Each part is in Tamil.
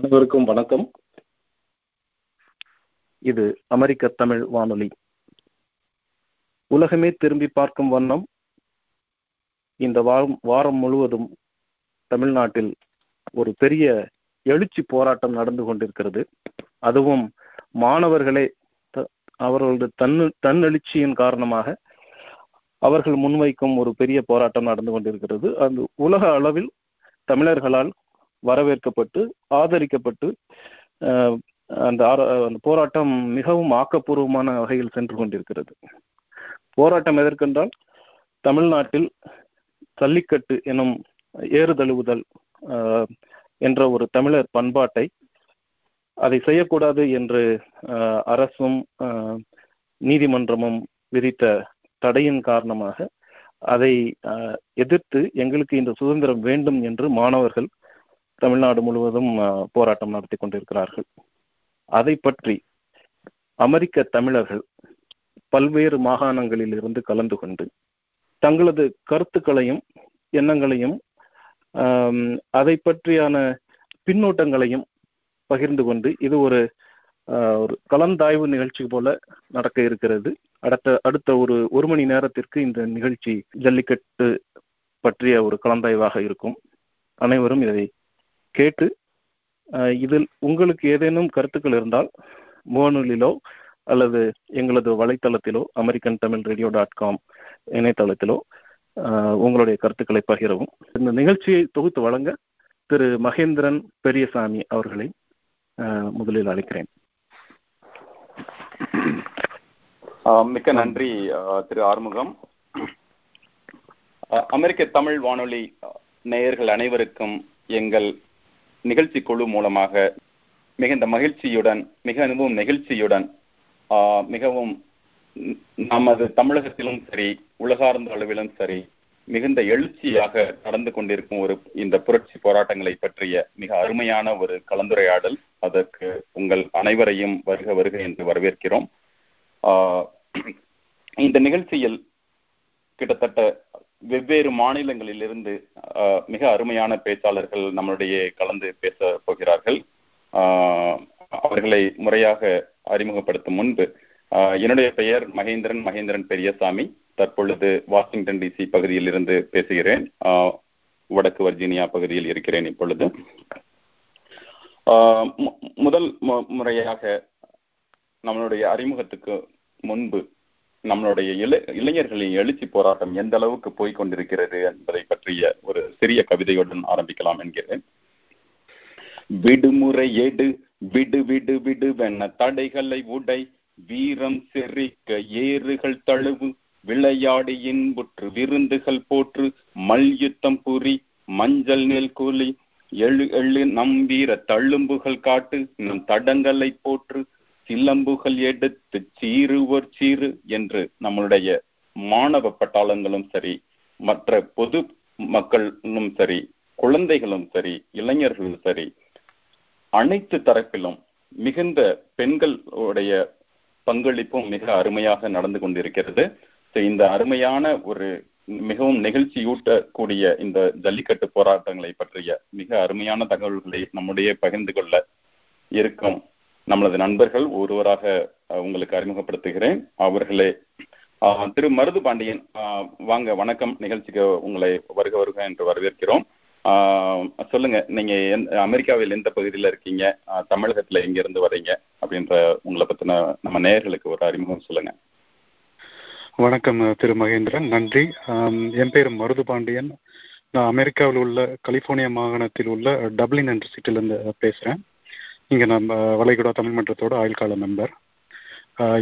அனைவருக்கும் வணக்கம். இது அமெரிக்க தமிழ் வானொலி. உலகமே திரும்பி பார்க்கும் வண்ணம் இந்த வாரம் வாரம் முழுவதும் தமிழ்நாட்டில் ஒரு பெரிய எழுச்சி போராட்டம் நடந்து கொண்டிருக்கிறது. அதுவும் மாணவர்களே அவர்களது தன்னு தன்னெழுச்சியின் காரணமாக அவர்கள் முன்வைக்கும் ஒரு பெரிய போராட்டம் நடந்து கொண்டிருக்கிறது. அது உலக அளவில் தமிழர்களால் வரவேற்கப்பட்டு ஆதரிக்கப்பட்டு அந்த அந்த போராட்டம் மிகவும் ஆக்கப்பூர்வமான வகையில் சென்று கொண்டிருக்கிறது. போராட்டம் எதற்கென்றால் தமிழ்நாட்டில் ஜல்லிக்கட்டு எனும் ஏறுதழுவுதல் என்ற ஒரு தமிழர் பண்பாட்டை அதை செய்யக்கூடாது என்று அரசும் நீதிமன்றமும் விதித்த தடையின் காரணமாக அதை எதிர்த்து எங்களுக்கு இந்த சுதந்திரம் வேண்டும் என்று மாணவர்கள் தமிழ்நாடு முழுவதும் போராட்டம் நடத்தி கொண்டிருக்கிறார்கள். அதை பற்றி அமெரிக்க தமிழர்கள் பல்வேறு மாகாணங்களில் இருந்து கலந்து கொண்டு தங்களது கருத்துக்களையும் எண்ணங்களையும் அதை பற்றியான பின்னூட்டங்களையும் பகிர்ந்து கொண்டு இது ஒரு ஒரு கலந்தாய்வு நிகழ்ச்சி போல நடக்க இருக்கிறது. அடுத்த அடுத்த ஒரு ஒரு மணி நேரத்திற்கு இந்த நிகழ்ச்சி ஜல்லிக்கட்டு பற்றிய ஒரு கலந்தாய்வாக இருக்கும். அனைவரும் இதை கேட்டு இதில் உங்களுக்கு ஏதேனும் கருத்துக்கள் இருந்தால் முகநூலிலோ அல்லது எங்களது வலைத்தளத்திலோ American Tamil radio dot com இணையதளத்திலோ உங்களுடைய கருத்துக்களை பகிரவும். இந்த நிகழ்ச்சியை தொகுத்து வழங்க திரு மகேந்திரன் பெரியசாமி அவர்களை முதலில் அழைக்கிறேன். மிக்க நன்றி திரு ஆறுமுகம். அமெரிக்க தமிழ் வானொலி நேயர்கள் அனைவருக்கும் எங்கள் நிகழ்ச்சி குழு மூலமாக மிகுந்த மகிழ்ச்சியுடன் மிக அனுபவம் நெகிழ்ச்சியுடன் மிகவும் நமது தமிழகத்திலும் சரி உலகார்ந்த அளவிலும் சரி மிகுந்த எழுச்சியாக நடந்து கொண்டிருக்கும் ஒரு இந்த புரட்சி போராட்டங்களை பற்றிய மிக அருமையான ஒரு கலந்துரையாடல். அதற்கு உங்கள் அனைவரையும் வருக வருக என்று வரவேற்கிறோம். இந்த நிகழ்ச்சியில் கிட்டத்தட்ட வெவ்வேறு மாநிலங்களிலிருந்து மிக அருமையான பேச்சாளர்கள் நம்மளுடைய கலந்து பேச போகிறார்கள். அவர்களை முறையாக அறிமுகப்படுத்தும் முன்பு என்னுடைய பெயர் மகேந்திரன் மகேந்திரன் பெரியசாமி. தற்பொழுது வாஷிங்டன் டிசி பகுதியில் இருந்து பேசுகிறேன் வடக்கு வர்ஜீனியா பகுதியில் இருக்கிறேன் இப்பொழுது. முதல் முறையாக நம்மளுடைய அறிமுகத்துக்கு முன்பு நம்மளுடைய இள இளைஞர்களின் எழுச்சி போராட்டம் எந்த அளவுக்கு போய் கொண்டிருக்கிறது என்பதை பற்றிய ஒரு சிறிய கவிதையுடன் ஆரம்பிக்கலாம் என்கிறேன். விடுமுறை எடு விடு விடு விடுவென தடைகளை உடை வீரம் செறிக்க ஏறுகள் தழுவு விளையாடி இன்புற்று விருந்துகள் போற்று மல்யுத்தம் புரி மஞ்சள் நெல் கூலி எழு எழு நம்பீர தள்ளும்புகள் காட்டு நம் தடங்களை போற்று சில்லம்புகள் எடுத்து சீருவர் சீரு என்று நம்மளுடைய மாணவ பட்டாளங்களும் சரி மற்ற பொது மக்களும் சரி குழந்தைகளும் சரி இளைஞர்களும் சரி அனைத்து தரப்பிலும் மிகுந்த பெண்களுடைய பங்களிப்பும் மிக அருமையாக நடந்து கொண்டிருக்கிறது. இந்த அருமையான ஒரு மிகவும் நெகிழ்ச்சியூட்டக்கூடிய இந்த ஜல்லிக்கட்டு போராட்டங்களை பற்றிய மிக அருமையான தகவல்களை நம்முடைய பகிர்ந்து கொள்ள இருக்கும். நம்மளது நண்பர்கள் ஒருவராக உங்களுக்கு அறிமுகப்படுத்துகிறேன். அவர்களே திரு மருது பாண்டியன் வாங்க வணக்கம் நிகழ்ச்சிக்கு உங்களை வருக வருக என்று வரவேற்கிறோம். சொல்லுங்க நீங்க அமெரிக்காவில் எந்த பகுதியில இருக்கீங்க? தமிழகத்துல எங்க இருந்து வரீங்க? அப்படின்ற உங்களை பத்தின நம்ம நேயர்களுக்கு ஒரு அறிமுகம் சொல்லுங்க. வணக்கம் திரு மகேந்திரன். நன்றி. என் பேர் மருது பாண்டியன். நான் அமெரிக்காவில் உள்ள கலிபோர்னியா மாகாணத்தில் உள்ள டப்ளின் என்ற சிட்டிலேருந்து பேசுகிறேன் இங்கே நம்ம வளைகுடா தமிழ் மன்றத்தோட ஆயுள் கால மெம்பர்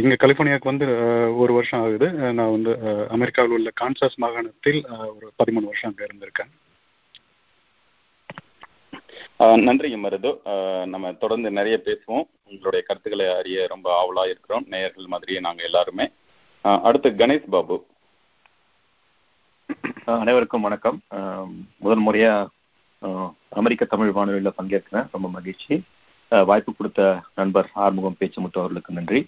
இங்கே கலிஃபோர்னியாவுக்கு வந்து ஒரு வருஷம் ஆகுது. நான் வந்து அமெரிக்காவில் உள்ள கான்சாஸ் மாகாணத்தில் ஒரு பதிமூணு வருஷம் அங்கே இருந்திருக்கேன். நன்றி மருது நம்ம தொடர்ந்து நிறைய பேசுவோம். உங்களுடைய கருத்துக்களை அறிய ரொம்ப ஆவலா இருக்கிறோம். நேயர்கள் மாதிரியே நாங்க எல்லாருமே. அடுத்து கணேஷ் பாபு. அனைவருக்கும் வணக்கம். முதல் முறையா அமெரிக்க தமிழ் வானொலியில் பங்கேற்கிறேன். ரொம்ப மகிழ்ச்சி. வாய்ப்பு கொடுத்த நண்பர் ஆறுமுகம் பேச்சுமுத்து அவர்களுக்கு நன்றி.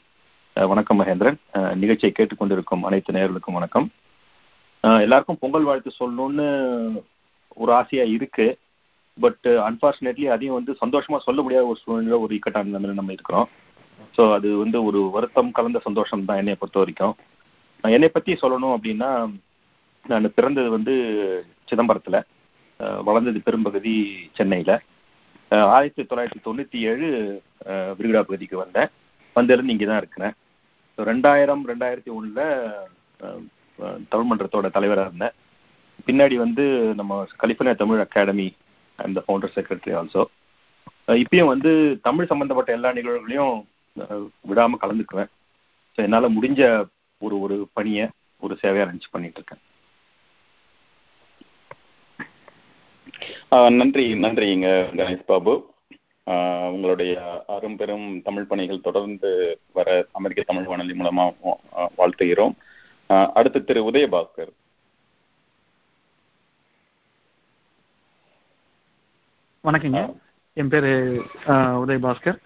வணக்கம் மகேந்திரன். நிகழ்ச்சியை கேட்டுக்கொண்டிருக்கும் அனைத்து நேர்களுக்கும் வணக்கம். எல்லாருக்கும் பொங்கல் வாழ்த்து சொல்லணும்னு ஒரு ஆசையா இருக்கு. பட் அன்பார்ச்சுனேட்லி அதையும் வந்து சந்தோஷமா சொல்ல முடியாத ஒரு சூழ்நிலை ஒரு இக்கட்டான நிலைமையில நம்ம இருக்கிறோம். ஸோ அது வந்து ஒரு வருத்தம் கலந்த சந்தோஷம் தான் என்னை பொறுத்த வரைக்கும். என்னை பத்தி சொல்லணும் அப்படின்னா நான் பிறந்தது வந்து சிதம்பரத்துல. வளர்ந்தது பெரும்பகுதி சென்னையில. ஆயிரத்தி தொள்ளாயிரத்தி தொண்ணூத்தி ஏழு விருகுடா விரிகுடா பகுதிக்கு வந்தேன். வந்திருந்து இங்கே தான் இருக்கிறேன். ஸோ ரெண்டாயிரம் ரெண்டாயிரத்தி ஒன்றில் தமிழ் மன்றத்தோட தலைவராக இருந்தேன். பின்னாடி வந்து நம்ம கலிஃபோர்னியா தமிழ் அகாடமி அந்த ஃபவுண்டர் செக்ரட்டரி ஆல்சோ இப்பயும் வந்து தமிழ் சம்பந்தப்பட்ட எல்லா நிகழ்வுகளையும் விடாமல் கலந்துக்குவேன். ஸோ என்னால் முடிஞ்ச ஒரு ஒரு பணியை ஒரு சேவையாக அரேஞ்ச் பண்ணிட்டு இருக்கேன். நன்றி நன்றிங்க கணேஷ் பாபு. உங்களுடைய அரும்பெரும் தமிழ் பணிகள் தொடர்ந்து வர அமெரிக்க தமிழ் வானொலி மூலமா வாழ்த்துகிறோம். அடுத்து திரு உதயபாஸ்கர். வணக்கங்க. என் பேர் உதய் பாஸ்கர்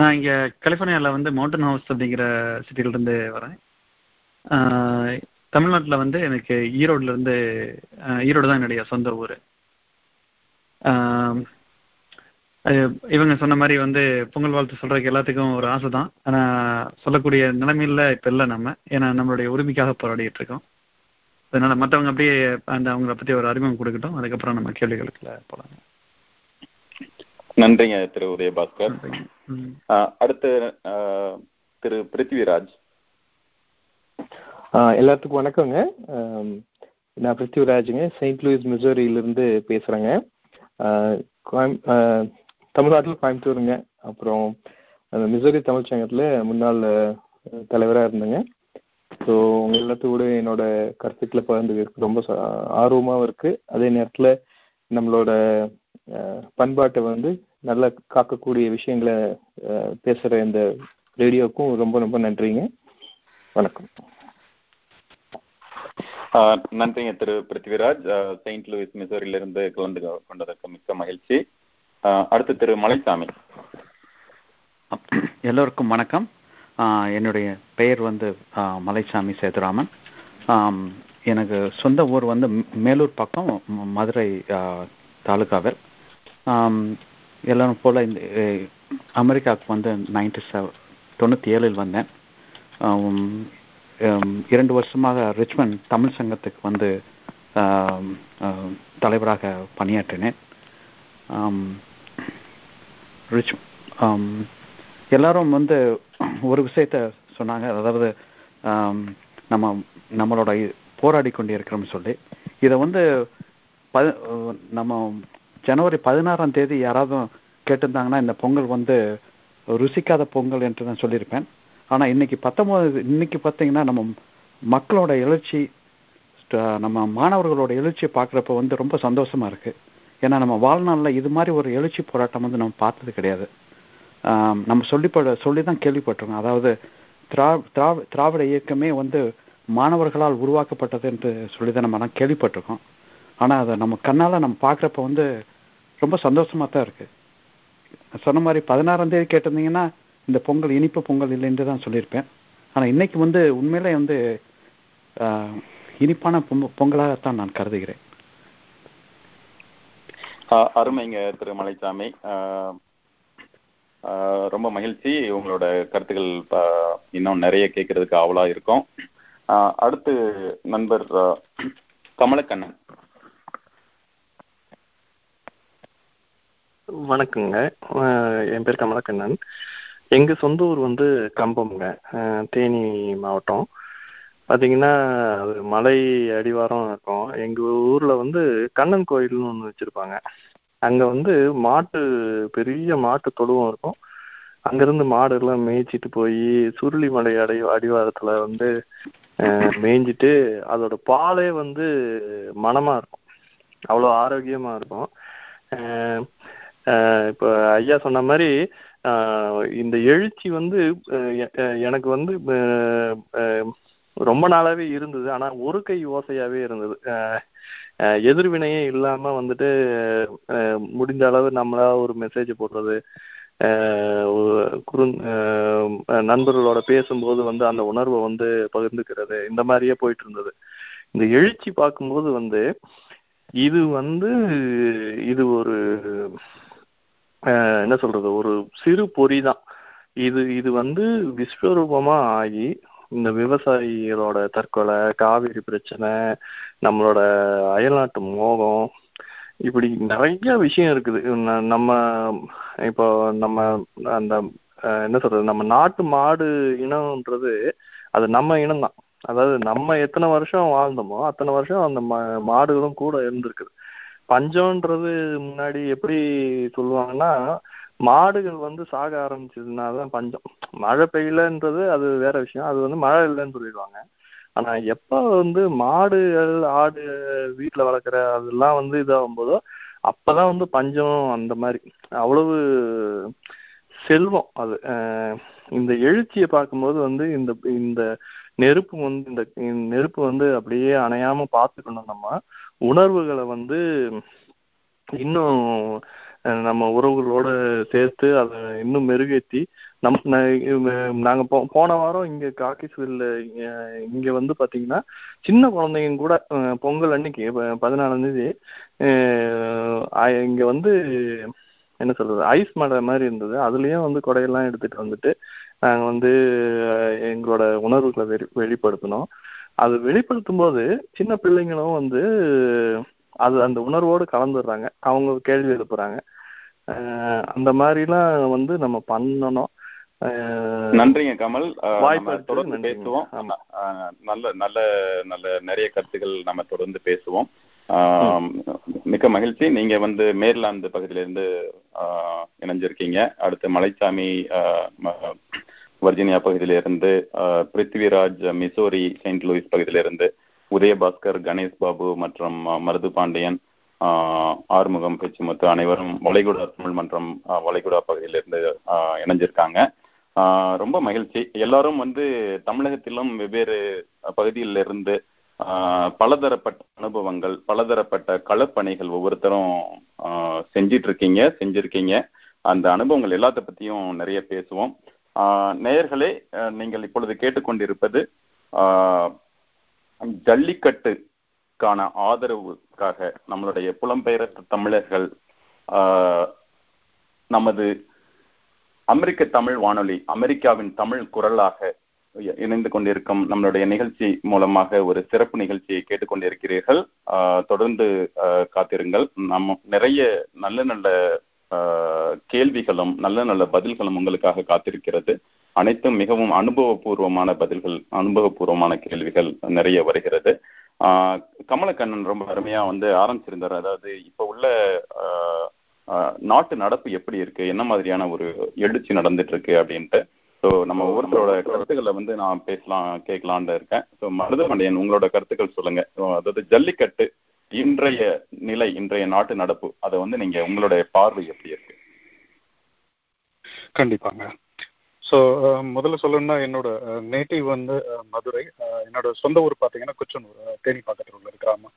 நான் இங்கே கலிஃபோர்னியாவில் வந்து மவுண்டன் ஹவுஸ் அப்படிங்கிற சிட்டில இருந்து வரேன் தமிழ்நாட்டில் வந்து எனக்கு ஈரோடுல இருந்து ஈரோடு தான் என்னுடைய சொந்த ஊர். இவங்க சொன்ன மாதிரி வந்து பொங்கல் வாழ்த்து சொல்றதுக்கு எல்லாத்துக்கும் ஒரு ஆசை தான் ஆனால் சொல்லக்கூடிய நிலைமையில இப்போ இல்லை நம்ம. ஏன்னா நம்மளுடைய உரிமைக்காக போராடிட்டு இருக்கோம் அதனால மற்றவங்க அப்படியே அந்த அவங்கள பற்றி ஒரு அறிமுகம் கொடுக்கட்டும். அதுக்கப்புறம் நம்ம கேள்விகளுக்குள்ள போகலாம். நன்றிங்க திரு உதயபாஸ்கர். அடுத்து திரு பிருத்திவிராஜ். எல்லாத்துக்கும் வணக்கங்க. நான் பிருத்திவிராஜுங்க. செயின்ட் லூயிஸ் மிசோரியிலிருந்து பேசுகிறேங்க தமிழ்நாட்டில் கோயம்புத்தூருங்க. அப்புறம் அந்த மிசோரி தமிழ் சங்கத்தில் முன்னாள் தலைவராக இருந்தேங்க. ஸோ உங்க கூட என்னோட கருத்துக்களை பகிர்ந்துக்கிறதுக்கு ரொம்ப ச- ஆர்வமாகவும் இருக்கு. அதே நேரத்தில் நம்மளோட பண்பாட்டை வந்து நல்லா காக்கக்கூடிய விஷயங்களை பேசுகிற இந்த ரேடியோவுக்கும் ரொம்ப ரொம்ப நன்றிங்க. வணக்கம். நன்றிங்க திரு பிருத்திவிராஜ். செயின்ட் லூயிஸ் மிசோரியிலிருந்து கலந்து கொண்டதற்கு மிக்க மகிழ்ச்சி. அடுத்து திரு மலைசாமி. எல்லோருக்கும் வணக்கம். என்னுடைய பெயர் வந்து மலைசாமி சேதுராமன். எனக்கு சொந்த ஊர் வந்து மேலூர் பக்கம் மதுரை தாலுகாவில். எல்லோரும் போல் இந்த அமெரிக்காவுக்கு வந்து நைன்டி செவன் தொண்ணூற்றி ஏழில் வந்தேன். இரண்டு வருஷமாக ரிச்மண்ட் தமிழ் சங்கத்துக்கு வந்து தலைவராக பணியாற்றினேன். ரிச் எல்லாரும் வந்து ஒரு விஷயத்த சொன்னாங்க. அதாவது நம்ம நம்மளோட போராடி கொண்டு இருக்கிறோம்னு சொல்லி. இதை வந்து ப நம்ம ஜனவரி பதினாறாம் தேதி யாராவது கேட்டிருந்தாங்கன்னா இந்த பொங்கல் வந்து ருசிக்காத பொங்கல் என்று நான் சொல்லியிருப்பேன். ஆனா இன்னைக்கு பத்தொன்பது இன்னைக்கு பார்த்தீங்கன்னா நம்ம மக்களோட எழுச்சி நம்ம மாணவர்களோட எழுச்சியை பார்க்குறப்ப வந்து ரொம்ப சந்தோஷமா இருக்கு. ஏன்னா நம்ம வாழ்நாளில் இது மாதிரி ஒரு எழுச்சி போராட்டம் வந்து நம்ம பார்த்தது கிடையாது. நம்ம சொல்லிப்பட சொல்லி தான் கேள்விப்பட்டிருக்கோம். அதாவது திரா திராவி திராவிட இயக்கமே வந்து மாணவர்களால் உருவாக்கப்பட்டது என்று சொல்லி தான் நம்ம கேள்விப்பட்டிருக்கோம். ஆனால் அதை நம்ம கண்ணால் நம்ம பார்க்குறப்ப வந்து ரொம்ப சந்தோஷமாக தான் இருக்குது சொன்ன மாதிரி பதினாறாம் தேதி கேட்டிருந்தீங்கன்னா இந்த பொங்கல் இனிப்பு பொங்கல் இல்லைன்னு தான் சொல்லியிருப்பேன். ஆனால் இன்னைக்கு வந்து உண்மையிலே வந்து ஆஹ், இனிப்பான பொங்க பொங்கலாகத்தான் நான் கருதுகிறேன். அருமைங்க திரு மலைசாமி ரொம்ப மகிழ்ச்சி உங்களோட கருத்துக்கள் இன்னும் நிறைய கேட்கறதுக்கு ஆவலா இருக்கும். அடுத்து நண்பர் கமலக்கண்ணன். வணக்கங்க. என் பேர் கமலக்கண்ணன். எங்கள் சொந்த ஊர் வந்து கம்பம்ங்க. தேனி மாவட்டம். பார்த்தீங்கன்னா அது மலை அடிவாரம் இருக்கும். எங்கள் ஊரில் வந்து கண்ணன் கோயில்னு ஒன்று வச்சுருப்பாங்க. அங்கே வந்து மாட்டு பெரிய மாட்டு தொழுவம் இருக்கும். அங்கேருந்து மாடு எல்லாம் மேய்ச்சிட்டு போய் சுருளிமலை அடி அடிவாரத்தில் வந்து மேய்ஞ்சிட்டு அதோட பாலே வந்து மனமாக இருக்கும். அவ்வளோ ஆரோக்கியமாக இருக்கும். இப்போ ஐயா சொன்ன மாதிரி இந்த எழுச்சி வந்து எ- எனக்கு வந்து ரொம்ப நாளாவே இருந்தது. ஆனா ஒரு கை ஓசையாவே இருந்தது. எதிர்வினையே இல்லாம வந்துட்டு முடிஞ்ச அளவு நம்மளா ஒரு மெசேஜ் போடுறது குறு நண்பர்களோட பேசும்போது வந்து அந்த உணர்வை வந்து பகிர்ந்துக்கிறது இந்த மாதிரியே போயிட்டு இருந்தது இந்த எழுச்சி பார்க்கும்போது வந்து இது வந்து இது ஒரு என்ன சொல்றது ஒரு சிறு பொறி தான் இது இது வந்து விஸ்வரூபமா ஆகி இந்த விவசாயிகளோட தற்கொலை காவிரி பிரச்சனை நம்மளோட அயல்நாட்டு மோகம் இப்படி நிறைய விஷயம் இருக்குது. ந- நம்ம இப்போ நம்ம அந்த என்ன சொல்றது நம்ம நாட்டு மாடு இனம்ன்றது அது நம்ம இனம் தான் அதாவது நம்ம எத்தனை வருஷம் வாழ்ந்தோமோ அத்தனை வருஷம் அந்த மாடுகளும் கூட இருந்திருக்குது. பஞ்சம்ன்றது முன்னாடி எப்படி சொல்லுவாங்கன்னா மாடுகள் வந்து சாக ஆரம்பிச்சதுன்னா தான் பஞ்சம். மழை பெய்யலன்றது அது வேற விஷயம். அது வந்து மழை இல்லைன்னு சொல்லிடுவாங்க. ஆனா எப்ப வந்து மாடுகள் ஆடு வீட்டுல வளர்க்குற அதெல்லாம் வந்து இதாகும் போதோ அப்பதான் வந்து பஞ்சம் அந்த மாதிரி. அவ்வளவு செல்வம் அது. இந்த எழுச்சியை பார்க்கும்போது வந்து இந்த இந்த நெருப்பு வந்து இந்த இந்த நெருப்பு வந்து அப்படியே அணையாம பார்த்துக்கணும் நம்ம. உணர்வுகளை வந்து இன்னும் நம்ம உறவுகளோட சேர்த்து அதை இன்னும் மெருகேற்றி நம் நாங்கள் போ போன வாரம் இங்கே காக்கிஸ்வெல்ல இங்கே வந்து பார்த்தீங்கன்னா சின்ன குழந்தைங்க கூட பொங்கல் அன்னைக்கு ப- இங்கே வந்து என்ன சொல்கிறது ஐஸ் மடை மாதிரி இருந்தது. அதுலேயும் வந்து கொடையெல்லாம் எடுத்துகிட்டு வந்துட்டு நாங்கள் வந்து எங்களோட உணர்வுகளை வெளி வெளிப்படுத்தினோம். அது வெளிப்படுத்தும் போது சின்ன பிள்ளைங்களும் வந்து அது அந்த உணர்வோடு கலந்துடுறாங்க. அவங்க கேள்வி எழுப்புறாங்க. அந்த மாதிரிலாம் வந்து நம்ம பண்ணணும். நன்றிங்க கமல். வாய்ப்பு தொடர்ந்து. பேசுவோம். நல்ல நல்ல நல்ல நிறைய கருத்துக்கள் நம்ம தொடர்ந்து பேசுவோம். மிக்க மகிழ்ச்சி. நீங்க வந்து மேர்லாந்து பகுதியிலிருந்து இணைஞ்சிருக்கீங்க. அடுத்து மலைச்சாமி வர்ஜினியா பகுதியிலிருந்து பிருத்திவிராஜ் மிசோரி செயின்ட் லூயிஸ் பகுதியிலிருந்து உதயபாஸ்கர் கணேஷ் பாபு மற்றும் மருது பாண்டியன் ஆறுமுகம் பேச்சுமுத்து அனைவரும் வளைகுடா தமிழ் மன்றம் வளைகுடா பகுதியிலிருந்து இணைஞ்சிருக்காங்க. ரொம்ப மகிழ்ச்சி. எல்லாரும் வந்து தமிழகத்திலும் வெவ்வேறு பகுதியிலிருந்து பலதரப்பட்ட அனுபவங்கள் பலதரப்பட்ட களப்பணிகள் ஒவ்வொருத்தரும் செஞ்சிட்டு இருக்கீங்க செஞ்சிருக்கீங்க. அந்த அனுபவங்கள் எல்லாத்த பத்தியும் நிறைய பேசுவோம். நேயர்களே நீங்கள் இப்பொழுது கேட்டுக்கொண்டிருப்பது ஜல்லிக்கட்டுக்கான ஆதரவுக்காக நம்மளுடைய புலம்பெயர்ந்த தமிழர்கள் நமது அமெரிக்க தமிழ் வானொலி அமெரிக்காவின் தமிழ் குரலாக இணைந்து கொண்டிருக்கும் நம்மளுடைய நிகழ்ச்சி மூலமாக ஒரு சிறப்பு நிகழ்ச்சியை கேட்டுக்கொண்டிருக்கிறீர்கள். தொடர்ந்து காத்திருங்கள். நம்ம நிறைய நல்ல நல்ல கேள்விகளும் நல்ல நல்ல பதில்களும் உங்களுக்காக காத்திருக்கிறது. அனைத்தும் மிகவும் அனுபவபூர்வமான பதில்கள் அனுபவபூர்வமான கேள்விகள் நிறைய வருகிறது. கமலக்கண்ணன் ரொம்ப அருமையா வந்து ஆரம்பிச்சிருந்தார். அதாவது இப்ப உள்ள நாட்டு நடப்பு எப்படி இருக்கு? என்ன மாதிரியான ஒரு எழுச்சி நடந்துட்டு இருக்கு அப்படின்ட்டு. ஸோ நம்ம ஒவ்வொருத்தரோட கருத்துக்களை வந்து நான் பேசலாம் கேட்கலான்னு இருக்கேன். ஸோ மருதமண்டையன் உங்களோட கருத்துக்கள் சொல்லுங்க. அதாவது ஜல்லிக்கட்டு இன்றைய நிலை இன்றைய நாட்டு நடப்பு அதை வந்து நீங்க உங்களுடைய பார்வை எப்படி இருக்கு? கண்டிப்பாங்க. ஸோ முதல்ல சொல்லணும்னா என்னோட நேட்டிவ் வந்து மதுரை. என்னோட சொந்த ஊர் பார்த்தீங்கன்னா குச்சனூர் தேனி பக்கத்தில் உள்ள கிராமம்.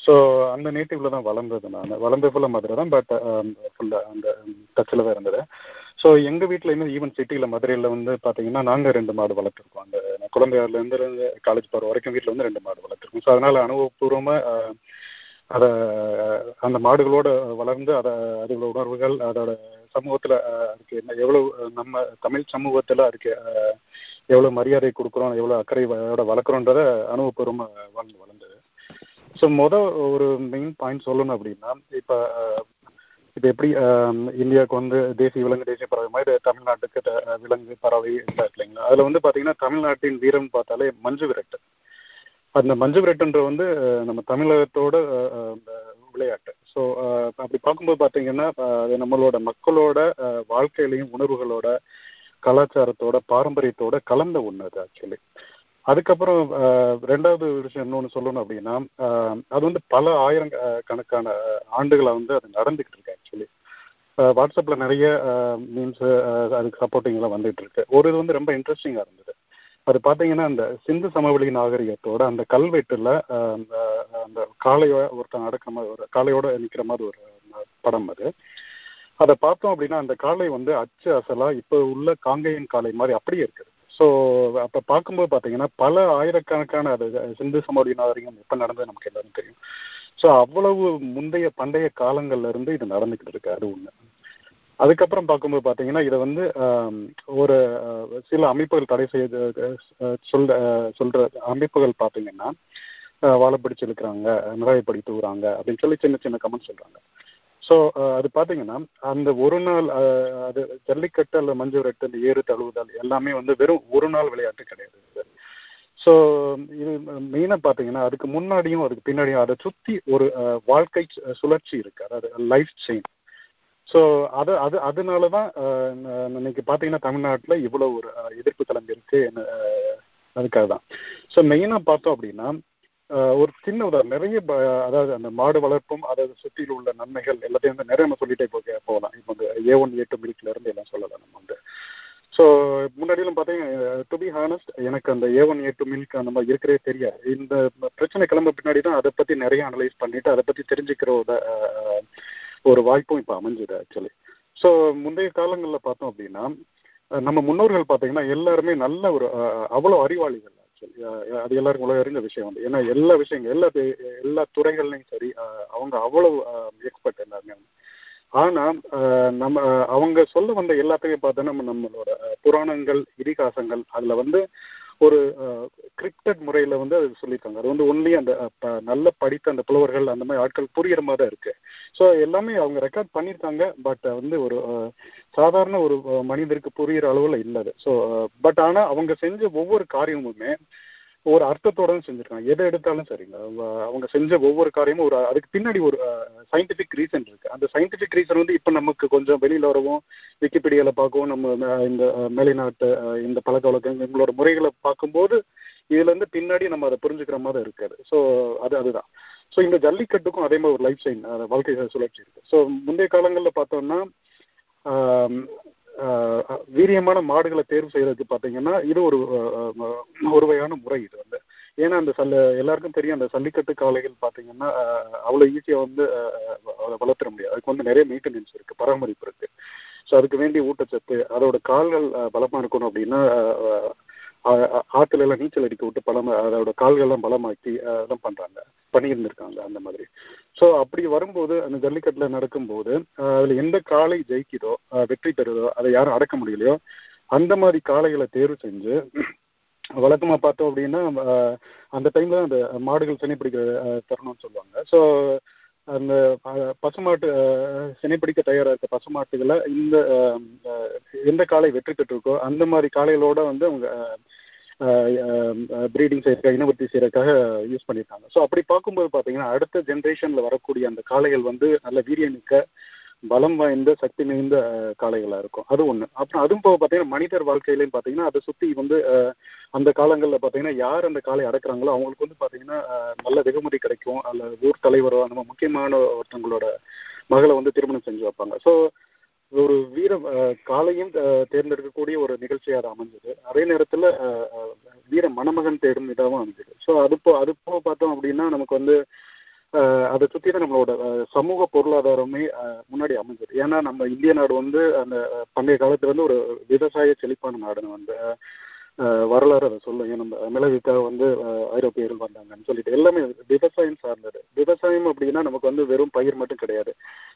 ஸோ அந்த நேட்டிவ்ல தான் வளர்ந்தது நான். வளர்ந்தது ஃபுல்லாக மதுரை தான் பட் ஃபுல்லாக அந்த டச்சில் தான் இருந்தது. ஸோ எங்கள் வீட்டிலையுமே ஈவன் சிட்டியில் மதுரையில் வந்து பார்த்தீங்கன்னா நாங்கள் ரெண்டு மாடு வளர்த்துருக்கோம். அந்த நான் காலேஜ் போகிற வரைக்கும் வீட்டில் வந்து ரெண்டு மாடு வளர்த்துருக்கோம். ஸோ அதனால் அனுபவபூர்வமாக அதை அந்த மாடுகளோட வளர்ந்து அதை அதோட உணர்வுகள் அதோட சமூகத்தில் அதுக்கு என்ன எவ்வளோ நம்ம தமிழ் சமூகத்தில் அதுக்கு எவ்வளோ மரியாதை கொடுக்குறோம் எவ்வளோ அக்கறையோட வளர்க்குறோன்றத அனுபவபூர்வமாக வாழ்ந்து வளர்ந்தது. ஸோ மொதல் ஒரு மெயின் பாயிண்ட் சொல்லணும் அப்படின்னா இப்போ இப்போ எப்படி இந்தியாவுக்கு வந்து தேசிய விலங்கு தேசிய பறவை மாதிரி தமிழ்நாட்டுக்கு த- விலங்கு பறவை இல்லைங்களா? அதில் வந்து பார்த்தீங்கன்னா தமிழ்நாட்டின் வீரம் பார்த்தாலே மஞ்சு விரட்டு. அந்த மஞ்சு விரட்டுன்ற வந்து நம்ம தமிழகத்தோட விளையாட்டு. ஸோ அப்படி பார்க்கும்போது பார்த்தீங்கன்னா அது நம்மளோட மக்களோட வாழ்க்கையிலையும் உணர்வுகளோட கலாச்சாரத்தோட பாரம்பரியத்தோட கலந்த ஒன்று அது ஆக்சுவலி அதுக்கப்புறம் ரெண்டாவது விஷயம் இன்னொன்று சொல்லணும் அப்படின்னா அது வந்து பல ஆயிரம் கணக்கான ஆண்டுகளை வந்து அது நடந்துகிட்டு இருக்கு ஆக்சுவலி வாட்ஸ்அப்பில் நிறைய மீன்ஸ் அதுக்கு சப்போர்ட்டிங்லாம் வந்துட்டு இருக்கு. ஒரு இது வந்து ரொம்ப இன்ட்ரெஸ்டிங்காக இருந்தது. அது பார்த்தீங்கன்னா அந்த சிந்து சமவெளி நாகரிகத்தோட அந்த கல்வெட்டுல அந்த அந்த காளையோட ஒருத்தன் நடக்கிற மாதிரி ஒரு காளையோட நிற்கிற மாதிரி ஒரு படம் அது. அதை பார்த்தோம் அப்படின்னா அந்த காளை வந்து அச்சு அசலா இப்போ உள்ள காங்கேயன் காளை மாதிரி அப்படியே இருக்குது. ஸோ அப்போ பார்க்கும்போது பார்த்தீங்கன்னா பல ஆயிரக்கணக்கான அது சிந்து சமவெளி நாகரிகம் எப்போ நடந்தது நமக்கு எல்லாரும் தெரியும். ஸோ அவ்வளவு முந்தைய பண்டைய காலங்கள்ல இருந்து இது நடந்துக்கிட்டு இருக்கு அது ஒன்று அதுக்கப்புறம் பார்க்கும்போது பார்த்தீங்கன்னா இதை வந்து ஒரு சில அமைப்புகள் தடை செய்ய அஹ், சொல்ற சொல்ற அமைப்புகள் பார்த்தீங்கன்னா வாழை பிடிச்சு இழுக்கிறாங்க நிலையப்படி அப்படின்னு சொல்லி சின்ன சின்ன கமெண்ட் சொல்றாங்க. ஸோ அது பார்த்தீங்கன்னா அந்த ஒரு நாள் அது ஜல்லிக்கட்டு அல்ல மஞ்சு விரட்டு அந்த ஏறு தழுவுதல் எல்லாமே வந்து வெறும் ஒரு நாள் விளையாட்டு கிடையாது. ஸோ இது மெயினாக பார்த்தீங்கன்னா அதுக்கு முன்னாடியும் அதுக்கு பின்னாடியும் அதை சுற்றி ஒரு வாழ்க்கை சுழற்சி இருக்கு. அதாவது லைஃப் செயின் ஸோ அது அது அதனால தான் இன்னைக்கு பார்த்தீங்கன்னா தமிழ்நாட்டில் இவ்வளோ ஒரு எதிர்ப்பு கிளம்பி இருக்கு அதுக்காக தான் ஸோ மெயினாக பார்த்தோம் அப்படின்னா ஒரு சின்ன உதாரணம் நிறைய அதாவது அந்த மாடு வளர்ப்பும் அதாவது சுற்றியில் உள்ள நன்மைகள் எல்லாத்தையும் வந்து நிறைய நம்ம சொல்லிட்டே போக போகலாம். இப்போ வந்து ஏ ஒன் ஏ டூ மில்க்ல இருந்து எல்லாம் சொல்லலாம் நம்ம வந்து. ஸோ முன்னாடியெல்லாம் பார்த்தீங்கன்னா டு பி ஹானஸ்ட் எனக்கு அந்த A one A two milk அந்த மாதிரி இருக்கிறதே தெரியாது. இந்த பிரச்சனை கிளம்ப பின்னாடி தான் அதை பற்றி நிறைய அனலைஸ் பண்ணிட்டு அதை பற்றி தெரிஞ்சுக்கிற ஒரு, வாய்ப்பும் இப்போ அமைஞ்சுது ஆக்சுவலி ஸோ முந்தைய காலங்களில் பார்த்தோம் அப்படின்னா நம்ம முன்னோர்கள் பார்த்தீங்கன்னா எல்லாருமே நல்ல ஒரு அவ்வளோ அறிவாளிகள் ஆக்சுவலி அது எல்லாருக்கும் உலக அறிந்த விஷயம் வந்து. ஏன்னா எல்லா விஷயங்கள் எல்லா எல்லா துறைகள்லையும் சரி அவங்க அவ்வளோ எக்ஸ்பர்ட் எல்லாருமே ஆனால் நம்ம அவங்க சொல்ல வந்த எல்லாத்தையும் பார்த்தா நம்ம நம்மளோட புராணங்கள் இதிகாசங்கள் அதில் வந்து ஒரு கிரிப்டட் முறையில வந்து அது சொல்லியிருக்காங்க. அது வந்து ஒன்லி அந்த ப- நல்ல படித்த அந்த புலவர்கள் அந்த மாதிரி ஆட்கள் புரியுற மாதிரி தான் இருக்கு. ஸோ எல்லாமே அவங்க ரெக்கார்ட் பண்ணியிருக்காங்க பட் வந்து ஒரு சாதாரண ஒரு மனிதருக்கு புரிகிற அளவில் இல்லை அது. ஸோ பட் ஆனா அவங்க செஞ்ச ஒவ்வொரு காரியமுமே ஒரு அர்த்தத்தோட செஞ்சுருக்காங்க. செஞ்சிருக்காங்க எதை எடுத்தாலும் சரிங்க. அவங்க- அவங்க செஞ்ச ஒவ்வொரு காரியமும் ஒரு அதுக்கு பின்னாடி ஒரு சயின்டிபிக் ரீசன் இருக்கு. அந்த சயின்டிபிக் ரீசன் வந்து இப்போ நமக்கு கொஞ்சம் வெளியில வரவும் விக்கிபீடியால பார்க்கவும் நம்ம இந்த மேலைநாட்டு இந்த பழக்க வழக்கம் எங்களோட முறைகளை பார்க்கும்போது இதுல இருந்து பின்னாடி நம்ம அதை புரிஞ்சுக்கிற மாதிரி இருக்காது. ஸோ அது அதுதான். ஸோ இந்த ஜல்லிக்கட்டுக்கும் அதே மாதிரி ஒரு லைஃப் சைன் வாழ்க்கை சுழற்சி இருக்கு. ஸோ முந்தைய காலங்களில் பார்த்தோம்னா வீரியமான மாடுகளை தேர்வு செய்யறதுக்கு பார்த்தீங்கன்னா இது ஒரு ஒரு வகையான முறை இது வந்து. ஏன்னா அந்த சல்ல எல்லாருக்கும் தெரியும் அந்த சல்லிக்கட்டு காளைகள் பார்த்தீங்கன்னா அவ்வளோ ஈஸியாக வந்து அதை வளர்த்துற முடியாது. அதுக்கு வந்து நிறைய மெயின்டெனன்ஸ் இருக்கு பராமரிப்பு இருக்கு. ஸோ அதுக்கு வேண்டிய ஊட்டச்சத்து அதோட கால்கள் பலமாக இருக்கணும் அப்படின்னா ஆற்றுல எல்லாம் நீச்சல் அடிக்க விட்டு பலம் அதோட கால்கள்லாம் பலமாக்கி அதெல்லாம் பண்ணுறாங்க பண்ணியிருந்திருக்காங்க அந்த மாதிரி. ஸோ அப்படி வரும்போது அந்த ஜல்லிக்கட்டில் நடக்கும்போது அதில் எந்த காளை ஜெயிக்குதோ வெற்றி பெறுதோ அதை யாரும் அடக்க முடியலையோ அந்த மாதிரி காளைகளை தேர்வு செஞ்சு வழக்கமாக பார்த்தோம் அப்படின்னா அந்த டைம்ல அந்த மாடுகள் சினைப்பிடிக்கிற பிடிக்கிற தருணம்னு சொல்லுவாங்க. ஸோ அந்த பசுமாட்டு சினைப்பிடிக்க தயாராக இருக்க பசுமாட்டுகளை இந்த எந்த காளை வெற்றி பெற்றிருக்கோ அந்த மாதிரி காளைகளோட வந்து அவங்க ப்ரீடிங் செய்யறதுக்காக இனவர்த்தி செய்யறதுக்காக யூஸ் பண்ணியிருக்காங்க. ஸோ அப்படி பார்க்கும்போது பார்த்தீங்கன்னா அடுத்த ஜென்ரேஷனில் வரக்கூடிய அந்த காளைகள் வந்து நல்ல வீரியமிக்க பலம் வாய்ந்த சக்தி மிகுந்த காளைகளாக இருக்கும். அது ஒன்று அப்புறம் அதுவும் போக பார்த்தீங்கன்னா மனிதர் வாழ்க்கையிலையும் பார்த்தீங்கன்னா அதை சுற்றி வந்து அந்த காலங்களில் பார்த்தீங்கன்னா யார் அந்த காளை அடக்குறாங்களோ அவங்களுக்கு வந்து பார்த்தீங்கன்னா நல்ல வெகுமதி கிடைக்கும். அல்ல ஊர் தலைவரோ அந்த முக்கியமான ஒருத்தவங்களோட மகளை வந்து திருமணம் செஞ்சு வைப்பாங்க. ஸோ ஒரு வீர காலையும் காளையும் தேர்ந்தெடுக்கக்கூடிய ஒரு நிகழ்ச்சியாக அது அமைஞ்சது. அதே நேரத்தில் வீர மணமகன் தேடும் இதாகவும் அமைஞ்சது. ஸோ அது போ அது போக பார்த்தோம் அப்படின்னா நமக்கு வந்து அதை சுற்றி தான் நம்மளோட சமூக பொருளாதாரமே முன்னாடி அமைஞ்சது. ஏன்னா நம்ம இந்திய நாடு வந்து அந்த பண்டைய காலத்துல வந்து ஒரு விவசாய செழிப்பான நாடுன்னு வந்து வரலாறு அதை சொல்லும் நம்ம மிளகுக்காக வந்து ஐரோப்பியர்கள் வந்தாங்கன்னு சொல்லிட்டு எல்லாமே விவசாயம் சார்ந்தது. விவசாயம் அப்படின்னா நமக்கு வந்து வெறும் பயிர் மட்டும் கிடையாது.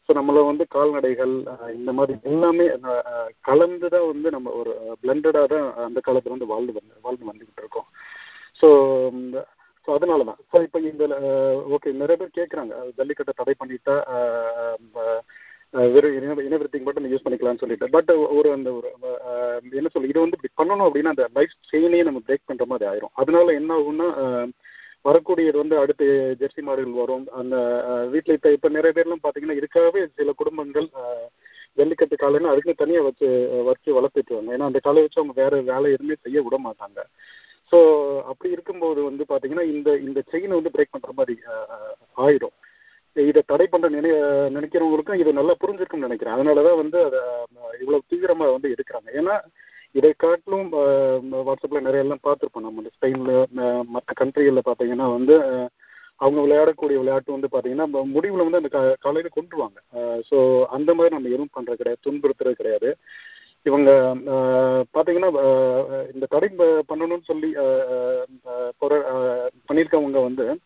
ஸோ நம்மளை வந்து கால்நடைகள் இந்த மாதிரி எல்லாமே கலந்து தான் வந்து நம்ம ஒரு பிளண்டடாக தான் அந்த காலத்தில் வந்து வாழ்ந்து வந்து வாழ்ந்து வந்துக்கிட்டு இருக்கோம். ஸோ ஸோ அதனால தான் ஸோ இப்போ இந்த ஓகே நிறைய பேர் கேட்குறாங்க ஜல்லிக்கட்டை தடை பண்ணிட்டா வெறும் இன இனவிருத்திக்கு மட்டும் யூஸ் பண்ணிக்கலாம்னு சொல்லிட்டு. பட் ஒரு அந்த ஒரு என்ன சொல்லு இது வந்து இப்படி பண்ணணும் அப்படின்னா அந்த லைஃப் செயினே நம்ம பிரேக் பண்ற மாதிரி ஆயிரும். அதனால என்ன ஆகும்னா வரக்கூடியது வந்து அடுத்து ஜெர்சி மாடுகள் வரும். அந்த வீட்டில் வீட்டுல இப்ப இப்ப நிறைய பேர்லாம் பாத்தீங்கன்னா இதுக்காகவே சில குடும்பங்கள் ஜல்லிக்கட்டு காலைன்னு அதுக்குன்னு தனியா வச்சு வச்சு வளர்த்துட்டுருவாங்க ஏன்னா அந்த காலை வச்சு அவங்க வேற வேலை எதுவுமே செய்ய விட மாட்டாங்க. ஸோ அப்படி இருக்கும்போது வந்து பாத்தீங்கன்னா இந்த இந்த செயினை வந்து பிரேக் பண்ற மாதிரி ஆயிடும் இதை தடை பண்ணுற நினை நினைக்கிறவங்களுக்கும் இது நல்லா புரிஞ்சிருக்கும்னு நினைக்கிறேன். அதனாலதான் வந்து அதை இவ்வளோ இவ்வளவு தீவிரமா வந்து எடுக்கிறாங்க. ஏன்னா இதை காட்டிலும் வாட்ஸ்அப்பில் வாட்ஸ்அப்ல நிறைய எல்லாம் பார்த்துருப்போம். நம்ம இந்த ஸ்பெயின்ல மற்ற கண்ட்ரிகளில் பார்த்தீங்கன்னா வந்து அவங்க விளையாடக்கூடிய விளையாட்டு வந்து பார்த்தீங்கன்னா ம- முடிவுல வந்து அந்த க- காலையில் கொண்டுருவாங்க ஸோ அந்த மாதிரி நம்ம எதுவும் பண்றது கிடையாது. துன்புறுத்துறது கிடையாது. இவங்க பார்த்தீங்கன்னா பாத்தீங்கன்னா இந்த தடை பண்ணணும்னு சொல்லி பண்ணியிருக்கவங்க வந்து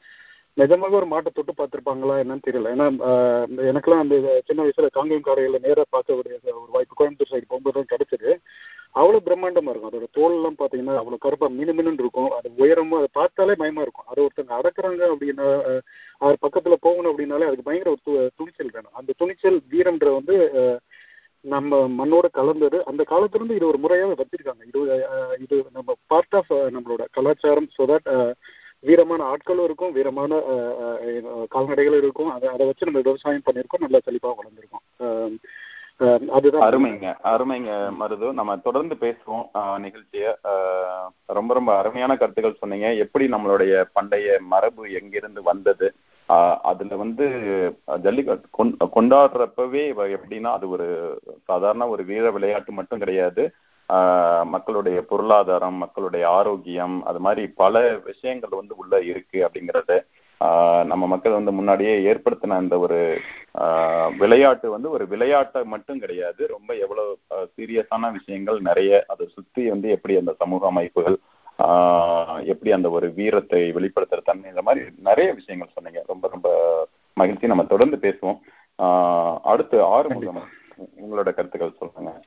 நிஜமாக ஒரு மாட்டை தொட்டு பார்த்துருப்பாங்களா என்னன்னு தெரியல. ஏன்னா எனக்குலாம் எனக்கெல்லாம் அந்த சின்ன வயசுல காங்கேயம் காரையில நேராக பார்க்கக்கூடிய ஒரு வாய்ப்பு. கோயம்புத்தூர் சைடு போகும்போது தான் கிடைச்சது. அவ்வளவு பிரம்மாண்டமா இருக்கும். அதோட தோல் எல்லாம் பாத்தீங்கன்னா அவ்வளவு கருப்பா மினு மினுன்னு இருக்கும். அது உயரமும் அதை பார்த்தாலே பயமா இருக்கும். அது ஒருத்தங்க அடக்குறாங்க அப்படின்னா அது பக்கத்துல போகணும் அப்படின்னாலே அதுக்கு பயங்கர ஒரு து- துணிச்சல் வேணும். அந்த துணிச்சல் வீரம்ன்ற வந்து நம்ம மண்ணோட கலந்தது. அந்த காலத்திலிருந்து இது ஒரு முறையாக வச்சிருக்காங்க. இது இது நம்ம பார்ட் ஆஃப் நம்மளோட கலாச்சாரம் ஸோ தட் வீரமான ஆட்களும் இருக்கும் வீரமான கால்நடைகளும் இருக்கும். அதை அதை வச்சு நம்ம விவசாயம் பண்ணியிருக்கோம். நல்லா செழிப்பா வளர்ந்துருக்கோம். அதுதான். அருமைங்க. அருமைங்க மருது. நம்ம தொடர்ந்து பேசுவோம் நிகழ்ச்சிய. ரொம்ப ரொம்ப அருமையான கருத்துக்கள் சொன்னீங்க. எப்படி நம்மளுடைய பண்டைய மரபு எங்கிருந்து வந்தது? அதுல வந்து ஜல்லிக்கட்டு கொண்டாடுறப்பவே எப்படின்னா அது ஒரு சாதாரண ஒரு வீர விளையாட்டு மட்டும் கிடையாது. மக்களுடைய பொருளாதாரம் மக்களுடைய ஆரோக்கியம் அது மாதிரி பல விஷயங்கள் வந்து உள்ள இருக்கு அப்படிங்கறது நம்ம மக்கள் வந்து முன்னாடியே ஏற்படுத்தின அந்த ஒரு விளையாட்டு வந்து ஒரு விளையாட்டை மட்டும் கிடையாது. ரொம்ப எவ்வளவு சீரியஸான விஷயங்கள் நிறைய அதை சுத்தி வந்து எப்படி அந்த சமூக அமைப்புகள் எப்படி அந்த ஒரு வீரத்தை வெளிப்படுத்துற தன்மை இந்த மாதிரி நிறைய விஷயங்கள் சொன்னீங்க. ரொம்ப ரொம்ப மகிழ்ச்சி. நம்ம தொடர்ந்து பேசுவோம். அடுத்து ஆறுமுகம். உங்களோட கருத்துக்கள் சொல்லுங்க.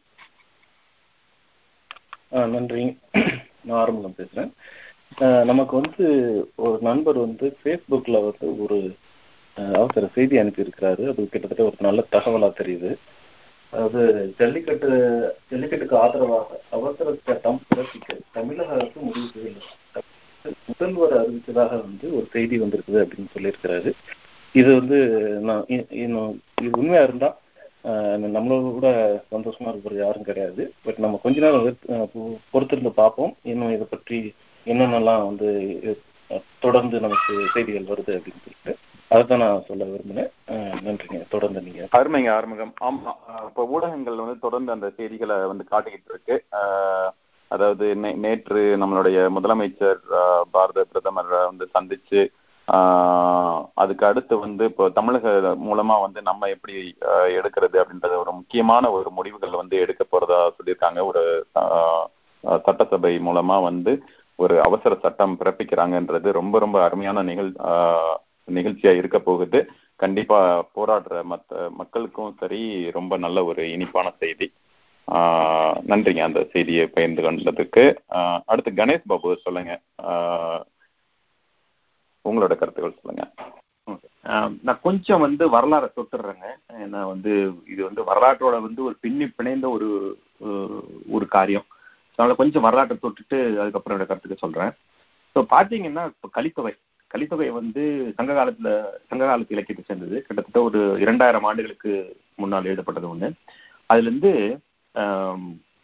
ஆ நன்றி. நான் ஆரம்பம் பேசுறேன். ஆஹ் நமக்கு வந்து ஒரு நண்பர் வந்து ஃபேஸ்புக்ல வந்து ஒரு அவசர செய்தி அனுப்பியிருக்கிறாரு. அது கிட்டத்தட்ட ஒரு நல்ல தகவலா தெரியுது. அது ஜல்லிக்கட்டு ஜல்லிக்கட்டுக்கு ஆதரவாக அவசர சட்டம் பிறப்பிக்க தமிழக அரசு முடிவு செய்துள்ளது. முதல்வர் அறிவித்ததாக வந்து ஒரு செய்தி வந்திருக்குது அப்படின்னு சொல்லியிருக்கிறாரு. இது வந்து நான் இன்னும் இது உண்மையா இருந்தா நம்மளோட கூட சந்தோஷமா இருக்கிறது யாரும் கிடையாது. பட் நம்ம கொஞ்ச நேரம் பொறுத்திருந்து பார்ப்போம். இன்னும் இதை பற்றி என்னென்னலாம் வந்து தொடர்ந்து நமக்கு செய்திகள் வருது அப்படின்னு சொல்லிட்டு அதைத்தான் நான் சொல்ல விரும்பினேன் நன்றிங்க. தொடர்ந்து நீங்க. அருமைங்க ஆறுமுகம் ஆமா இப்போ இப்ப ஊடகங்கள் வந்து தொடர்ந்து அந்த செய்திகளை வந்து காட்டிக்கிட்டு இருக்கு. அதாவது நேற்று நம்மளுடைய முதலமைச்சர் பாரத பிரதமர் வந்து சந்திச்சு அதுக்கு அடுத்து வந்து இப்போ தமிழக மூலமா வந்து நம்ம எப்படி எடுக்கிறது அப்படின்றது ஒரு முக்கியமான ஒரு முடிவுகள் வந்து எடுக்க போறதா சொல்லியிருக்காங்க. ஒரு சட்டசபை மூலமா வந்து ஒரு அவசர சட்டம் பிறப்பிக்கிறாங்கன்றது ரொம்ப ரொம்ப அருமையான நிகழ் நிகழ்ச்சியா இருக்க போகுது. கண்டிப்பா போராடுற மத்த மக்களுக்கும் சரி ரொம்ப நல்ல ஒரு இனிப்பான செய்தி. நன்றிங்க. அந்த செய்தியை பகிர்ந்து கொண்டதுக்கு அடுத்து கணேஷ் பாபு சொல்லுங்க. உங்களோட கருத்துக்கள் சொல்லுங்க. நான் கொஞ்சம் வந்து வரலாறை தொட்டுடுறேங்க ஏன்னா வந்து இது வந்து வரலாற்றோட வந்து ஒரு பின்னி பிணைந்த ஒரு ஒரு- காரியம். அதனால கொஞ்சம் வரலாற்றை தொட்டுட்டு அதுக்கப்புறம் என்னோட கருத்துக்கு சொல்றேன். ஸோ பார்த்தீங்கன்னா இப்போ கலித்தொகை. கலித்தொகை வந்து சங்க காலத்துல சங்க காலத்து இலக்கியத்தை சேர்ந்தது. கிட்டத்தட்ட ஒரு இரண்டாயிரம் ஆண்டுகளுக்கு முன்னால் எழுதப்பட்டது ஒண்ணு. அதுல இருந்து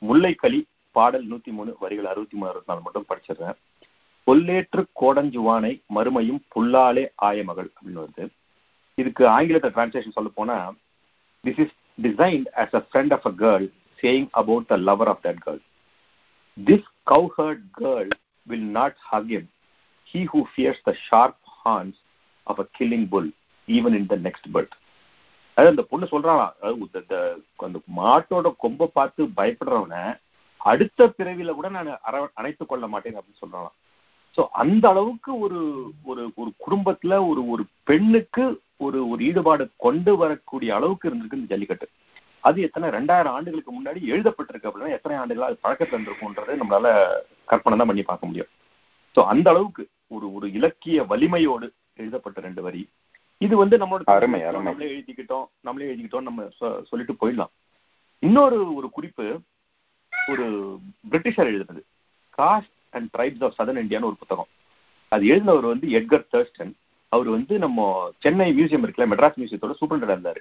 முல்லைக்களி பாடல் நூத்தி மூணு வரிகள் அறுபத்தி மூணு அறுபத்தி நாலு மட்டும் படிச்சிடுறேன். கொல்லேற்று கோடஞ்சுவானை மறுமையும் புல்லாலே ஆயமகள் அப்படின்னு வருது. இதுக்கு ஆங்கிலத்தை டிரான்ஸ்லேஷன் சொல்ல போனா this is designed as a friend of a girl saying about the lover of that girl this this hurt girl will not hug him. He who fears the sharp horns of a killing bull even in the next birth அதாவது அந்த பொண்ணு சொல்றானா அதாவது அந்த மாட்டோட கொம்பை பார்த்து பயப்படுறவன அடுத்த பிறவில கூட நான் அர- அணைத்துக் கொள்ள மாட்டேன் அப்படின்னு சொல்றாளாம். சோ அந்த அளவுக்கு ஒரு ஒரு ஒரு குடும்பத்துல ஒரு ஒரு பெண்ணுக்கு ஒரு ஒரு ஈடுபாடு கொண்டு வரக்கூடிய அளவுக்கு இருந்திருக்கு இந்த ஜல்லிக்கட்டு. அது எத்தனை ரெண்டாயிரம் ஆண்டுகளுக்கு முன்னாடி எழுதப்பட்டிருக்கு அப்படின்னா எத்தனை ஆண்டுகளா அது பழக்கத்துல இருந்திருக்கும்ன்றது நம்மளால கற்பனை தான் பண்ணி பார்க்க முடியும். சோ அந்த அளவுக்கு ஒரு ஒரு இலக்கிய வலிமையோடு எழுதப்பட்ட ரெண்டு வரி. இது வந்து நம்மளோட. நம்மளே எழுதிக்கிட்டோம் நம்மளே எழுதிக்கிட்டோம் நம்ம சொல்லிட்டு போயிடலாம். இன்னொரு ஒரு குறிப்பு ஒரு பிரிட்டிஷர் எழுதுனது. Caste and tribes of southern இந்தியான்னு ஒரு புத்தகம். அது எழுதினவர் வந்து எட்கர் தர்ஸ்டன் அவர் வந்து நம்ம சென்னை மியூசியம் இருக்குல்ல மெட்ராஸ் மியூசியத்தோட சூப்பரண்டா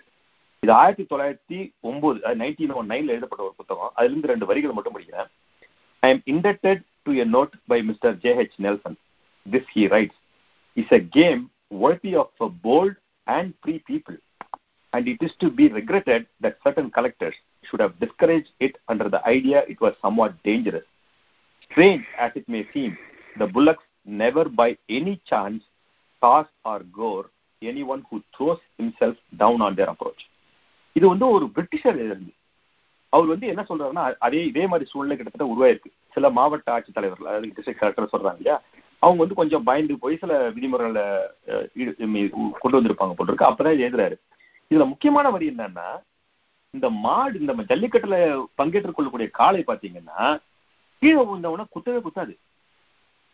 இது ஆயிரத்தி தொள்ளாயிரத்தி ஒன்பது நைன்டீன் ஒன் நைன்ல எழுதப்பட்ட ஒரு புத்தகம். அதுல இருந்து ரெண்டு வரிகள் மட்டும் படிக்கிறேன். I am inducted to a note by mister J H Nelson this he writes is a game worthy of a bold and free people and it is to be regretted that certain collectors should have discouraged it under the idea it was somewhat dangerous. Strange as it may seem, the bullocks never by any chance toss or gore anyone who throws himself down on their approach. இது வந்து ஒரு பிரிட்டிஷர் எழுதுறது அவர் வந்து என்ன சொல்றாருன்னா அதே இதே மாதிரி சூழ்நிலை கிட்டத்தட்ட உருவாயிருக்கு. சில மாவட்ட ஆட்சித்தலைவர்கள் அதாவது டிஸ்ட்ரிக்ட் கலெக்டர் சொல்றாங்க இல்லையா? அவங்க வந்து கொஞ்சம் பயந்து போய் சில விதிமுறைகளை கொண்டு வந்திருப்பாங்க போல் இருக்கு. அப்பதான் இது எழுதுறாரு. இதுல முக்கியமான வரி என்னன்னா இந்த மாடு இந்த ஜல்லிக்கட்டுல பங்கேற்றுக் கொள்ளக்கூடிய காளை பாத்தீங்கன்னா கீழே விழுந்தவன குத்தவே குத்தாது.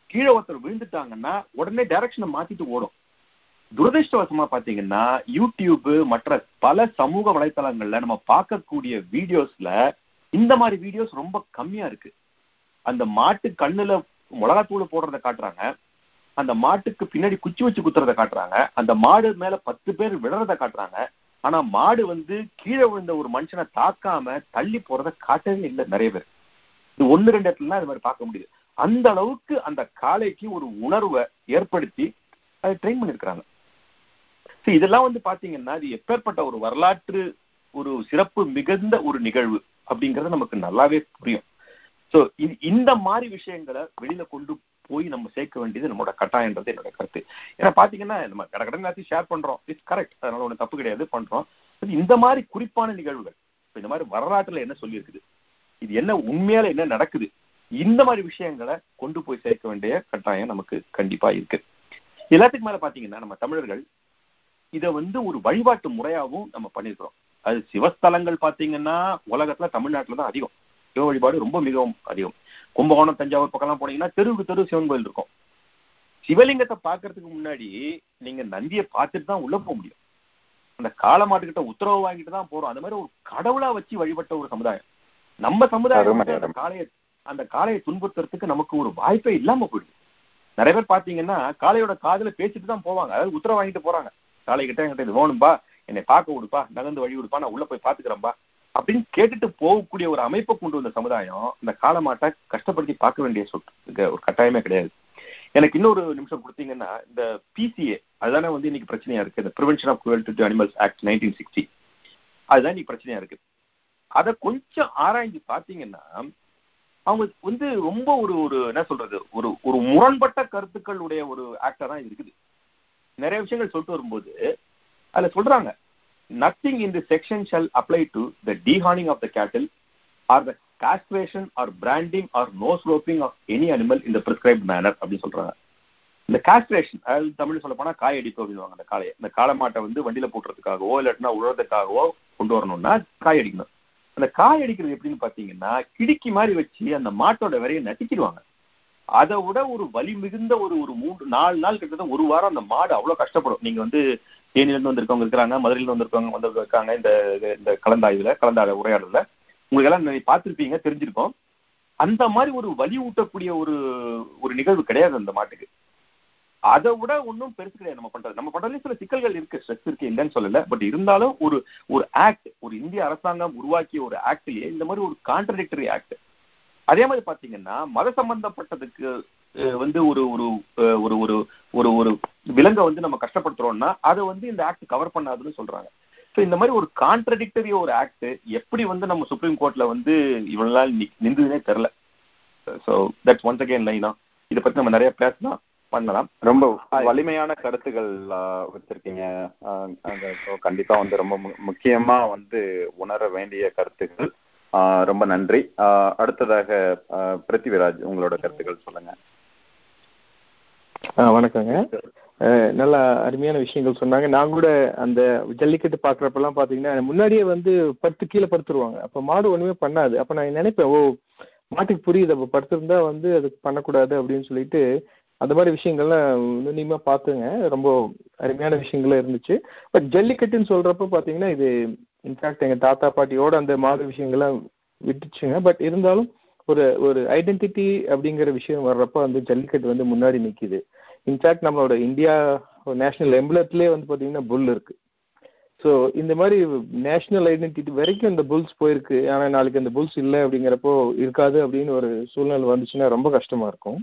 கீழே ஒருத்தர் விழுந்துட்டாங்கன்னா உடனே டைரக்ஷனை மாத்திட்டு ஓடும். துரதிருஷ்டவசமா பாத்தீங்கன்னா யூடியூப் மற்ற பல சமூக வலைத்தளங்கள்ல நம்ம பார்க்கக்கூடிய வீடியோஸ்ல இந்த மாதிரி வீடியோஸ் ரொம்ப கம்மியா இருக்கு. அந்த மாட்டு கண்ணுல மிளகாத்தூள் போடுறத காட்டுறாங்க. அந்த மாட்டுக்கு பின்னாடி குச்சி வச்சு குத்துறத காட்டுறாங்க. அந்த மாடு மேல பத்து பேர் விழறத காட்டுறாங்க. ஆனா மாடு வந்து கீழே விழுந்த ஒரு மனுஷனை தாக்காம தள்ளி போறத காட்டவே இல்லை நிறைய பேர். இது ஒன்னு ரெண்டு இடத்துல அது இது மாதிரி பார்க்க முடியுது. அந்த அளவுக்கு அந்த காளைக்கு ஒரு உணர்வை ஏற்படுத்தி அதை ட்ரெயின் பண்ணிருக்கிறாங்க சரி இதெல்லாம் வந்து பாத்தீங்கன்னா இது எப்பேற்பட்ட ஒரு வரலாற்று ஒரு சிறப்பு மிகுந்த ஒரு நிகழ்வு அப்படிங்கிறது நமக்கு நல்லாவே புரியும். சோ இந்த மாதிரி விஷயங்களை வெளியில கொண்டு போய் நம்ம சேர்க்க வேண்டியது நம்மளோட கட்டாயன்றது என்னோட கருத்து. ஏன்னா பாத்தீங்கன்னா நம்ம கடற்கடன் எல்லாத்தையும் ஷேர் பண்றோம். இட்ஸ் கரெக்ட் அதனால ஒண்ணு தப்பு கிடையாது. பண்றோம். இந்த மாதிரி குறிப்பான நிகழ்வுகள் இந்த மாதிரி வரலாற்றுல என்ன சொல்லியிருக்குது? இது என்ன உண்மையால என்ன நடக்குது? இந்த மாதிரி விஷயங்களை கொண்டு போய் சேர்க்க வேண்டிய கட்டாயம் நமக்கு கண்டிப்பா இருக்கு. எல்லாத்துக்கு மேல பாத்தீங்கன்னா நம்ம தமிழர்கள் இதை வந்து ஒரு வழிபாட்டு முறையாகவும் நம்ம பண்ணிருக்கிறோம். அது சிவஸ்தலங்கள் பாத்தீங்கன்னா உலகத்துல தமிழ்நாட்டுல தான் அதிகம். சிவ வழிபாடு ரொம்ப மிகவும் அதிகம். கும்பகோணம் தஞ்சாவூர் பக்கம்லாம் போனீங்கன்னா தெருவுக்கு தெரு சிவன் கோயில் இருக்கும். சிவலிங்கத்தை பார்க்கறதுக்கு முன்னாடி நீங்க நந்தியை பார்த்துட்டு தான் உள்ள போக முடியும். அந்த காலமாட்டுக்கிட்ட உத்தரவு வாங்கிட்டு தான் போறோம். அந்த மாதிரி ஒரு கடவுளா வச்சு வழிபட்ட ஒரு சமுதாயம். நம்ம சமுதாயம் அந்த. காளையை அந்த காளையை துன்புறுத்துறதுக்கு நமக்கு ஒரு வாய்ப்பே இல்லாம போயிடுது. நிறைய பேர் பாத்தீங்கன்னா காளையோட காதுல பேசிட்டு தான் போவாங்க. அதாவது உத்தரவு வாங்கிட்டு போறாங்க. காளை கிட்ட என்கிட்ட இது வேணும்பா என்னை பார்க்க விடுப்பா நகர்ந்து வழி விடுப்பா நான் உள்ள போய் பாத்துக்கிறேன்பா அப்படின்னு கேட்டுட்டு போகக்கூடிய ஒரு அமைப்பை கொண்டு வந்த சமுதாயம் இந்த காலமாட்டை கஷ்டப்படுத்தி பார்க்க வேண்டிய ஒரு கட்டாயமே கிடையாது. எனக்கு இன்னொரு நிமிஷம் கொடுத்தீங்கன்னா இந்த பிசிஏ அதுதானே வந்து இன்னைக்கு பிரச்சனையா இருக்கு. இந்த prevention of cruelty to animals act nineteen sixty அதுதான் இன்னைக்கு பிரச்சனையா இருக்கு. அதை கொஞ்சம் ஆராய்ஞ்சு பாத்தீங்கன்னா அவங்க வந்து ரொம்ப ஒரு ஒரு என்ன சொல்றது ஒரு ஒரு முரண்பட்ட கருத்துக்களுடைய ஒரு ஆக்டர் தான் இருக்குது. நிறைய விஷயங்கள் சொல்லிட்டு வரும்போது அதுல சொல்றாங்க nothing in the section shall apply to the dehorning of the cattle or the castration or branding or nose roping of any animal இந்த பிரிஸ்கிரைப் மேனர் அப்படின்னு சொல்றாங்க. இந்த காஸ்ட்ரேஷன் அதாவது தமிழ் சொல்ல போனா காய் அடிப்பு அப்படின்னுவாங்க அந்த காளையை. இந்த காளை மாட்டை வந்து வண்டியில போட்டுறதுக்காகவோ இல்லாட்டினா உழறதுக்காகவோ கொண்டு வரணும்னா காய் அடிக்கணும். அந்த காய் அடிக்கிறது எப்படின்னு பாத்தீங்கன்னா கிடுக்கி மாதிரி வச்சு அந்த மாட்டோட விரையை நட்டிக்கிடுவாங்க அதை விட ஒரு வலி மிகுந்த ஒரு ஒரு மூன்று நாலு நாள் கிட்டத்தட்ட ஒரு வாரம் அந்த மாடு அவ்வளவு கஷ்டப்படும். நீங்க வந்து தேனியிலிருந்து வந்திருக்கவங்க இருக்கிறாங்க மதுரையில வந்திருக்கவங்க வந்து இருக்காங்க இந்த இந்த கலந்தாய்வுல கலந்தாட உரையாடல உங்களுக்கு எல்லாம் பார்த்துருப்பீங்க தெரிஞ்சிருக்கோம். அந்த மாதிரி ஒரு வலி ஊட்டக்கூடிய ஒரு ஒரு நிகழ்வு கிடையாது அந்த மாட்டுக்கு. அதை விட ஒன்றும் பெருசு கிடையாது நம்ம பண்றது. நம்ம பண்றதுல சில சிக்கல்கள் இருக்கு. ஸ்ட்ரெஸ் இருக்கு இல்லைன்னு சொல்லல. பட் இருந்தாலும் ஒரு ஒரு ஆக்ட் ஒரு இந்திய அரசாங்கம் உருவாக்கிய ஒரு ஆக்ட்லயே இந்த மாதிரி ஒரு கான்ட்ரடிக்டரி ஆக்ட் அதே மாதிரி பாத்தீங்கன்னா மத சம்பந்தப்பட்டதுக்கு வந்து ஒரு ஒரு ஒரு ஒரு ஒரு ஒரு விலங்கை வந்து நம்ம கஷ்டப்படுத்துறோம்னா அதை வந்து இந்த ஆக்ட் கவர் பண்ணாதுன்னு சொல்றாங்க. ஸோ இந்த மாதிரி ஒரு கான்ட்ரடிக்டரி ஒரு ஆக்ட் எப்படி வந்து நம்ம சுப்ரீம் கோர்ட்ல வந்து இவ்வளவு நாள் நின்றுதுன்னே தெரில தெரியல ஸோ தட்ஸ் ஒன்ஸ் அகேன் லைனா இதை பத்தி நம்ம நிறைய பேசலாம். பண்ணலாம். ரொம்ப வலிமையான கருத்துக்கள் வச்சிருக்கீங்க. கண்டிப்பா வந்து ரொம்ப மு- முக்கியமா வந்து உணர வேண்டிய கருத்துக்கள். ரொம்ப நன்றி. அடுத்ததாக பிருத்திவிராஜ் உங்களோட கருத்துக்கள் சொல்லுங்க. வணக்கங்க. அஹ் நல்ல அருமையான விஷயங்கள் சொன்னாங்க. நான் கூட அந்த ஜல்லிக்கட்டு பார்க்குறப்பெல்லாம் பார்த்தீங்கன்னா முன்னாடியே வந்து படுத்து கீழே படுத்துருவாங்க. அப்போ மாடு ஒன்றுமே பண்ணாது. அப்போ நான் நினைப்பேன் ஓ மாட்டுக்கு புரியுது. அப்போ படுத்திருந்தா வந்து அதுக்கு பண்ணக்கூடாது அப்படின்னு சொல்லிட்டு அந்த மாதிரி விஷயங்கள்லாம் நுண்ணியமாக பார்த்துங்க. ரொம்ப அருமையான விஷயங்கள்லாம் இருந்துச்சு. பட் ஜல்லிக்கட்டுன்னு சொல்கிறப்ப பார்த்தீங்கன்னா இது இன்ஃபேக்ட் எங்கள் தாத்தா பாட்டியோட அந்த மாதிரி விஷயங்கள்லாம் விட்டுச்சுங்க. பட் இருந்தாலும் ஒரு ஒரு ஐடென்டிட்டி அப்படிங்கிற விஷயம் வர்றப்ப வந்து ஜல்லிக்கட்டு வந்து முன்னாடி நிற்கிது இன்ஃபேக்ட் நம்மளோட இந்தியா நேஷனல் எம்பளத்திலே வந்து பார்த்தீங்கன்னா புல் இருக்குது ஸோ இந்த மாதிரி நேஷனல் ஐடென்டிட்டி வரைக்கும் இந்த புல்ஸ் போயிருக்கு. ஆனால் நாளைக்கு அந்த புல்ஸ் இல்லை அப்படிங்கிறப்போ இருக்காது அப்படின்னு ஒரு சூழ்நிலை வந்துச்சுன்னா ரொம்ப கஷ்டமாக இருக்கும்.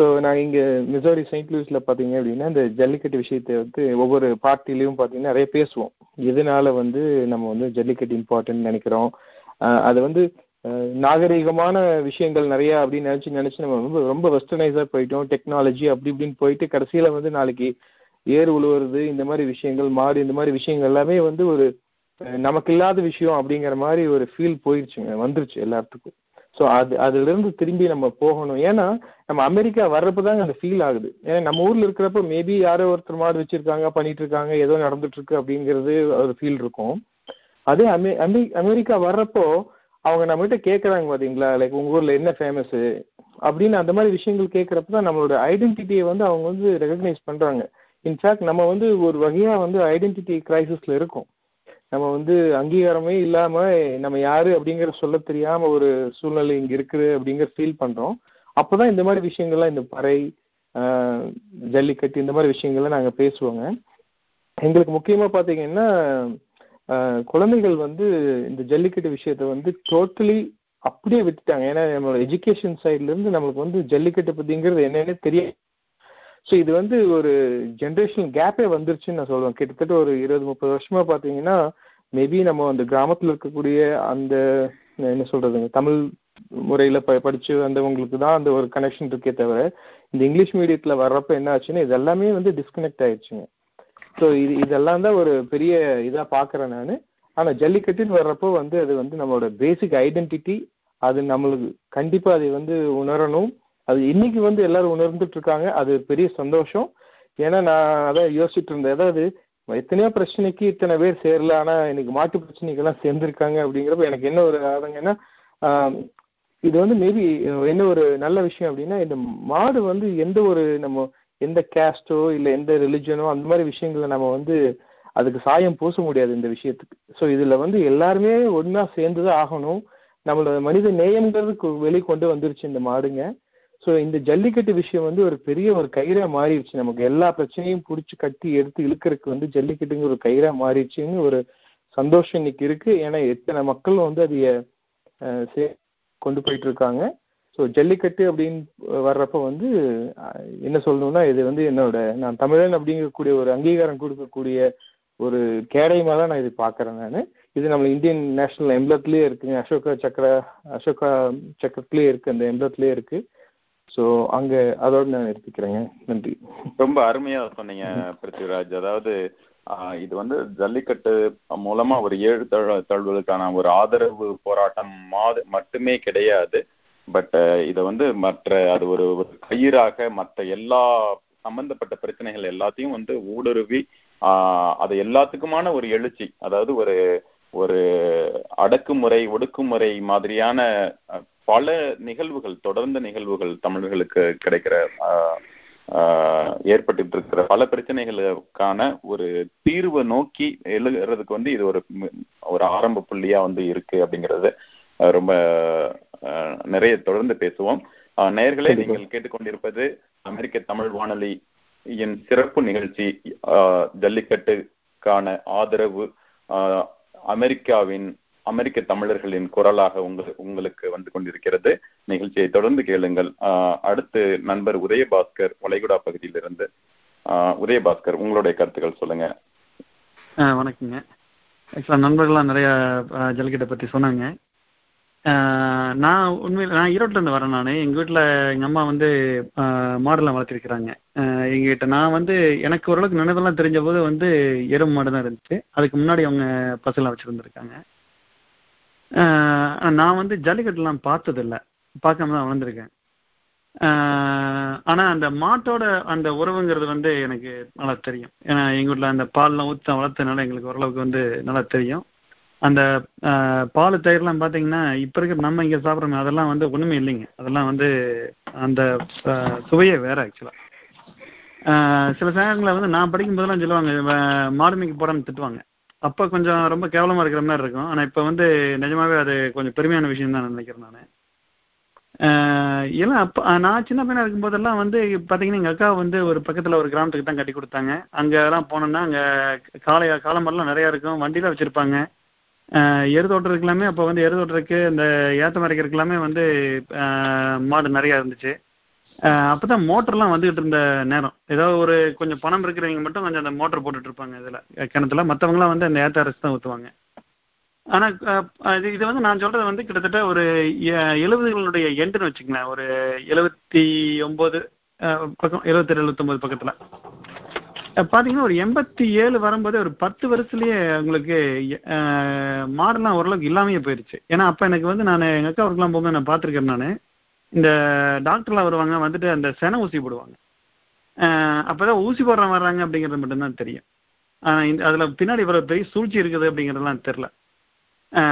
ஸோ நாங்கள் இங்கே மிசோரி செயின்ட் லூயிஸில் பார்த்தீங்க அப்படின்னா இந்த ஜல்லிக்கட்டு விஷயத்தை வந்து ஒவ்வொரு பார்ட்டிலையும் பார்த்தீங்கன்னா நிறைய பேசுவோம். எதனால வந்து நம்ம வந்து ஜல்லிக்கட்டு இம்பார்ட்டன்ட் நினைக்கிறோம்? அது வந்து நாகரிகமான நாகரீகமான விஷயங்கள் நிறையா அப்படின்னு நினச்சி நினச்சி நம்ம ரொம்ப ரொம்ப வெஸ்டர்னைஸாக போயிட்டோம். டெக்னாலஜி அப்படி இப்படின்னு போயிட்டு கடைசியில் வந்து நாளைக்கு ஏர் உழுவுறது இந்த மாதிரி விஷயங்கள் மாடு இந்த மாதிரி விஷயங்கள் எல்லாமே வந்து ஒரு நமக்கு இல்லாத விஷயம் அப்படிங்கிற மாதிரி ஒரு ஃபீல் போயிடுச்சுங்க வந்துருச்சு எல்லாத்துக்கும். ஸோ அது அதுலேருந்து திரும்பி நம்ம போகணும். ஏன்னா நம்ம அமெரிக்கா வர்றப்பதாங்க அந்த ஃபீல் ஆகுது. ஏன்னா நம்ம ஊரில் இருக்கிறப்ப மேபி யாரோ ஒருத்தர் மாடு வச்சிருக்காங்க பண்ணிட்டு இருக்காங்க ஏதோ நடந்துட்டு இருக்கு அப்படிங்கிறது ஒரு ஃபீல் இருக்கும். அதே அமெ அமெ அமெரிக்கா வர்றப்போ அவங்க நம்மகிட்ட கேட்குறாங்க பார்த்தீங்களா லைக் உங்கள் ஊரில் என்ன ஃபேமஸு அப்படின்னு அந்த மாதிரி விஷயங்கள் கேட்குறப்ப தான் நம்மளோட ஐடென்டிட்டியை வந்து அவங்க வந்து ரெகக்னைஸ் பண்ணுறாங்க இன்ஃபேக்ட் நம்ம வந்து ஒரு வகையாக வந்து ஐடென்டிட்டி கிரைசிஸில் இருக்கும். நம்ம வந்து அங்கீகாரமே இல்லாம நம்ம யாரு அப்படிங்கிற சொல்ல தெரியாம ஒரு சூழ்நிலை இங்க இருக்குது அப்படிங்கிற ஃபீல் பண்றோம். அப்பதான் இந்த மாதிரி விஷயங்கள்லாம் இந்த பறை ஜல்லிக்கட்டு இந்த மாதிரி விஷயங்கள்லாம் நாங்க பேசுவோங்க. எங்களுக்கு முக்கியமா பாத்தீங்கன்னா குழந்தைகள் வந்து இந்த ஜல்லிக்கட்டு விஷயத்த வந்து டோட்டலி அப்படியே விட்டுட்டாங்க. ஏன்னா நம்மளோட எஜுகேஷன் சைட்ல இருந்து நம்மளுக்கு வந்து ஜல்லிக்கட்டு பத்திங்கிறது என்னன்னே தெரியாது. ஸோ இது வந்து ஒரு ஜென்ரேஷன் கேப்பே வந்துருச்சுன்னு நான் சொல்லுவேன் கிட்டத்தட்ட ஒரு இருபது முப்பது வருஷமா பார்த்தீங்கன்னா மேபி நம்ம அந்த கிராமத்தில் இருக்கக்கூடிய அந்த என்ன சொல்றதுங்க தமிழ் முறையில் ப படித்து வந்தவங்களுக்கு தான் அந்த ஒரு கனெக்ஷன் இருக்கே தவிர இந்த இங்கிலீஷ் மீடியத்தில் வர்றப்ப என்ன ஆச்சுன்னா இது எல்லாமே வந்து டிஸ்கனெக்ட் ஆயிடுச்சுங்க. ஸோ இது இதெல்லாம் தான் ஒரு பெரிய இதாக பார்க்குறேன் நான். ஆனால் ஜல்லிக்கட்டுன்னு வர்றப்போ வந்து அது வந்து நம்மளோட பேசிக் ஐடென்டிட்டி அது நம்மளுக்கு கண்டிப்பாக அதை வந்து உணரணும். அது இன்னைக்கு வந்து எல்லாரும் உணர்ந்துட்டு இருக்காங்க. அது பெரிய சந்தோஷம். ஏன்னா நான் அதான் யோசிச்சுட்டு இருந்தேன். அதாவது எத்தனையோ பிரச்சனைக்கு இத்தனை பேர் சேரல. ஆனா இன்னைக்கு மாட்டு பிரச்சனைக்கெல்லாம் சேர்ந்திருக்காங்க அப்படிங்கிறப்ப எனக்கு என்ன ஒரு ஆதங்கன்னா இது வந்து மேபி என்ன ஒரு நல்ல விஷயம் அப்படின்னா இந்த மாடு வந்து எந்த ஒரு நம்ம எந்த கேஸ்டோ இல்ல எந்த ரிலிஜனோ அந்த மாதிரி விஷயங்களை நம்ம வந்து அதுக்கு சாயம் பூச முடியாது இந்த விஷயத்துக்கு. ஸோ இதுல வந்து எல்லாருமே சேர்ந்து சேர்ந்துதான் ஆகணும். நம்மளோட மனித நேயம்ங்கிறது வெளிக்கொண்டு வந்துருச்சு இந்த மாடுங்க. ஸோ இந்த ஜல்லிக்கட்டு விஷயம் வந்து ஒரு பெரிய ஒரு கயிறா மாறிடுச்சு. நமக்கு எல்லா பிரச்சனையும் பிடிச்சி கட்டி எடுத்து இழுக்கறதுக்கு வந்து ஜல்லிக்கட்டுங்கிற ஒரு கயிறா மாறிடுச்சுன்னு ஒரு சந்தோஷம் இன்னைக்கு இருக்கு. ஏன்னா எத்தனை மக்களும் வந்து அதைய சே- கொண்டு போயிட்டு இருக்காங்க ஸோ ஜல்லிக்கட்டு அப்படின்னு வர்றப்ப வந்து என்ன சொல்லணும்னா இது வந்து என்னோட நான் தமிழன் அப்படிங்கக்கூடிய ஒரு அங்கீகாரம் கொடுக்கக்கூடிய ஒரு கேடயமா தான் நான் இது பார்க்குறேன் நான். இது நம்ம இந்தியன் நேஷனல் எம்ப்ளத்லயே இருக்குங்க. அசோகா சக்கர அசோகா சக்கரத்திலேயே இருக்கு. அந்த எம்ப்ளத்லயே இருக்கு. ஸோ அங்க அதோட நான் எடுத்துக்கிறேங்க. நன்றி. ரொம்ப அருமையா சொன்னீங்க பிருத்திவிராஜ் அதாவது இது வந்து ஜல்லிக்கட்டு மூலமா ஒரு ஏழு தழு தழுவலுக்கான ஒரு ஆதரவு போராட்டம் மாது மட்டுமே கிடையாது. பட் இதை வந்து மற்ற அது ஒரு ஒரு கயிறாக மற்ற எல்லா சம்பந்தப்பட்ட பிரச்சனைகள் எல்லாத்தையும் வந்து ஊடுருவி ஆஹ், அது எல்லாத்துக்குமான ஒரு எழுச்சி. அதாவது ஒரு ஒரு அடக்குமுறை ஒடுக்குமுறை மாதிரியான பல நிகழ்வுகள் தொடர்ந்த நிகழ்வுகள் தமிழர்களுக்கு கிடைக்கிற ஆஹ், ஏற்பட்டுட்டு இருக்கிற பல பிரச்சனைகளுக்கான ஒரு தீர்வை நோக்கி எழுகிறதுக்கு வந்து இது ஒரு ஒரு ஆரம்ப புள்ளியா வந்து இருக்கு அப்படிங்கிறது ரொம்ப நிறைய தொடர்ந்து பேசுவோம் கண்டிப்பா. நீங்கள் கேட்டுக்கொண்டிருப்பது அமெரிக்க தமிழ் வானொலியின் சிறப்பு நிகழ்ச்சி ஜல்லிக்கட்டுக்கான ஆதரவு அமெரிக்காவின் அமெரிக்க தமிழர்களின் குரலாக உங்களுக்கு உங்களுக்கு வந்து கொண்டிருக்கிறது. நிகழ்ச்சியை தொடர்ந்து கேளுங்கள். அடுத்து நண்பர் உதயபாஸ்கர் வளைகுடா பகுதியிலிருந்து. உதயபாஸ்கர் உங்களுடைய கருத்துக்கள் சொல்லுங்க. வணக்கங்க. ஆக்சுவலாக நண்பர்கள்லாம் நிறைய ஜல்லிக்கட்டை பற்றி சொன்னாங்க. நான் உண்மையில் நான் ஈரோட்டிலேருந்து வரேன் நான். எங்கள் வீட்டில் எங்கள் அம்மா வந்து மாடெல்லாம் வளர்த்திருக்கிறாங்க. எங்ககிட்ட நான் வந்து எனக்கு ஓரளவுக்கு நினைவெல்லாம் தெரிஞ்ச போது வந்து எறும்பு மாடு தான் இருந்துச்சு. அதுக்கு முன்னாடி அவங்க பசுலாம் வச்சுருந்துருக்காங்க. நான் வந்து ஜல்லிக்கட்டுலாம் பார்த்ததில்ல. பார்க்காம தான் வளர்ந்துருக்கேன். ஆனால் ஆனா அந்த மாட்டோட அந்த உறவுங்கிறது வந்து எனக்கு நல்லா தெரியும். ஏன்னா எங்க வீட்டில் அந்த பால்லாம் ஊத்த வளர்த்ததுனால எங்களுக்கு ஓரளவுக்கு வந்து நல்லா தெரியும். அந்த பால் தயிர்லாம் பார்த்தீங்கன்னா இப்போ இருக்கிற நம்ம இங்கே சாப்பிட்றோமே அதெல்லாம் வந்து ஒன்றுமே இல்லைங்க. அதெல்லாம் வந்து அந்த சுவையே வேற ஆக்சுவலாக சில சமயங்களில் வந்து நான் படிக்கும் போதெல்லாம் சொல்லுவாங்க மாடுமைக்கு போடாமல் திட்டுவாங்க. அப்ப கொஞ்சம் ரொம்ப கேவலமா இருக்கிற மாதிரி இருக்கும். ஆனா இப்ப வந்து நிஜமாவே அது கொஞ்சம் பெருமையான விஷயம் தான் நினைக்கிறேன் நான். ஏன்னா எல்லாம் அப்ப நான் சின்ன பையனா இருக்கும்போதெல்லாம் வந்து பாத்தீங்கன்னா எங்க அக்கா வந்து ஒரு பக்கத்துல ஒரு கிராமத்துக்கு தான் கட்டி கொடுத்தாங்க. அங்க எல்லாம் போனோம்னா அங்க காலை காலமரம்லாம் நிறைய இருக்கும். வண்டிலாம் வச்சிருப்பாங்க. ஆஹ் எரு தோட்டம் எல்லாமே அப்போ வந்து எரு இந்த ஏத்த மறைக்கிறதுக்கு எல்லாமே வந்து மாடு நிறைய இருந்துச்சு. அப்பதான் மோட்டர்லாம் வந்துகிட்டு இருந்த நேரம். ஏதாவது ஒரு கொஞ்சம் பணம் இருக்கிறவங்க மட்டும் கொஞ்சம் அந்த மோட்டர் போட்டுட்டு இருப்பாங்க இதுல. கிணத்துல. மத்தவங்கலாம் வந்து அந்த ஏத்த அரிசி தான் ஊத்துவாங்க. ஆனா அது இது வந்து நான் சொல்றது வந்து கிட்டத்தட்ட ஒரு எ- எழுபதுகளுடைய எண்டுன்னு வச்சுக்கங்களேன். ஒரு எழுபத்தி ஒன்பது பக்கம் எழுபத்தி எழுபத்தி பக்கத்துல. பாத்தீங்கன்னா ஒரு எண்பத்தி ஏழு வரும்போது ஒரு பத்து வருஷத்துலயே உங்களுக்கு மாடெல்லாம் ஓரளவுக்கு இல்லாமையே போயிருச்சு. ஏன்னா அப்ப எனக்கு வந்து நான் எங்க அக்கா ஒர்க்கெல்லாம் போகும்போது நான் பார்த்துருக்கேன் நான். இந்த டாக்டர்லாம் வருவாங்க வந்துட்டு அந்த சென ஊசி போடுவாங்க. அஹ், அப்பதான் ஊசி போடுறவங்க வர்றாங்க அப்படிங்கிறது மட்டும்தான் தெரியும். ஆனா இந்த அதுல பின்னாடி வர பெரிய சூழ்ச்சி இருக்குது அப்படிங்கிறதுலாம் தெரியல இப்போ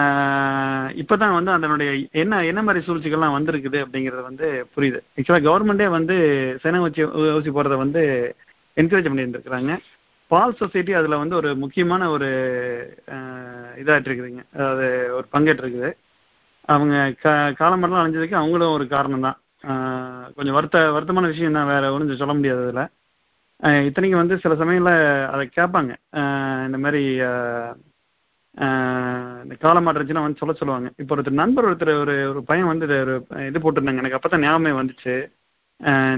இப்பதான் வந்து அதனுடைய என்ன என்ன மாதிரி சூழ்ச்சிகள்லாம் வந்திருக்குது அப்படிங்கிறது வந்து புரியுது. ஆக்சுவலா கவர்மெண்டே வந்து சென ஊசி ஊசி போடுறத வந்து என்கரேஜ் பண்ணியிருந்திருக்கிறாங்க. பால் சொசைட்டி அதுல வந்து ஒரு முக்கியமான ஒரு ஆஹ் இருக்குதுங்க அதாவது ஒரு பங்கேற்று இருக்குது அவங்க க காலம்பரெல்லாம் அழிஞ்சதுக்கு அவங்களும் ஒரு காரணம் தான் கொஞ்சம் வருத்த வருத்தமான விஷயம் தான் வேற ஒன்றும் சொல்ல முடியாது அதில். இத்தனைக்கும் வந்து சில சமயங்களில் அதை கேட்பாங்க. இந்த மாதிரி இந்த காலம் மாற்றுச்சுன்னா வந்து சொல்ல சொல்லுவாங்க. இப்போ ஒருத்தர் நண்பர் ஒருத்தர் ஒரு ஒரு பையன் வந்து ஒரு இது போட்டிருந்தாங்க. எனக்கு அப்போ தான் ஞாபகமே வந்துச்சு.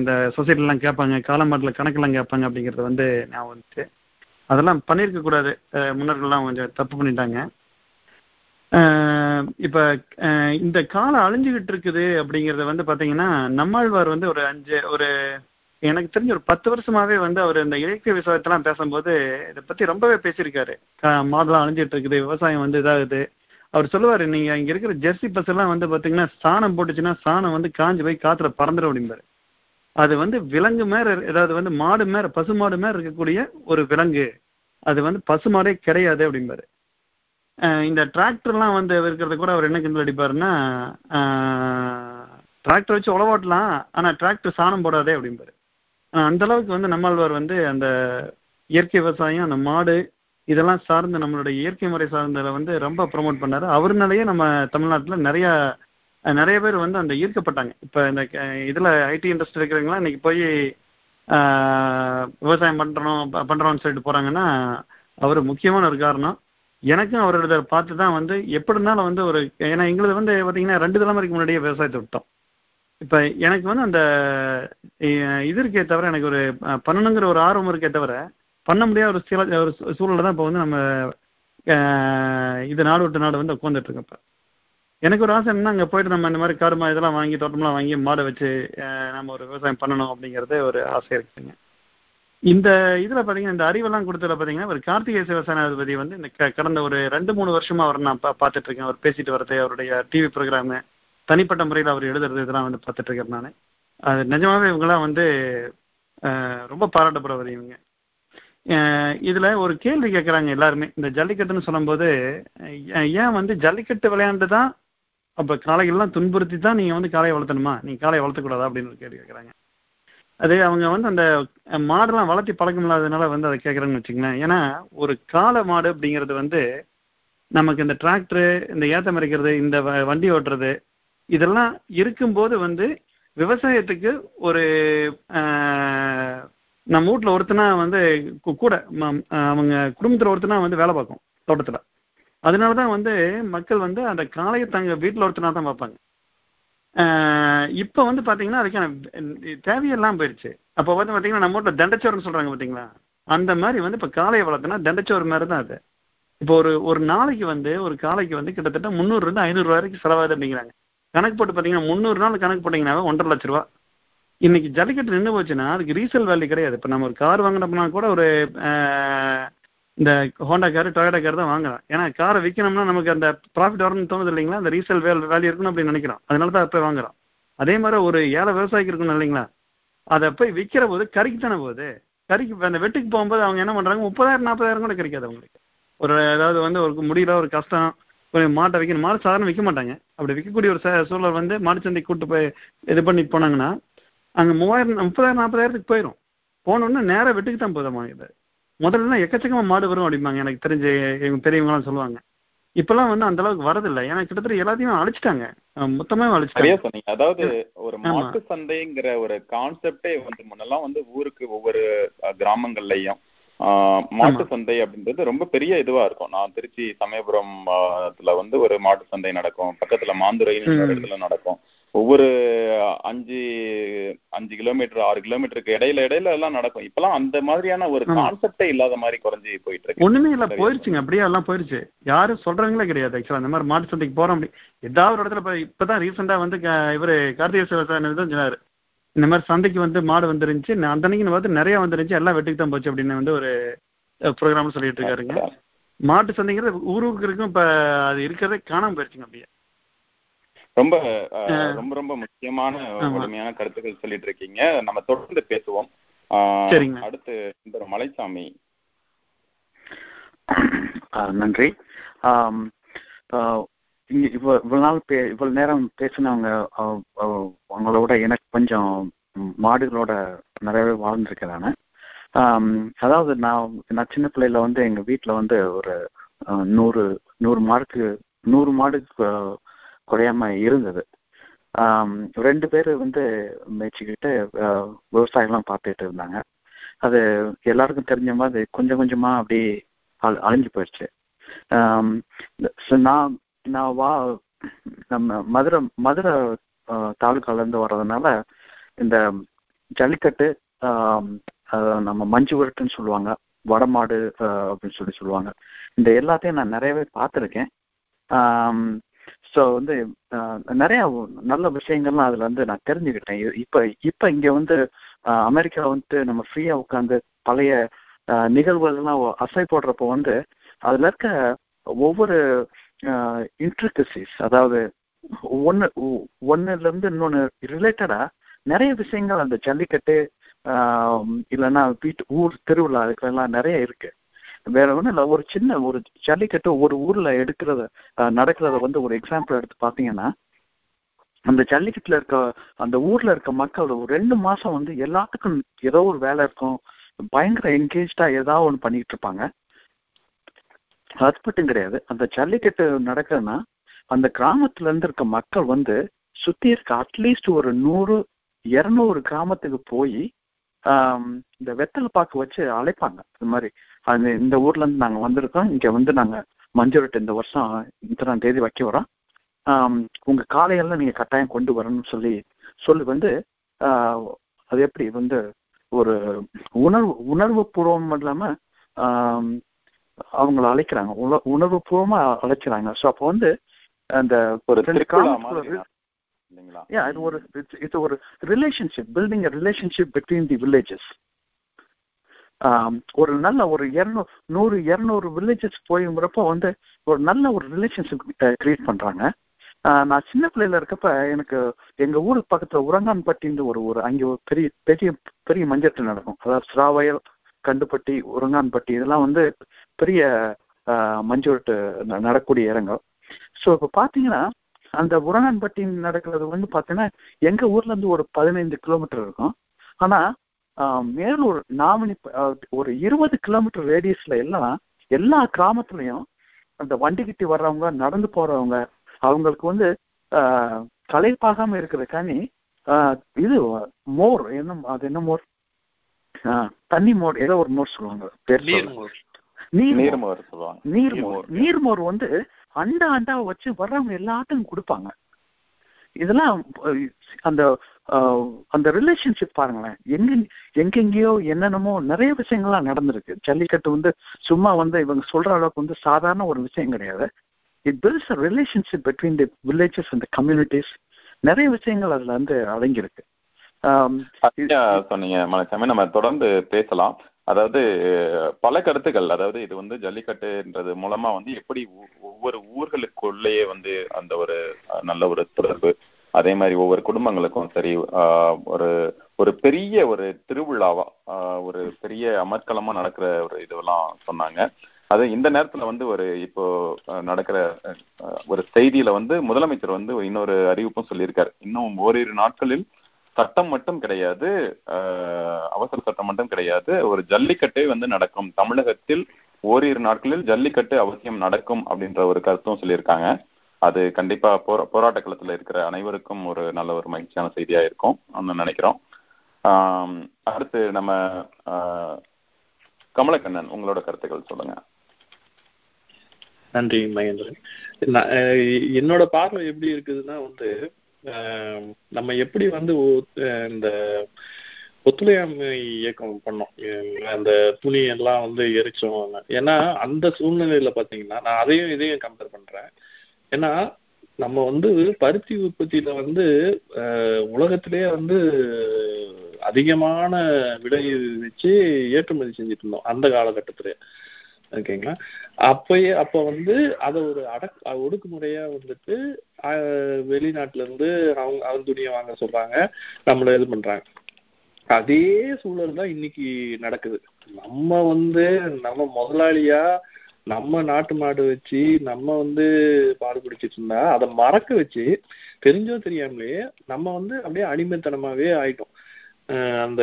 இந்த சொசைட்டிலாம் கேட்பாங்க காலமாட்டில் கணக்கெல்லாம் கேட்பாங்க அப்படிங்கிறது வந்து ஞாபகம் வந்துச்சு. அதெல்லாம் பண்ணியிருக்கக்கூடாது முன்னர்கள்லாம் கொஞ்சம் தப்பு பண்ணிட்டாங்க. இப்ப இந்த காலம் அழிஞ்சுகிட்டு இருக்குது அப்படிங்கறத வந்து பாத்தீங்கன்னா நம்மாழ்வார் வந்து ஒரு அஞ்சு ஒரு எனக்கு தெரிஞ்ச ஒரு பத்து வருஷமாவே வந்து அவர் இந்த இயற்கை விவசாயத்தெல்லாம் பேசும்போது இதை பத்தி ரொம்பவே பேசியிருக்காரு. கா- அழிஞ்சிட்டு இருக்குது விவசாயம் வந்து இதாகுது. அவர் சொல்லுவாரு நீங்க இங்க இருக்கிற ஜெர்சி பஸ் எல்லாம் வந்து பாத்தீங்கன்னா சாணம் போட்டுச்சுன்னா சாணம் வந்து காஞ்சு போய் காத்துல பறந்துடும் அப்படிம்பாரு. அது வந்து விலங்கு மேல ஏதாவது வந்து மாடு மேல பசு மாடு மேல இருக்கக்கூடிய ஒரு விலங்கு. அது வந்து பசு மாடே கிடையாது அப்படிம்பாரு. இந்த டிராக்டர்லாம் வந்து இருக்கிறத கூட அவர் என்ன கிண்டல் அடிப்பாருன்னா டிராக்டர் வச்சு உழவாட்டலாம் ஆனால் டிராக்டர் சாணம் போடாதே அப்படிம்பாரு. அந்த அளவுக்கு வந்து நம்மாழ்வார் வந்து அந்த இயற்கை விவசாயம் அந்த மாடு இதெல்லாம் சார்ந்து நம்மளுடைய இயற்கை முறை சார்ந்ததை வந்து ரொம்ப ப்ரொமோட் பண்ணாரு. அவர்னாலேயே நம்ம தமிழ்நாட்டில் நிறையா நிறைய பேர் வந்து அந்த ஈர்க்கப்பட்டாங்க. இப்போ இந்த க- ஐடி இண்டஸ்ட்ரி இருக்கிறவங்களாம் இன்னைக்கு போய் விவசாயம் பண்ணுறோம் ப- சொல்லிட்டு போகிறாங்கன்னா அவர் முக்கியமான ஒரு காரணம். எனக்கும் அவரோட பார்த்து தான் வந்து எப்படி இருந்தாலும் வந்து ஒரு ஏன்னா எங்களது வந்து பார்த்தீங்கன்னா ரெண்டு தலைமுறைக்கு முன்னாடியே விவசாயத்தை விட்டோம். இப்போ எனக்கு வந்து அந்த இது இருக்கே தவிர எனக்கு ஒரு பண்ணணுங்கிற ஒரு ஆர்வம் இருக்கே தவிர பண்ண முடியாத ஒரு சில ஒரு சூழலில் தான் இப்போ வந்து நம்ம இது நாடு விட்டு நாடு வந்து உட்காந்துட்டு இருக்கோம் இப்போ. எனக்கு ஒரு ஆசை என்ன அங்கே போயிட்டு நம்ம இந்த மாதிரி கருமா இதெல்லாம் வாங்கி தோட்டம்லாம் வாங்கி மாடை வச்சு நம்ம ஒரு விவசாயம் பண்ணணும் அப்படிங்கிறது ஒரு ஆசை இருக்குங்க. இந்த இதுல பாத்தீங்கன்னா இந்த அறிவெல்லாம் கொடுத்ததுல பாத்தீங்கன்னா ஒரு கார்த்திகை சிவசேனாதிபதி வந்து இந்த க- கடந்த ஒரு ரெண்டு மூணு வருஷமா அவர் நான் பா- பார்த்துட்டு இருக்கேன் அவர் பேசிட்டு வரது அவருடைய டிவி ப்ரோக்ராமு தனிப்பட்ட முறையில் அவர் எழுதுறது இதெல்லாம் வந்து பார்த்துட்டு இருக்கேன் நான். அது நிஜமாவே இவங்கெல்லாம் வந்து ரொம்ப பாராட்டப்படுறவர் இவங்க. இதுல ஒரு கேள்வி கேட்கறாங்க எல்லாருமே. இந்த ஜல்லிக்கட்டுன்னு சொல்லும்போது ஏன் வந்து ஜல்லிக்கட்டு விளையாண்டு தான் அப்ப காளைகள்லாம் துன்புறுத்தி தான் நீங்க வந்து காளையை வளர்த்தணுமா? நீங்க காளையை வளர்த்தக்கூடாதா? அப்படின்னு ஒரு கேள்வி கேட்கறாங்க அது அவங்க வந்து அந்த மாடெல்லாம் வளர்த்தி பழக்கம் இல்லாததுனால வந்து அதை கேட்குறேன்னு வச்சுங்களேன் ஏன்னா ஒரு காளை மாடு அப்படிங்கிறது வந்து நமக்கு இந்த டிராக்டரு இந்த ஏத்தம் இறைக்கிறது இந்த வ- வண்டி ஓட்டுறது இதெல்லாம் இருக்கும்போது வந்து விவசாயத்துக்கு ஒரு நம்ம வீட்ல ஒருத்தனா வந்து கூட அவங்க குடும்பத்தில் ஒருத்தனா வந்து வேலை பார்க்கும் தோட்டத்தில். அதனால தான் வந்து மக்கள் வந்து அந்த காளையை தங்க வீட்டில் ஒருத்தனா தான் பார்ப்பாங்க. இப்போ வந்து பாத்தீங்கன்னா அதுக்கான தேவையெல்லாம் போயிருச்சு. அப்போ வந்து பாத்தீங்கன்னா நம்ம வீட்டில் தண்டச்சோறுன்னு சொல்றாங்க பாத்தீங்களா? அந்த மாதிரி வந்து இப்போ காளையை வளர்த்தனா தண்டச்சோறு மாதிரி தான் அது. இப்போ ஒரு ஒரு நாளைக்கு வந்து ஒரு காளைக்கு வந்து கிட்டத்தட்ட முந்நூறுலேருந்து ஐநூறுரூவா வரைக்கும் செலவாகுது அப்படிங்கிறாங்க. கணக்கு போட்டு பார்த்தீங்கன்னா முந்நூறு நாள் கணக்கு போட்டீங்கன்னாவே ஒன்றரை லட்ச ரூபா. இன்னைக்கு ஜல்லிக்கட்டு நின்று போச்சுன்னா அதுக்கு ரீசேல் வேல்யூ கிடையாது. இப்போ நம்ம ஒரு கார் வாங்கினோம்னா கூட ஒரு இந்த ஹோண்டா கார் டொயோட்டா கார் தான் வாங்குறான் ஏன்னா காரை விற்கணும்னா நமக்கு அந்த ப்ராஃபிட் வரணும்னு தோணுது இல்லைங்களா? அந்த ரீசேல் வேல்யூ இருக்கணும் அப்படின்னு நினைக்கிறோம் அதனால தான் போய் வாங்குறோம் அதே மாதிரி ஒரு ஏழை விவசாயிக்கு இருக்கணும் இல்லைங்களா? அதை போய் விற்கிற போது கறிக்கு தானே போகுது. கறிக்கு அந்த வெட்டுக்கு போகும்போது அவங்க என்ன பண்ணுறாங்க முப்பதாயிரம் நாற்பதாயிரம் கூட கிடைக்காது அவங்களுக்கு. ஒரு ஏதாவது வந்து ஒரு முடியல ஒரு கஷ்டம் ஒரு மாட்டை விற்கணும் மாடு சாதாரண விற்க மாட்டாங்க. அப்படி விற்கக்கூடிய ஒரு ச- சூழல் வந்து மாட்டுச்சந்தைக்கு கூட்டு போய் இது பண்ணி போனாங்கன்னா அங்கே மூவாயிரம் முப்பதாயிரம் நாற்பதாயிரத்துக்கு போயிடும் போனோன்னா நேராக வெட்டுக்கு தான் போதும் இது. முதல்ல எக்கச்சக்கமா மாடு வரும் அப்படிம்பாங்க. எனக்கு தெரிஞ்ச எங்க பெரியவங்கலாம் சொல்லுவாங்க. இப்பெல்லாம் வந்து அந்த அளவுக்கு வரதில்லை ஏன்னா கிட்டத்தட்ட எல்லாத்தையும் அழிச்சிட்டாங்க. மொத்தமே அழிச்சிட்டாங்க. சொன்னீங்க. அதாவது ஒரு. மாட்டு சந்தைங்கிற ஒரு கான்செப்டே வந்து முன்னெல்லாம் வந்து ஊருக்கு ஒவ்வொரு கிராமங்கள்லயும் ஆஹ், மாட்டு. சந்தை அப்படின்றது ரொம்ப பெரிய இதுவா இருக்கும். நான் திருச்சி சமயபுரம் ஆஹ், த்துல வந்து ஒரு மாட்டு சந்தை நடக்கும். பக்கத்துல மாந்துரைன்னு ஒரு ம். இடத்துல நடக்கும். ஒவ்வொரு அஞ்சு அஞ்சு கிலோமீட்டர் ஆறு கிலோமீட்டருக்கு இடையில இடையில எல்லாம் நடக்கும். இப்பெல்லாம் அந்த மாதிரியான ஒரு. கான்செப்டே இல்லாத மாதிரி குறைஞ்சி போயிட்டு இருக்கு. ஒண்ணுமே இல்ல போயிருச்சுங்க. அப்படியே எல்லாம் போயிருச்சு. யாரும் சொல்றாங்களே கிடையாது ஆக்சுவலா அந்த மாதிரி மாட்டு சந்தைக்கு போறோம் அப்படி. ஏதாவது ஒரு இடத்துல இப்ப இப்பதான் ரீசெண்டா வந்து இவரு கார்த்திகை சிவசாமி தான் சொன்னாரு. இந்த மாதிரி சந்தைக்கு வந்து மாடு வந்துருந்துச்சு. அந்த அன்னைக்கு பார்த்து நிறைய வந்துருந்துச்சு. எல்லாம் வெட்டுக்கு தான் போச்சு அப்படின்னு வந்து ஒரு ப்ரோக்ராம் சொல்லிட்டு இருக்காருங்க. மாட்டு சந்தைங்கிறது ஊர் ஊருக்கு இருக்கும். இப்ப அது இருக்கிறதே காணாம போயிருச்சுங்க அப்படியே. ரொம்ப ரொம்ப ரொம்ப முக்கியமான ஆமா. வலிமையான கருத்துக்கள் சொல்லிட்டு இருக்கீங்க நம்ம தொடர்ந்து பேசுவோம். அடுத்து இந்த மலைசாமி நன்றி. இங்க இவ்வளவு நாள் பே இவ்வளவு நேரம் பேசினவங்க அவங்களோட எனக்கு கொஞ்சம் மாடுகளோட நிறையவே ஆம், அதாவது நான் நான் சின்ன பிள்ளையில வந்து எங்க வீட்டுல வந்து ஒரு நூறு நூறு மாடுக்கு நூறு மாடு குறையாம இருந்தது. ரெண்டு பேர் வந்து மேய்ச்சிக்கிட்டு ஆ, விவசாயம்லாம் பார்த்துட்டு இருந்தாங்க. அது எல்லாருக்கும் தெரிஞ்ச மாதிரி கொஞ்சம் கொஞ்சமா அப்படியே அழிஞ்சு போயிடுச்சு. நான் நான் வா நம்ம மதுரை மதுரை தாலுக்கால இருந்து வர்றதுனால இந்த ஜல்லிக்கட்டு நம்ம மஞ்சு விரட்டுன்னு சொல்லுவாங்க. வடமாடு அப்படின்னு சொல்லி சொல்லுவாங்க. இந்த எல்லாத்தையும் நான் நிறையவே பார்த்துருக்கேன். ஸோ வந்து நிறையா நல்ல விஷயங்கள்லாம் அதில் வந்து நான் தெரிஞ்சுக்கிட்டேன். இப்போ இப்போ இங்கே வந்து அமெரிக்கா வந்துட்டு நம்ம ஃப்ரீயாக உட்காந்து பழைய நிகழ்வுகள்லாம் அசை போடுறப்போ வந்து அதில் இருக்க ஒவ்வொரு இன்ட்ரிகசிஸ் அதாவது ஒன்று ஒன்றுலேருந்து இன்னொன்று ரிலேட்டடாக நிறைய விஷயங்கள் அந்த ஜல்லிக்கட்டு இல்லைன்னா வீட்டு ஊர் திருவிழா அதுக்கெல்லாம் நிறைய இருக்குது வேற ஒன்றும் இல்ல. ஒரு சின்ன ஒரு ஜல்லிக்கட்டு ஒரு ஊர்ல எடுக்கிறத நடக்கிறத வந்து ஒரு எக்ஸாம்பிள் எடுத்து பாத்தீங்கன்னா அந்த ஜல்லிக்கட்டுல இருக்க அந்த ஊர்ல இருக்க மக்கள் ஒரு ரெண்டு மாசம் வந்து எல்லாத்துக்கும் ஏதோ ஒரு வேலை இருக்கும். பயங்கர என்கேஜா ஏதாவது ஒண்ணு பண்ணிட்டு இருப்பாங்க. அது மட்டும் கிடையாது. அந்த ஜல்லிக்கட்டு நடக்குதுன்னா அந்த கிராமத்துல இருந்து இருக்க மக்கள் வந்து சுத்தி இருக்க அட்லீஸ்ட் ஒரு நூறு இருநூறு கிராமத்துக்கு போய் இந்த வெத்தலை பாக்கு வச்சு அழைப்பாங்க. இந்த மாதிரி. அது இந்த ஊர்ல இருந்து நாங்க வந்திருக்கோம். இங்க வந்து நாங்க மஞ்சள் இந்த வருஷம் இத்தனாம் தேதி வைக்க வரோம். உங்க காளையெல்லாம் நீங்க கட்டாயம் கொண்டு வரணும்னு சொல்லி சொல்லி வந்து அது எப்படி வந்து ஒரு உணர்வு உணர்வு பூர்வம் இல்லாம அவங்கள அழைக்கிறாங்க. உண- உணர்வு பூர்வமா அழைக்கிறாங்க ஸோ அப்போ வந்து அந்த ஒரு ரெண்டு திருக்குறளா கிராமத்துக்குள்ள மாதிரி இல்லைங்களா? Yeah இது ஒரு இது ஒரு relationship building relationship between the villages ஒரு நல்ல ஒரு இரநூ நூறு இரநூறு வில்லேஜஸ் போயுங்கிறப்போ வந்து ஒரு நல்ல ஒரு ரிலேஷன்ஷிப் கிரியேட் பண்ணுறாங்க நான் சின்ன பிள்ளையில இருக்கப்ப எனக்கு எங்க ஊருக்கு பக்கத்துல உரங்கான்பட்டின்னு ஒரு ஊர் அங்கே ஒரு பெரிய பெரிய பெரிய மஞ்சட்டு நடக்கும். அதாவது சிராவயல் கண்டுப்பட்டி உரங்கான்பட்டி இதெல்லாம் வந்து பெரிய uh, ஆஹ் நடக்கூடிய இடங்கள். ஸோ இப்போ பார்த்தீங்கன்னா அந்த உரங்கான்பட்டி நடக்கிறது வந்து பார்த்தீங்கன்னா எங்க ஊர்ல இருந்து ஒரு பதினைந்து கிலோமீட்டர் இருக்கும். ஆனா மேலூர் நாமினி ஒரு இருபது கிலோமீட்டர் ரேடியஸ்ல எல்லாம் எல்லா கிராமத்துலயும் அந்த வண்டிக்கிட்டு வர்றவங்க நடந்து போறவங்க அவங்களுக்கு வந்து களைப்பாகாம இருக்கிறதுக்காண்டி ஆஹ் இது மோர் என்ன அது என்ன மோர்? தண்ணி மோர் ஏதோ ஒரு மோர் சொல்லுவாங்க. நீர்மோர் நீர் மோர். நீர்மோர். சொல்லுவாங்க. நீர்மோர். நீர்மோர் வந்து அண்டா அண்டா வச்சு வர்றவங்க எல்லாத்துக்கும் கொடுப்பாங்க. இதெல்லாம் அந்த அந்த ரிலேஷன்ஷிப் பாருங்களேன். எங்க எங்கெங்கேயோ என்னென்னமோ நிறைய விஷயங்கள்லாம் நடந்திருக்கு. ஜல்லிக்கட்டு வந்து சும்மா வந்து இவங்க சொல்ற அளவுக்கு வந்து சாதாரண ஒரு விஷயம் கிடையாது. It builds a relationship between the villages and communities நிறைய விஷயங்கள் அதுல வந்து அடங்கியிருக்கு. சொன்னீங்க மலைசாமி நம்ம தொடர்ந்து பேசலாம். அதாவது பல கருத்துக்கள். அதாவது இது வந்து ஜல்லிக்கட்டுன்றது மூலமா வந்து எப்படி ஒவ்வொரு ஊர்களுக்குள்ளேயே வந்து அந்த ஒரு நல்ல ஒரு தொடர்பு. அதே மாதிரி ஒவ்வொரு குடும்பங்களுக்கும் சரி ஒரு ஒரு பெரிய ஒரு திருவிழாவா ஒரு பெரிய அமர்க்கலமா நடக்கிற ஒரு இதுவெல்லாம் சொன்னாங்க. அது இந்த நேரத்துல வந்து ஒரு இப்போ நடக்கிற ஒரு செய்தியில வந்து முதலமைச்சர் வந்து இன்னொரு அறிவிப்பும் சொல்லியிருக்காரு. இன்னும் ஓரிரு நாட்களில் சட்டம் மட்டும் கிடையாது அவசர சட்டம் மட்டும் கிடையாது. ஒரு ஜல்லிக்கட்டே வந்து நடக்கும். தமிழகத்தில் ஓரிரு நாட்களில் ஜல்லிக்கட்டு அவசியம் நடக்கும் அப்படின்ற ஒரு கருத்தும் சொல்லியிருக்காங்க. அது கண்டிப்பா போரா போராட்ட களத்துல இருக்கிற அனைவருக்கும் ஒரு நல்ல ஒரு மகிழ்ச்சியான செய்தியா இருக்கும் நினைக்கிறோம். அடுத்து நம்ம கமலக்கண்ணன் உங்களோட கருத்துக்கள் சொல்லுங்க. நன்றி மகேந்திரன். நான், என்னோட பார்வை எப்படி இருக்குதுன்னா வந்து நம்ம எப்படி வந்து இந்த ஒத்துழையாமை இயக்கம் பண்ணோம். அந்த துணி எல்லாம் வந்து எரிச்சோம். ஏன்னா அந்த சூழ்நிலையில பாத்தீங்கன்னா நான் அதையும் இதையும் கம்பேர் பண்றேன். ஏன்னா நம்ம வந்து பருத்தி உற்பத்தியில வந்து உலகத்திலேயே வந்து அதிகமான விலை வச்சு ஏற்றுமதி செஞ்சுட்டு இருந்தோம் அந்த காலகட்டத்திலே. ஓகேங்களா? அப்பயே அப்ப வந்து அதை ஒரு அடக் ஒடுக்குமுறையா வந்துட்டு வெளிநாட்டுல இருந்து அவங்க அவன் துணியை வாங்க சொல்றாங்க. நம்மள இது பண்றாங்க. அதே சூழல் தான் இன்னைக்கு நடக்குது. நம்ம வந்து நம்ம முதலாளியா நம்ம நாட்டு மாடு வச்சு நம்ம வந்து பாடு பிடிச்சிட்டு இருந்தா அதை மறக்க வச்சு தெரிஞ்சோ தெரியாமலே நம்ம வந்து அப்படியே அடிமைத்தனமாவே ஆயிட்டோம். அந்த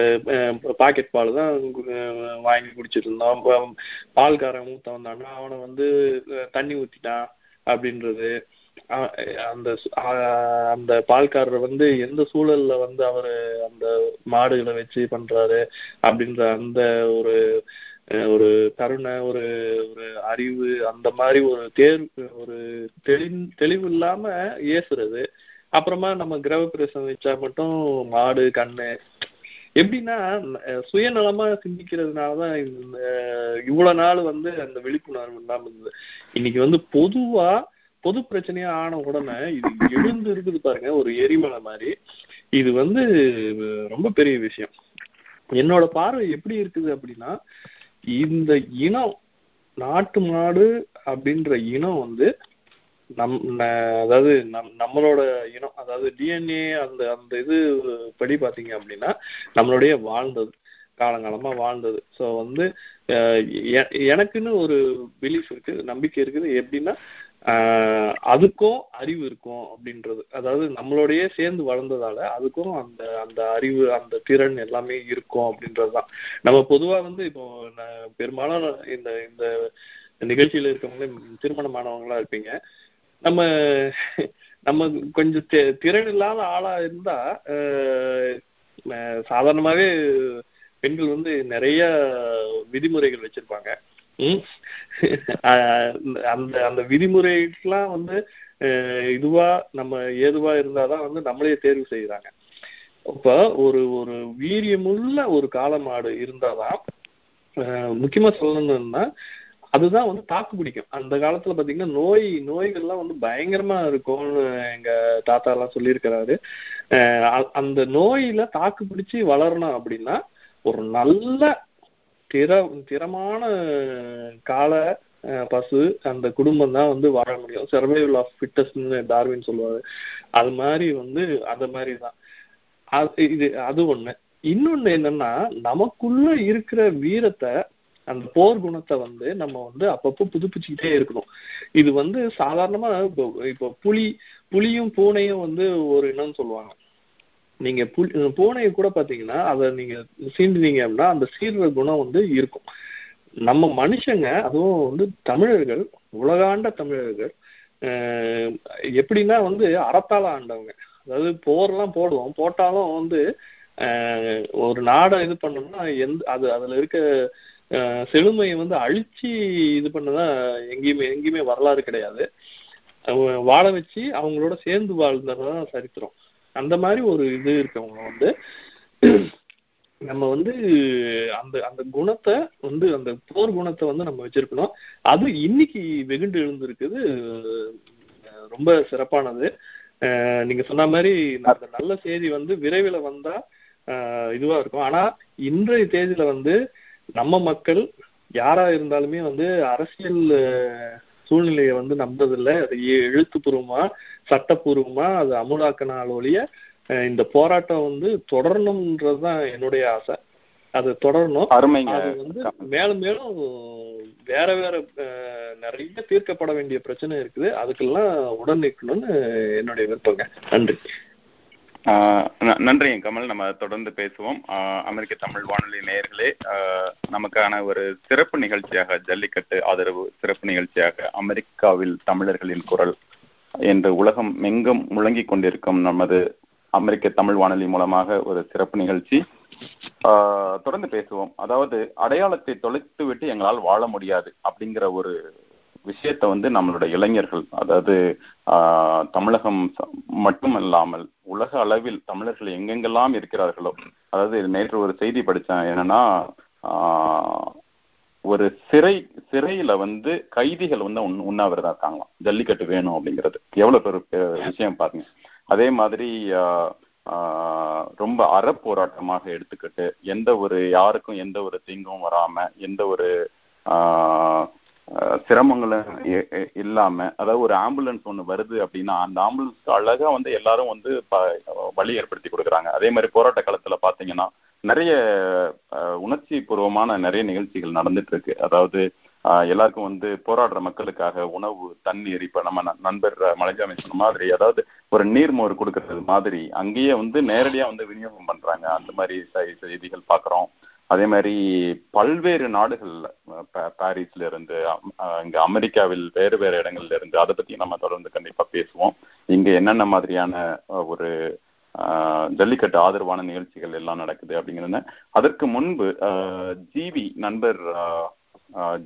பாக்கெட் பால் தான் வாங்கி குடிச்சிட்டு இருந்தோம் பால்காரன் மூத்த வந்தான்னா அவனை வந்து தண்ணி ஊத்திட்டான் அப்படின்றது. அந்த அந்த பால்காரர் வந்து எந்த சூழல்ல வந்து அவரு அந்த மாடுகளை வச்சு பண்றாரு அப்படின்ற அந்த ஒரு ஒரு கருணை ஒரு ஒரு அறிவு அந்த மாதிரி ஒரு தேர்வு ஒரு தெளி தெளிவு இல்லாம ஏசுறது. அப்புறமா நம்ம கிரகப்பிரசம் வச்சா மட்டும் மாடு கண்ணு எப்படின்னா சுயநலமா சிந்திக்கிறதுனாலதான் இந்த இவ்வளவு நாள் வந்து அந்த விழிப்புணர்வு இல்லாம இருந்தது. இன்னைக்கு வந்து பொதுவா பொது பிரச்சனையா ஆன உடனே இது எழுந்து இருக்குது பாருங்க ஒரு எரிமலை மாதிரி. இது வந்து ரொம்ப பெரிய விஷயம். என்னோட பார்வை எப்படி இருக்குது அப்படின்னா இந்த இனம் நாட்டு மாடு அப்படின்ற இனம் வந்து நம் அதாவது நம் நம்மளோட இனம் அதாவது டிஎன்ஏ அந்த அந்த இது படி பார்த்தீங்க அப்படின்னா நம்மளுடைய வாழ்ந்தது காலங்காலமா வாழ்ந்தது. ஸோ வந்து அஹ் எ- எனக்குன்னு ஒரு பிலீஃப் இருக்கு நம்பிக்கை இருக்குது. எப்படின்னா ஆஹ் அதுக்கும் அறிவு இருக்கும் அப்படின்றது. அதாவது நம்மளோடைய சேர்ந்து வளர்ந்ததால அதுக்கும் அந்த அந்த அறிவு அந்த திறன் எல்லாமே இருக்கும் அப்படின்றதுதான். நம்ம பொதுவாக வந்து இப்போ பெரும்பாலும் இந்த இந்த நிகழ்ச்சியில இருக்கவங்களே திருமணமானவங்களா இருப்பீங்க. நம்ம நம்ம கொஞ்சம் தி- திறன் இல்லாத ஆளா இருந்தா அஹ் சாதாரணமாவே பெண்கள் வந்து நிறைய விதிமுறைகள் வச்சிருப்பாங்க. அந்த அந்த விதிமுறைக்கெல்லாம் வந்து இதுவா நம்ம ஏதுவா இருந்தாதான் வந்து நம்மளே தேர்வு செய்யறாங்க அப்ப ஒரு ஒரு வீரியமுள்ள ஒரு காலமாடு இருந்தாதான் அஹ் முக்கியமா சொல்லணும்னா அதுதான் வந்து தாக்கு பிடிக்கும். அந்த காலத்துல பாத்தீங்கன்னா நோய் நோய்கள்லாம் வந்து பயங்கரமா இருக்கும்னு எங்க தாத்தா எல்லாம் சொல்லியிருக்கிறாரு அ- அந்த நோயில தாக்கு பிடிச்சு வளரணும் அப்படின்னா ஒரு நல்ல திற திறமான கால பசு அந்த குடும்பம் தான் வந்து வாழ முடியும். சர்வைவல் ஆஃப் ஃபிட்டஸ்ட்னு டார்வின் சொல்லுவாரு. அது மாதிரி வந்து அந்த மாதிரி தான். அது இது அது ஒண்ணு. இன்னொன்னு என்னன்னா நமக்குள்ள இருக்கிற வீரத்தை அந்த போர் குணத்தை வந்து நம்ம வந்து அப்பப்போ புதுப்பிச்சுக்கிட்டே இருக்கணும். இது வந்து சாதாரணமா இப்போ இப்போ புலி புலியும் பூனையும் வந்து ஒரு இனம்னு சொல்லுவாங்க. நீங்க புலி பூனையை கூட பாத்தீங்கன்னா அதை நீங்க சீண்டுனீங்க அப்படின்னா அந்த சீர்ற குணம் வந்து இருக்கும். நம்ம மனுஷங்க அதுவும் வந்து தமிழர்கள் உலகாண்ட தமிழர்கள் எப்படின்னா வந்து அறத்தால ஆண்டவங்க. அதாவது போர்லாம் போடுவோம். போட்டாலும் வந்து ஒரு நாடை இது பண்ணோம்னா எந்த அது அதுல இருக்க செழுமையை வந்து அழிச்சு இது பண்ணதான் எங்கேயுமே எங்கேயுமே வரலாறு கிடையாது. அவங்க வாழ வச்சு அவங்களோட சேர்ந்து வாழ்ந்ததான் சரித்திரம். அந்த மாதிரி ஒரு இது இருக்கவங்க வந்து நம்ம வந்து அந்த அந்த குணத்தை வந்து அந்த போர் குணத்தை வந்து நம்ம வச்சிருக்கணும். அது இன்னைக்கு வெகுண்டு எழுந்திருக்குது. ரொம்ப சிறப்பானது. நீங்க சொன்ன மாதிரி அந்த நல்ல செய்தி வந்து விரைவில் வந்தா இதுவா இருக்கும். ஆனா இன்றைய தேதியில வந்து நம்ம மக்கள் யாரா இருந்தாலுமே வந்து அரசியல் சூழ்நிலையை வந்து நம்புறதில்ல. அது எழுத்துப்பூர்வமா சட்டப்பூர்வமா அது அமுலாக்கினால் ஒழிய இந்த போராட்டம் வந்து தொடரணும்ன்றதுதான் என்னுடைய ஆசை. அது தொடரணும். அது வந்து மேலும் மேலும் வேற வேற நிறைய தீர்க்கப்பட வேண்டிய பிரச்சனை இருக்குது. அதுக்கெல்லாம் உடன் நிற்கணும்னு என்னுடைய விருப்பங்க. நன்றி. நன்றிங்க கமல். நம்ம தொடர்ந்து பேசுவோம். அமெரிக்க தமிழ் வானொலி நேயர்களே நமக்கான ஒரு சிறப்பு நிகழ்ச்சியாக ஜல்லிக்கட்டு ஆதரவு சிறப்பு நிகழ்ச்சியாக அமெரிக்காவில் தமிழர்களின் குரல் என்று உலகம் எங்கும் முழங்கிக் கொண்டிருக்கும் நமது அமெரிக்க தமிழ் வானொலி மூலமாக ஒரு சிறப்பு நிகழ்ச்சி. தொடர்ந்து பேசுவோம். அதாவது அடையாளத்தை தொலைத்து விட்டு எங்களால் வாழ முடியாது அப்படிங்கிற ஒரு விஷயத்தை வந்து நம்மளோட இளைஞர்கள் அதாவது தமிழகம் மட்டுமல்லாமல் உலக அளவில் தமிழர்கள் எங்கெங்கெல்லாம் இருக்கிறார்களோ அதாவது நேற்று ஒரு செய்தி படித்தேன் என்னன்னா ஒரு சிறை சிறையில வந்து கைதிகள் வந்து உண்- உண்ணாவிரதம் இருக்காங்களாம். ஜல்லிக்கட்டு வேணும் அப்படிங்கிறது. எவ்வளவு பெரு விஷயம் பாருங்க. அதே மாதிரி ரொம்ப அறப்போராட்டமாக எடுத்துக்கிட்டு எந்த ஒரு யாருக்கும் எந்த ஒரு தீங்கும் வராம எந்த ஒரு சிரமங்களை சிரமங்களும் இ- இ- இல்லாம அதாவது ஒரு ஆம்புலன்ஸ் ஒன்று வருது அப்படின்னா அந்த ஆம்புலன்ஸ்க்கு அழகா வந்து எல்லாரும் வந்து ப- வழி ஏற்படுத்தி கொடுக்குறாங்க. அதே மாதிரி போராட்ட காலத்துல பாத்தீங்கன்னா நிறைய உணர்ச்சி பூர்வமான நிறைய நிகழ்ச்சிகள் நடந்துட்டு இருக்கு. அதாவது எல்லாருக்கும் வந்து போராடுற மக்களுக்காக உணவு தண்ணீர் இப்ப நம்ம ந- நண்பர் மலைஜாமி சொன்ன மாதிரி அதாவது ஒரு நீர்மோர் கொடுக்கறது மாதிரி அங்கேயே வந்து நேரடியா வந்து விநியோகம் பண்றாங்க. அந்த மாதிரி செய்திகள் பாக்குறோம். அதே மாதிரி பல்வேறு நாடுகள்ல பாரிஸ்ல இருந்து அம்- இங்க அமெரிக்காவில் வேறு வேறு இடங்கள்ல இருந்து அதை பத்தி நம்ம தொடர்ந்து கண்டிப்பா பேசுவோம். இங்க என்னென்ன மாதிரியான ஒரு ஜல்லிக்கட்டு ஆதரவான நிகழ்ச்சிகள் எல்லாம் நடக்குது அப்படிங்கிறது அதற்கு முன்பு ஜிவி நண்பர்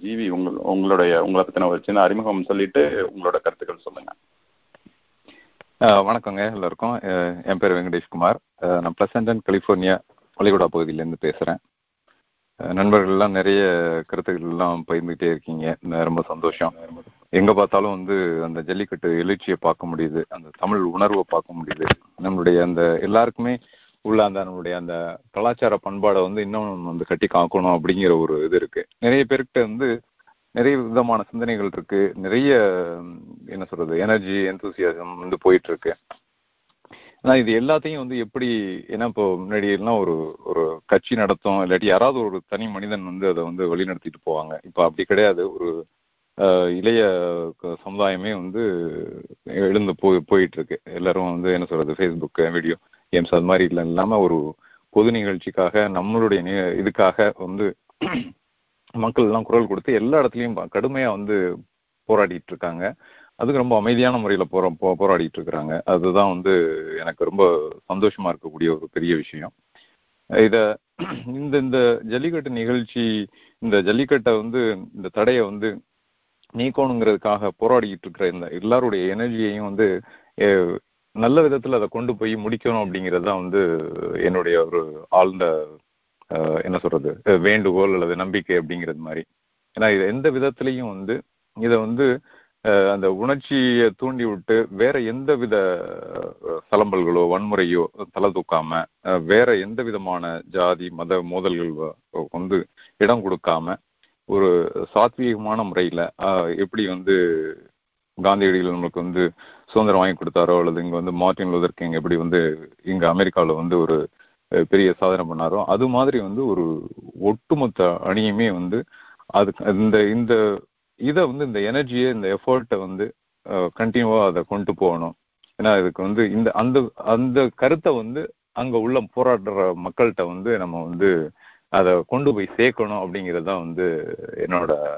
ஜிவி உங்கள் உங்களுடைய உங்களை பத்தின ஒரு சின்ன அறிமுகம் சொல்லிட்டு உங்களோட கருத்துக்கள் சொல்லுங்க. வணக்கங்க எல்லாருக்கும். என் பேர் வெங்கடேஷ்குமார். குமார் நான் பிளசண்டன் கலிஃபோர்னியா பள்ளிக்கூடா பகுதியிலேருந்து பேசுகிறேன் நண்பர்கள் எல்லாம் நிறைய கருத்துக்கள் எல்லாம் பகிர்ந்துகிட்டே இருக்கீங்க. ரொம்ப சந்தோஷம். எங்க பார்த்தாலும் வந்து அந்த ஜல்லிக்கட்டு எழுச்சியை பார்க்க முடியுது. அந்த தமிழ் உணர்வை பார்க்க முடியுது. நம்மளுடைய அந்த எல்லாருக்குமே உள்ள அந்த நம்மளுடைய அந்த கலாச்சார பண்பாடை வந்து இன்னும் வந்து கட்டி காக்கணும் அப்படிங்கிற ஒரு இது இருக்கு. நிறைய பேர்கிட்ட வந்து நிறைய விதமான சிந்தனைகள் இருக்கு. நிறைய என்ன சொல்றது எனர்ஜி எந்தூசியாசம் வந்து போயிட்டு இருக்கு. ஆனா இது எல்லாத்தையும் வந்து எப்படி ஏன்னா இப்போ முன்னாடி எல்லாம் ஒரு ஒரு கட்சி நடத்தும் இல்லாட்டி யாராவது ஒரு தனி மனிதன் வந்து அதை வந்து வழிநடத்திட்டு போவாங்க. இப்ப அப்படி கிடையாது. ஒரு இளைய சமுதாயமே வந்து எழுந்து போய் போயிட்டு இருக்கு எல்லாரும் வந்து என்ன சொல்றது ஃபேஸ்புக் வீடியோ கேம்ஸ் அது மாதிரி இல்லை இல்லாம ஒரு பொது நிகழ்ச்சிக்காக நம்மளுடைய இதுக்காக வந்து மக்கள் எல்லாம் குரல் கொடுத்து எல்லா இடத்துலயும் ப- கடுமையா வந்து போராடிட்டு இருக்காங்க. அதுக்கு ரொம்ப அமைதியான முறையில் போற போ- போராடிட்டு இருக்கிறாங்க. அதுதான் வந்து எனக்கு ரொம்ப சந்தோஷமா இருக்கக்கூடிய ஒரு பெரிய விஷயம். இத இந்த இந்த ஜல்லிக்கட்டு நிகழ்ச்சி இந்த ஜல்லிக்கட்டை வந்து இந்த தடையை வந்து நீக்கணுங்கிறதுக்காக போராடிக்கிட்டு இருக்கிற இந்த எல்லாருடைய எனர்ஜியையும் வந்து நல்ல விதத்துல அதை கொண்டு போய் முடிக்கணும் அப்படிங்கிறது தான் வந்து என்னுடைய ஒரு ஆழ்ந்த என்ன சொல்றது வேண்டுகோள் அல்லது நம்பிக்கை அப்படிங்கிறது மாதிரி. ஏன்னா இது எந்த விதத்திலையும் வந்து இதை வந்து அந்த உணர்ச்சியை தூண்டி விட்டு வேற எந்த வித சலம்பல்களோ வன்முறையோ தலை தூக்காம வேற எந்த விதமான ஜாதி மத மோதல்கள் வந்து இடம் கொடுக்காம ஒரு சாத்வீகமான முறையில எப்படி வந்து காந்தியடிகள் நம்மளுக்கு வந்து சுதந்திரம் வாங்கி கொடுத்தாரோ அல்லது இங்க வந்து மார்ட்டின் லூதர் கிங் எப்படி வந்து இங்க அமெரிக்காவில் வந்து ஒரு பெரிய சாதனை பண்ணாரோ அது மாதிரி வந்து ஒரு ஒட்டுமொத்த அணியுமே வந்து அதுக்கு இந்த இந்த இதை வந்து இந்த எனர்ஜியை இந்த எஃபர்ட்டை வந்து கண்டினியூவா அதை கொண்டு போகணும். ஏன்னா இதுக்கு வந்து இந்த அந்த அந்த கருத்தை வந்து அங்க உள்ள போராடுற மக்கள்கிட்ட வந்து நம்ம வந்து அதை கொண்டு போய் சேர்க்கணும் அப்படிங்கிறது தான் வந்து என்னோட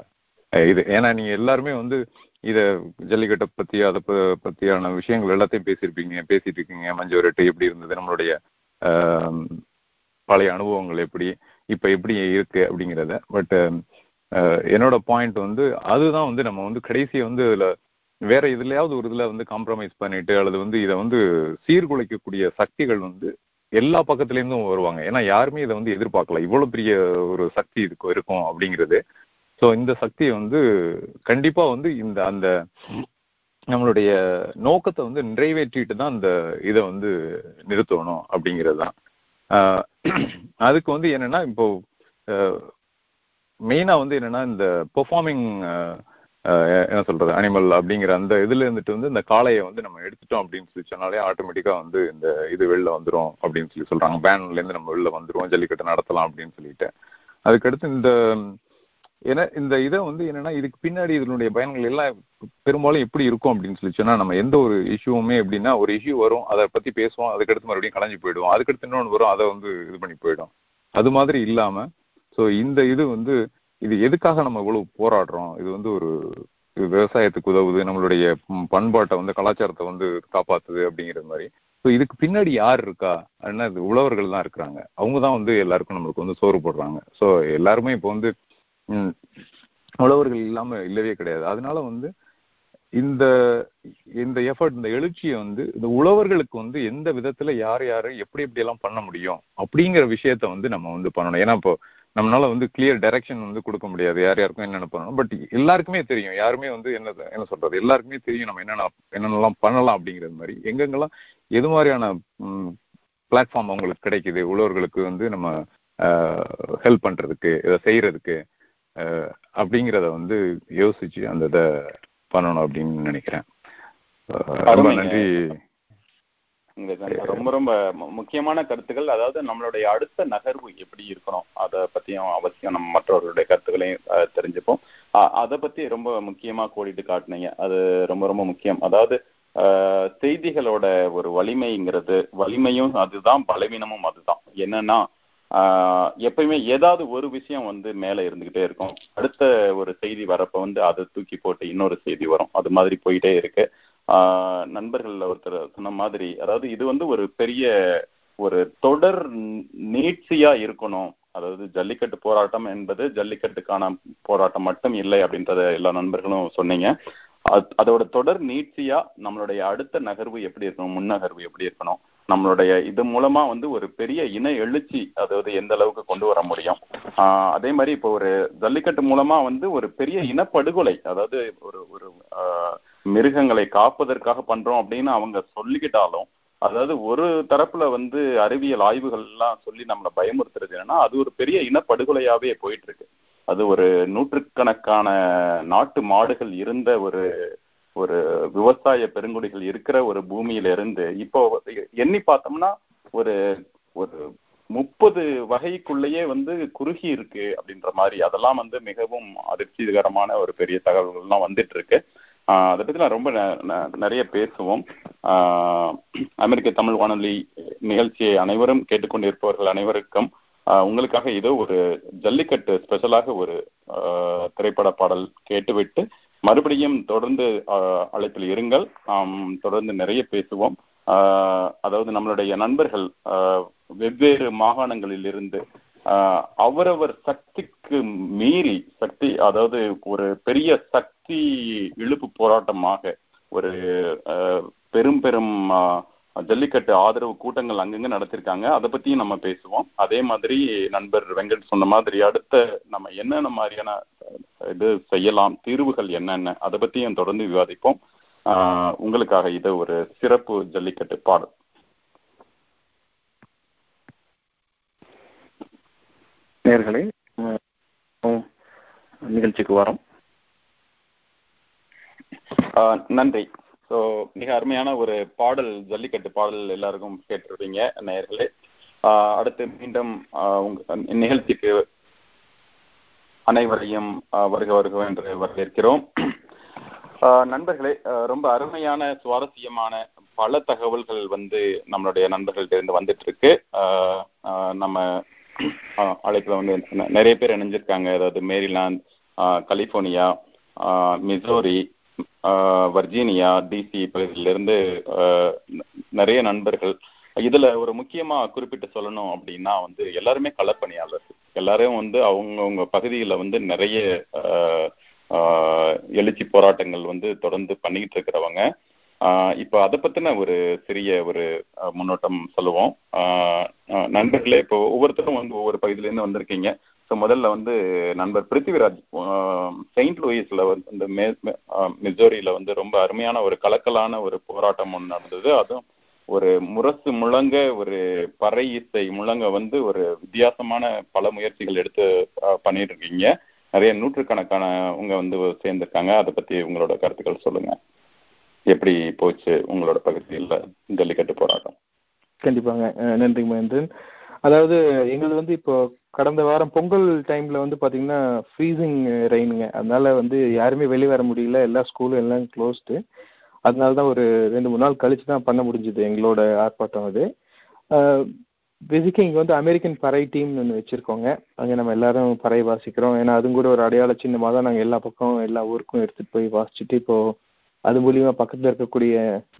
இது. ஏன்னா நீங்க எல்லாருமே வந்து இத ஜல்லிக்கட்டை பத்தி அதை ப- பத்தியான விஷயங்கள் எல்லாத்தையும் பேசியிருப்பீங்க பேசிட்டு இருக்கீங்க. மஞ்சோரட்டு எப்படி இருந்தது? நம்மளுடைய பழைய அனுபவங்கள் எப்படி? இப்ப எப்படி இருக்கு அப்படிங்கிறத. பட் என்னோட பாயிண்ட் வந்து அதுதான் வந்து நம்ம வந்து கடைசியை வந்து இதுல வேற இதுலயாவது ஒரு இதுல வந்து காம்ப்ரமைஸ் பண்ணிட்டு அல்லது வந்து இதை வந்து சீர்குலைக்கக்கூடிய சக்திகள் வந்து எல்லா பக்கத்துலேருந்தும் வருவாங்க. ஏன்னா யாருமே இதை வந்து எதிர்பார்க்கல. இவ்வளவு பெரிய ஒரு சக்தி இதுக்கு இருக்கும் அப்படிங்கிறது. ஸோ இந்த சக்தியை வந்து கண்டிப்பா வந்து இந்த அந்த நம்மளுடைய நோக்கத்தை வந்து நிறைவேற்றிட்டு தான் இந்த இதை வந்து நிறுத்தணும் அப்படிங்கிறது தான். அதுக்கு வந்து என்னன்னா இப்போ மெயினா வந்து என்னன்னா இந்த பெர்ஃபார்மிங் என்ன சொல்றது அனிமல் அப்படிங்கிற அந்த இதுல இருந்துட்டு வந்து இந்த காளையை வந்து நம்ம எடுத்துட்டோம் அப்படின்னு சொல்லி சொன்னாலே ஆட்டோமேட்டிக்கா வந்து இந்த இது வெளில வந்துரும் அப்படின்னு சொல்லி சொல்றாங்க. பேன்ல இருந்து நம்ம வெளில வந்துருவோம் ஜல்லிக்கட்டு நடத்தலாம் அப்படின்னு சொல்லிட்டு. அதுக்கடுத்து இந்த ஏன்னா இந்த இதை வந்து என்னன்னா இதுக்கு பின்னாடி இதனுடைய பயன்கள் எல்லாம் பெரும்பாலும் எப்படி இருக்கும் அப்படின்னு சொல்லி சொன்னா நம்ம எந்த ஒரு இஷ்யூவுமே எப்படின்னா ஒரு இஷ்யூ வரும் அதை பத்தி பேசுவோம் அதுக்கடுத்து மறுபடியும் கலைஞ்சு போயிடுவோம். அதுக்கடுத்து இன்னொன்று வரும் அதை வந்து இது பண்ணி போயிடும். அது மாதிரி இல்லாம ஸோ இந்த இது வந்து இது எதுக்காக நம்ம இவ்வளவு போராடுறோம்? இது வந்து ஒரு விவசாயத்துக்கு உதவுது நம்மளுடைய பண்பாட்டை வந்து கலாச்சாரத்தை வந்து காப்பாத்துது அப்படிங்கிற மாதிரி. ஸோ இதுக்கு பின்னாடி யார் இருக்கா? அப்படின்னா இது உழவர்கள் தான் இருக்கிறாங்க. அவங்க தான் வந்து எல்லாருக்கும் நம்மளுக்கு வந்து சோறு போடுறாங்க. ஸோ எல்லாருமே இப்போ வந்து உழவர்கள் இல்லாம இல்லவே கிடையாது. அதனால வந்து இந்த இந்த எஃபர்ட் இந்த எழுச்சியை வந்து இந்த உழவர்களுக்கு வந்து எந்த விதத்துல யார் யாரு எப்படி எப்படி எல்லாம் பண்ண முடியும் அப்படிங்கிற விஷயத்த வந்து நம்ம வந்து பண்ணணும். ஏன்னா இப்போ நம்மளால வந்து கிளியர் டைரக்ஷன் வந்து கொடுக்க முடியாது. யார் யாருக்கும் என்னென்ன பண்ணணும் பட் எல்லாருக்குமே தெரியும். யாருமே வந்து என்ன என்ன சொல்றது? எல்லாருக்குமே தெரியும் நம்ம என்னென்ன என்னென்னலாம் பண்ணலாம் அப்படிங்கிறது மாதிரி. எங்கெங்கெல்லாம் எது மாதிரியான பிளாட்ஃபார்ம் அவங்களுக்கு கிடைக்குது? உழவர்களுக்கு வந்து நம்ம ஹெல்ப் பண்றதுக்கு இதை செய்யறதுக்கு அப்படிங்கிறத வந்து யோசிச்சு அந்த இதை பண்ணணும் அப்படின்னு நினைக்கிறேன். ரொம்ப நன்றி. ரொம்ப ரொம்ப முக்கியமான கருத்துக்கள். அதாவது நம்மளுடைய அடுத்த நகர்வு எப்படி இருக்கணும்? அதை பத்தியும் அவசியம் நம்ம மற்றவர்களுடைய கருத்துக்களையும் தெரிஞ்சுப்போம். அதை பத்தி ரொம்ப முக்கியமா கோடிட்டு காட்டினீங்க. அது ரொம்ப ரொம்ப முக்கியம். அதாவது செய்திகளோட ஒரு வலிமைங்கிறது வலிமையும் அதுதான் பலவீனமும் அதுதான். என்னன்னா எப்பயுமே ஏதாவது ஒரு விஷயம் வந்து மேல இருந்துகிட்டே இருக்கும். அடுத்த ஒரு செய்தி வரப்ப வந்து அதை தூக்கி போட்டு இன்னொரு செய்தி வரும். அது மாதிரி போயிட்டே இருக்கு. நண்பர்கள் ஒருத்தர் சொன்ன மாதிரி அதாவது இது வந்து ஒரு பெரிய ஒரு தொடர் நீட்சியா இருக்கணும். அதாவது ஜல்லிக்கட்டு போராட்டம் என்பது ஜல்லிக்கட்டுக்கான போராட்டம் மட்டும் இல்லை அப்படின்றத எல்லா நண்பர்களும் சொன்னீங்க. அதோட தொடர் நீட்சியா நம்மளுடைய அடுத்த நகர்வு எப்படி இருக்கணும் முன்னகர்வு எப்படி இருக்கணும் நம்மளுடைய இது மூலமா வந்து ஒரு பெரிய இன எழுச்சி அதாவது எந்த அளவுக்கு கொண்டு வர முடியும். ஆஹ் அதே மாதிரி இப்போ ஒரு ஜல்லிக்கட்டு மூலமா வந்து ஒரு பெரிய இனப்படுகொலை அதாவது ஒரு ஒரு மிருகங்களை காப்பதற்காக பண்றோம் அப்படின்னு அவங்க சொல்லிக்கிட்டாலும் அதாவது ஒரு தரப்புல வந்து அறிவியல் ஆய்வுகள் எல்லாம் சொல்லி நம்மளை பயமுறுத்துறது என்னன்னா அது ஒரு பெரிய இனப்படுகொலையாவே போயிட்டு இருக்கு அது ஒரு நூற்றுக்கணக்கான நாட்டு மாடுகள் இருந்த ஒரு ஒரு விவசாய பெருங்குடிகள் இருக்கிற ஒரு பூமியில இருந்து இப்போ எண்ணி பார்த்தோம்னா ஒரு ஒரு முப்பது வகைக்குள்ளேயே வந்து குறுகி இருக்கு அப்படின்ற மாதிரி. அதெல்லாம் வந்து மிகவும் அதிர்ச்சிகரமான ஒரு பெரிய தகவல்கள்லாம் வந்துட்டு இருக்கு அதை பத்தி நான் ரொம்ப நிறைய பேசுவோம். அமெரிக்க தமிழ் வானொலி நிகழ்ச்சியை அனைவரும் கேட்டுக்கொண்டிருப்பவர்கள் அனைவருக்கும் உங்களுக்காக இதோ ஒரு ஜல்லிக்கட்டு ஸ்பெஷலாக ஒரு திரைப்பட பாடல் கேட்டுவிட்டு மறுபடியும் தொடர்ந்து அழைப்பில் இருங்கள். நாம் தொடர்ந்து நிறைய பேசுவோம். அதாவது நம்மளுடைய நண்பர்கள் வெவ்வேறு மாகாணங்களில் இருந்து அவரவர் சக்திக்கு மீறி சக்தி அதாவது ஒரு பெரிய சக்தி இழுப்பு போராட்டமாக ஒரு பெரும் பெரும் ஜல்லிக்கட்டு ஆதரவு கூட்டங்கள் அங்கங்க நடத்திருக்காங்க. அதை பத்தியும் நம்ம பேசுவோம். அதே மாதிரி நண்பர் வெங்கட் சொன்ன மாதிரி அடுத்த நம்ம என்னென்ன மாதிரியான இது செய்யலாம் தீர்வுகள் என்னென்ன அதை பத்தியும் தொடர்ந்து விவாதிப்போம். உங்களுக்காக இது ஒரு சிறப்பு ஜல்லிக்கட்டு பாடல். நேர்களே நிகழ்ச்சிக்கு வரோம். நன்றி. ஸோ மிக அருமையான ஒரு பாடல் ஜல்லிக்கட்டு பாடல் எல்லாருக்கும் கேட்டிருப்பீங்க நேயர்களே அடுத்து மீண்டும் உங்க நிகழ்ச்சிக்கு அனைவரையும் வருக வருக என்று வரவேற்கிறோம். நண்பர்களே ரொம்ப அருமையான சுவாரஸ்யமான பல தகவல்கள் வந்து நம்மளுடைய நண்பர்கள்ட்ட இருந்து வந்துட்டு இருக்கு. நம்ம அழைப்புல வந்து நிறைய பேர் இணைஞ்சிருக்காங்க. அதாவது Maryland California Missouri Virginia DC பகுதியிலிருந்து நிறைய நண்பர்கள். இதுல ஒரு முக்கியமா குறிப்பிட்டு சொல்லணும் அப்படின்னா வந்து எல்லாருமே களப்பணியாளர் எல்லாரும் வந்து அவங்கவுங்க பகுதியில வந்து நிறைய எழுச்சி போராட்டங்கள் வந்து தொடர்ந்து பண்ணிக்கிட்டு இருக்கிறவங்க. இப்போ அதை பத்தின ஒரு சிறிய ஒரு முன்னோட்டம் சொல்லுவோம். நண்பர்களே இப்போ ஒவ்வொருத்தரும் வந்து ஒவ்வொரு பகுதியிலேருந்து வந்திருக்கீங்க. ஸோ முதல்ல வந்து நண்பர் பிருத்திவிராஜ் செயின்ட் லூயிஸ்ல வந்து இந்த மே மிசோரியில வந்து ரொம்ப அருமையான ஒரு கலக்கலான ஒரு போராட்டம் ஒன்று நடந்தது. அதுவும் ஒரு முரசு முழங்க ஒரு பறை இசை முழங்க வந்து ஒரு வித்தியாசமான பல முயற்சிகள் எடுத்து பண்ணிட்டு இருக்கீங்க. நிறைய நூற்றுக்கணக்கான உங்க வந்து சேர்ந்திருக்காங்க. அதை பத்தி உங்களோட கருத்துக்கள் சொல்லுங்க. எப்படி போச்சு உங்களோட பகுதியில் ஜல்லிக்கட்டு போராட்டம்? கண்டிப்பாங்க. நன்றி மகேந்திரன். அதாவது எங்களது வந்து இப்போ கடந்த வாரம் பொங்கல் டைம்ல வந்து பாத்தீங்கன்னா ஃப்ரீசிங் ரெயினுங்க அதனால வந்து யாருமே வெளியே வர முடியல. எல்லா ஸ்கூலும் எல்லாம் க்ளோஸ்டு அதனால தான் ஒரு ரெண்டு மூணு நாள் கழிச்சு தான் பண்ண முடிஞ்சுது எங்களோட ஆர்ப்பாட்டம் அது. பேசிக்காக இங்கே வந்து அமெரிக்கன் பறை டீம்னு ஒன்று வச்சுருக்கோங்க. அங்கே நம்ம எல்லாரும் பறை வாசிக்கிறோம். ஏன்னா அதுவும் கூட ஒரு அடையாள சின்னமாக தான் நாங்கள் எல்லா பக்கம் எல்லா ஊருக்கும் எடுத்துகிட்டு போய் வாசிச்சுட்டு இப்போது அது மூலியமாக பக்கத்தில் இருக்கக்கூடிய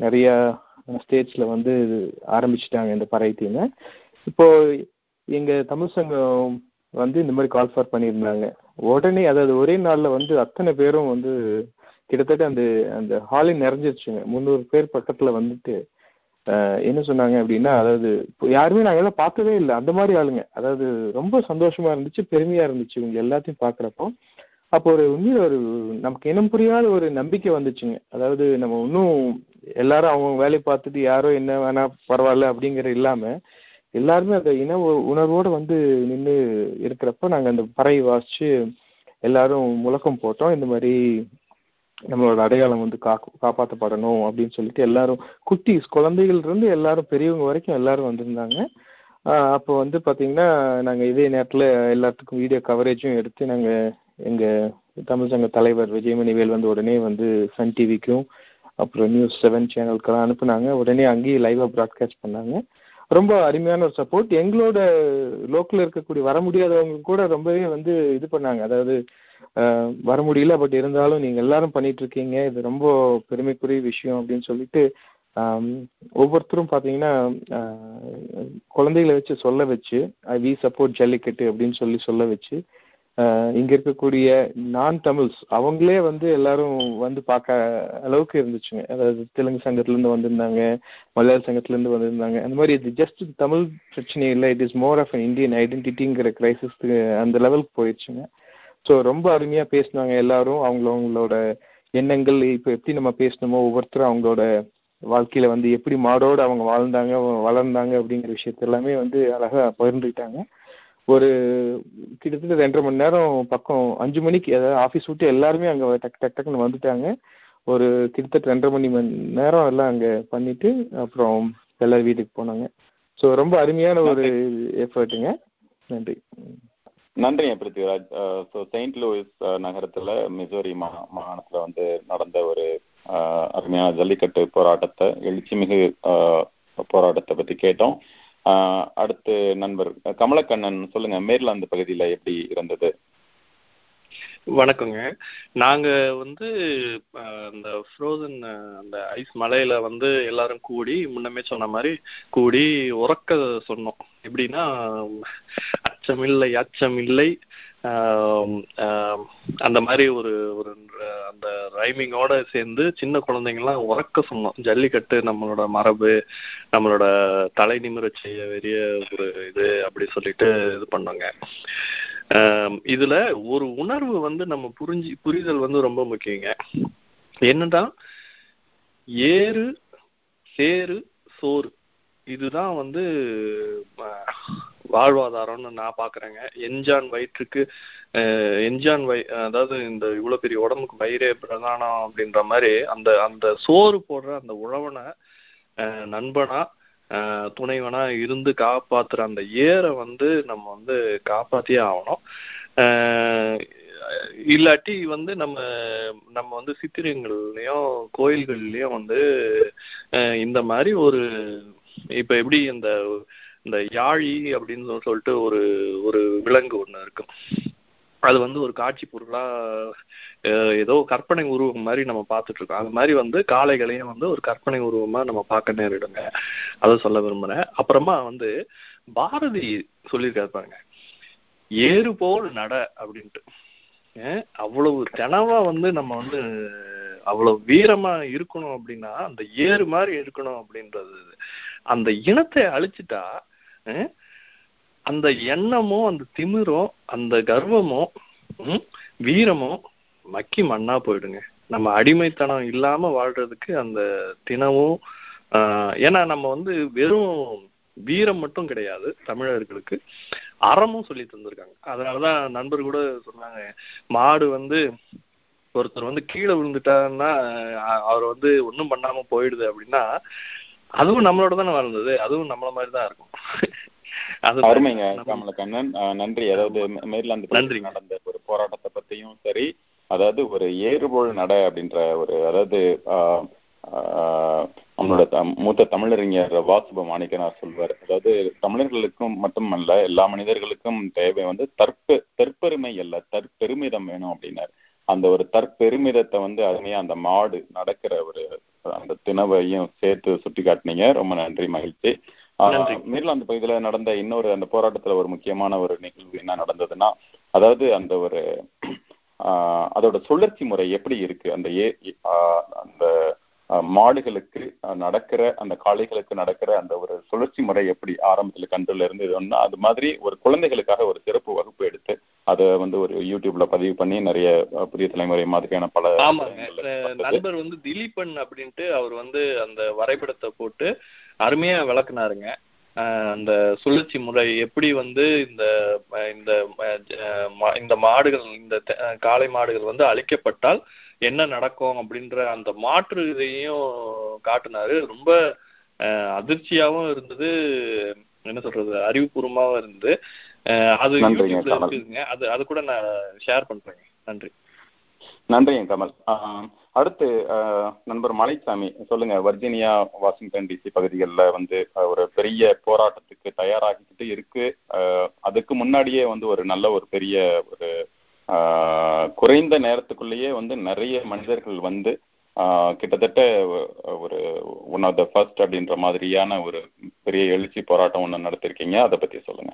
நிறையா ஸ்டேட்ஸில் வந்து ஆரம்பிச்சிட்டாங்க இந்த பறை டீமை இப்போது எங்கள் தமிழ் சங்கம் வந்து இந்த மாதிரி கால் ஃபார் பண்ணியிருந்தாங்க. உடனே அதாவது ஒரே நாளில் வந்து அத்தனை பேரும் வந்து கிட்டத்தட்ட அந்த அந்த ஹாலே நிறைஞ்சிருச்சுங்க. முந்நூறு பேர் பக்கத்தில் வந்துட்டு என்ன சொன்னாங்க அப்படின்னா அதாவது இப்போ யாருமே நாங்க எல்லாம் பார்த்ததே இல்லை. அந்த மாதிரி ஆளுங்க. அதாவது ரொம்ப சந்தோஷமா இருந்துச்சு பெருமையா இருந்துச்சு. இவங்க எல்லாத்தையும் பார்க்குறப்போ அப்போ ஒரு உண்மையில ஒரு நமக்கு இனம் புரியாத ஒரு நம்பிக்கை வந்துச்சுங்க. அதாவது நம்ம இன்னும் எல்லாரும் அவங்க வேலையை பார்த்துட்டு யாரோ என்ன வேணா பரவாயில்ல அப்படிங்கிற இல்லாம எல்லாருமே அந்த இன உணர்வோடு வந்து நின்று இருக்கிறப்ப நாங்கள் அந்த பறை வாசிச்சு எல்லாரும் முழக்கம் போட்டோம். இந்த மாதிரி நம்மளோட அடையாளம் வந்து காக்கு காப்பாற்றப்படணும் அப்படின்னு சொல்லிட்டு எல்லாரும் குட்டீஸ் குழந்தைகள் இருந்து எல்லாரும் பெரியவங்க வரைக்கும் எல்லாரும் வந்திருந்தாங்க. அப்போ வந்து பார்த்தீங்கன்னா நாங்கள் இதே நேரத்தில் எல்லாத்துக்கும் வீடியோ கவரேஜும் எடுத்து நாங்கள் எங்க தமிழ் சங்க தலைவர் விஜயமணிவேல் வந்து உடனே வந்து சன் டிவிக்கும் அப்புறம் நியூஸ் செவன் சேனலுக்கெல்லாம் அனுப்புனாங்க. உடனே அங்கேயே லைவா ப்ராட்காஸ்ட் பண்ணாங்க. ரொம்ப அருமையான ஒரு சப்போர்ட் எங்களோட லோக்கலில் இருக்கக்கூடிய வர முடியாதவங்க கூட ரொம்பவே வந்து இது பண்ணாங்க. அதாவது வர முடியல பட் இருந்தாலும் நீங்க எல்லாரும் பண்ணிட்டு இருக்கீங்க. இது ரொம்ப பெருமைக்குரிய விஷயம் அப்படின்னு சொல்லிட்டு ஒவ்வொருத்தரும் பாத்தீங்கன்னா குழந்தைகளை வச்சு சொல்ல வச்சு வி சப்போர்ட் ஜல்லிக்கட்டு அப்படின்னு சொல்லி சொல்ல வச்சு இங்க இருக்கக்கூடிய நான் தமிழ்ஸ் அவங்களே வந்து எல்லாரும் வந்து பார்க்க அளவுக்கு இருந்துச்சுங்க. அதாவது தெலுங்கு சங்கத்துல இருந்து வந்திருந்தாங்க மலையாள சங்கத்துல இருந்து வந்திருந்தாங்க. அந்த மாதிரி இது ஜஸ்ட் தமிழ் பிரச்சனை இல்லை. It is more of Indian ஐடென்டிட்டிங்கிற கிரைசிஸ்க்கு அந்த லெவலுக்கு போயிடுச்சுங்க. ஸோ ரொம்ப அருமையா பேசினாங்க எல்லாரும். அவங்கள அவங்களோட எண்ணங்கள் இப்போ எப்படி நம்ம பேசணுமோ ஒவ்வொருத்தரும் அவங்களோட வாழ்க்கையில வந்து எப்படி மாடோடு அவங்க வாழ்ந்தாங்க வளர்ந்தாங்க அப்படிங்கிற விஷயத்த எல்லாமே வந்து அழகா பகிர்ந்துக்கிட்டாங்க. ஒரு கிட்டத்தட்ட ரெண்டரை மணி நேரம் பக்கம் அஞ்சு மணிக்கு அதாவது ஆஃபீஸ் விட்டு எல்லாருமே அங்கே டக் டக் டக்குன்னு வந்துட்டாங்க. ஒரு கிட்டத்தட்ட ரெண்டரை மணி மணி நேரம் எல்லாம் அங்கே பண்ணிட்டு அப்புறம் எல்லாரும் வீட்டுக்கு போனாங்க. ஸோ ரொம்ப அருமையான ஒரு எஃபர்ட்டுங்க. நன்றி. நன்றிங்க பிருத்திவிராஜ் ஸோ செயின்ட் லூயிஸ் நகரத்துல மிசோரி மா மாகாணத்துல வந்து நடந்த ஒரு அருமையான ஜல்லிக்கட்டு போராட்டத்தை எழுச்சிமிகு அஹ், போராட்டத்தை பத்தி கேட்டோம். அடுத்து நண்பர் கமலக்கண்ணன் சொல்லுங்க மேர்லாந்து பகுதியில எப்படி இருந்தது? வணக்கங்க. நாங்க வந்து அந்த ஃப்ரோசன் அந்த ஐஸ் மலையில வந்து எல்லாரும் கூடி முன்னமே சொன்ன மாதிரி கூடி உறக்க சொன்னோம். எப்படின்னா அச்சமில்லை அச்சமில்லை அந்த மாதிரி ஒரு ஒரு அந்த ரைமிங்கோட சேர்ந்து சின்ன குழந்தைங்கலாம் உறக்க சொன்னோம். ஜல்லிக்கட்டு நம்மளோட மரபு நம்மளோட தலை நிமிர செய்ய வெறிய ஒரு இது அப்படி சொல்லிட்டு இது பண்ணோங்க. இதுல ஒரு உணர்வு வந்து நம்ம புரிஞ்சு புரிதல் வந்து ரொம்ப முக்கியங்க. என்னன்னா ஏறு சேரு சோறு இதுதான் வந்து வாழ்வாதாரம்னு நான் பாக்குறேங்க. எஞ்சான் வயிற்றுக்கு எஞ்சான் வய அதாவது இந்த இவ்வளவு பெரிய உடம்புக்கு வயிறே பிரதானம் அப்படின்ற மாதிரி அந்த அந்த சோறு போடுற அந்த உழவனை நண்பனா துணைவனா இருந்து காப்பாத்துற அந்த ஏரை வந்து நம்ம வந்து காப்பாத்தியே ஆகணும். இல்லாட்டி வந்து நம்ம நம்ம வந்து சித்திரங்கள்லயும் கோயில்கள்லயும் வந்து இந்த மாதிரி ஒரு இப்ப எப்படி இந்த இந்த யாழி அப்படின்னு சொல்லிட்டு ஒரு ஒரு விலங்கு ஒண்ணு இருக்கும் அது வந்து ஒரு காட்சி பொருளா ஏதோ கற்பனை உருவம் மாதிரி நம்ம பார்த்துட்டு இருக்கோம். அது மாதிரி வந்து காளைகளையும் வந்து ஒரு கற்பனை உருவமா நம்ம பார்க்க நேரிடுங்க. அதை சொல்ல விரும்புறேன். அப்புறமா வந்து பாரதி சொல்லியிருக்காரு பாருங்க. ஏறு போல் நட அப்படின்ட்டு. அவ்வளவு தெனவா வந்து நம்ம வந்து அவ்வளவு வீரமா இருக்கணும் அப்படின்னா அந்த ஏறு மாதிரி இருக்கணும் அப்படின்றது. அந்த இனத்தை அழிச்சிட்டா அந்த எண்ணமும் அந்த திமிரும் அந்த கர்வமும் ம், வீரமும் மக்கி மண்ணா போயிடுங்க. நம்ம அடிமைத்தனம் இல்லாம வாழ்றதுக்கு அந்த தினமும் ஏன்னா நம்ம வந்து வெறும் வீரம் மட்டும் கிடையாது தமிழர்களுக்கு. அறமும் சொல்லி தந்திருக்காங்க. அதனாலதான் நண்பர் கூட சொன்னாங்க மாடு வந்து ஒருத்தர் வந்து கீழே விழுந்துட்டாருன்னா அவர் வந்து ஒன்றும் பண்ணாம போயிடுது அப்படின்னா அதுவும் நம்மளோட தானே வளர்ந்தது அதுவும் நம்மள மாதிரி தான் இருக்கும். அது அருமைங்க கமலக்கண்ணன். நன்றி. அதாவது மேர்லாந்து நன்றிங்க. நடந்த ஒரு போராட்டத்தை பத்தியும் சரி அதாவது ஒரு ஏறுபோல் நட அப்படின்ற ஒரு அதாவது நம்மளோட மூத்த தமிழறிஞர் வாசுப மாணிக்கனார் சொல்வார். அதாவது தமிழர்களுக்கும் மட்டுமல்ல எல்லா மனிதர்களுக்கும் தேவை வந்து தற்பெ தற்பெருமை அல்ல தற்பெருமிதம் வேணும் அப்படின்னாரு. அந்த ஒரு தற்பெருமிதத்தை வந்து அருமையா அந்த மாடு நடக்கிற ஒரு அந்த தினவையும் சேர்த்து சுட்டி காட்டினீங்க. ரொம்ப நன்றி மகிழ்ச்சி. மீர்லாந்து பகுதியில நடந்த இன்னொரு அந்த போராட்டத்துல ஒரு முக்கியமான ஒரு நிகழ்வு என்ன நடந்ததுன்னா அதாவது அந்த ஒரு அதோட சுழற்சி முறை எப்படி இருக்கு? அந்த ஏ அந்த மாடுகளுக்கு நடக்கிற அந்த காளைகளுக்கு நடக்கிற அந்த ஒரு சுழற்சி முறை எப்படி ஆரம்பத்துல கன்றுல இருந்து இது ஒண்ணு அது மாதிரி ஒரு குழந்தைகளுக்காக ஒரு சிறப்பு வகுப்பு எடுத்து அதை வந்து ஒரு யூடியூப்ல பதிவு பண்ணி நிறைய புதிய தலைமுறை மாதிரியான பல. நண்பர் வந்து திலீபன் அப்படின்ட்டு அவர் வந்து அந்த வரைபடத்தை போட்டு அருமையா விளக்குனாருங்க. அந்த சுழற்சி முறை எப்படி வந்து இந்த இந்த இந்த மாடுகள் இந்த காளை மாடுகள் வந்து அழிக்கப்பட்டால் என்ன நடக்கும் அப்படின்ற அந்த மாற்று இதையும் காட்டுனாரு. ரொம்ப அதிர்ச்சியாவும் இருந்தது. என்ன சொல்றது? அறிவுபூர்வமாவும் இருந்தது. அது நன்றிங்க, யூடியூப்ல. இருக்குதுங்க. அது அது கூட நான் ஷேர் பண்றேங்க. நன்றி. நன்றிங்க கமல். அடுத்து நண்பர் மலைச்சாமி. சொல்லுங்க வர்ஜீனியா வாஷிங்டன் டிசி பகுதிகளில் வந்து ஒரு பெரிய போராட்டத்துக்கு தயாராகிக்கிட்டு இருக்கு. அதுக்கு முன்னாடியே வந்து ஒரு நல்ல ஒரு பெரிய ஒரு குறைந்த நேரத்துக்குள்ளேயே வந்து நிறைய மனிதர்கள் வந்து கிட்டத்தட்ட ஒரு ஒன் ஆஃப் த ஃபர்ஸ்ட் அப்படின்ற மாதிரியான ஒரு பெரிய எழுச்சி போராட்டம் ஒன்று நடத்திருக்கீங்க. அதை பத்தி சொல்லுங்க.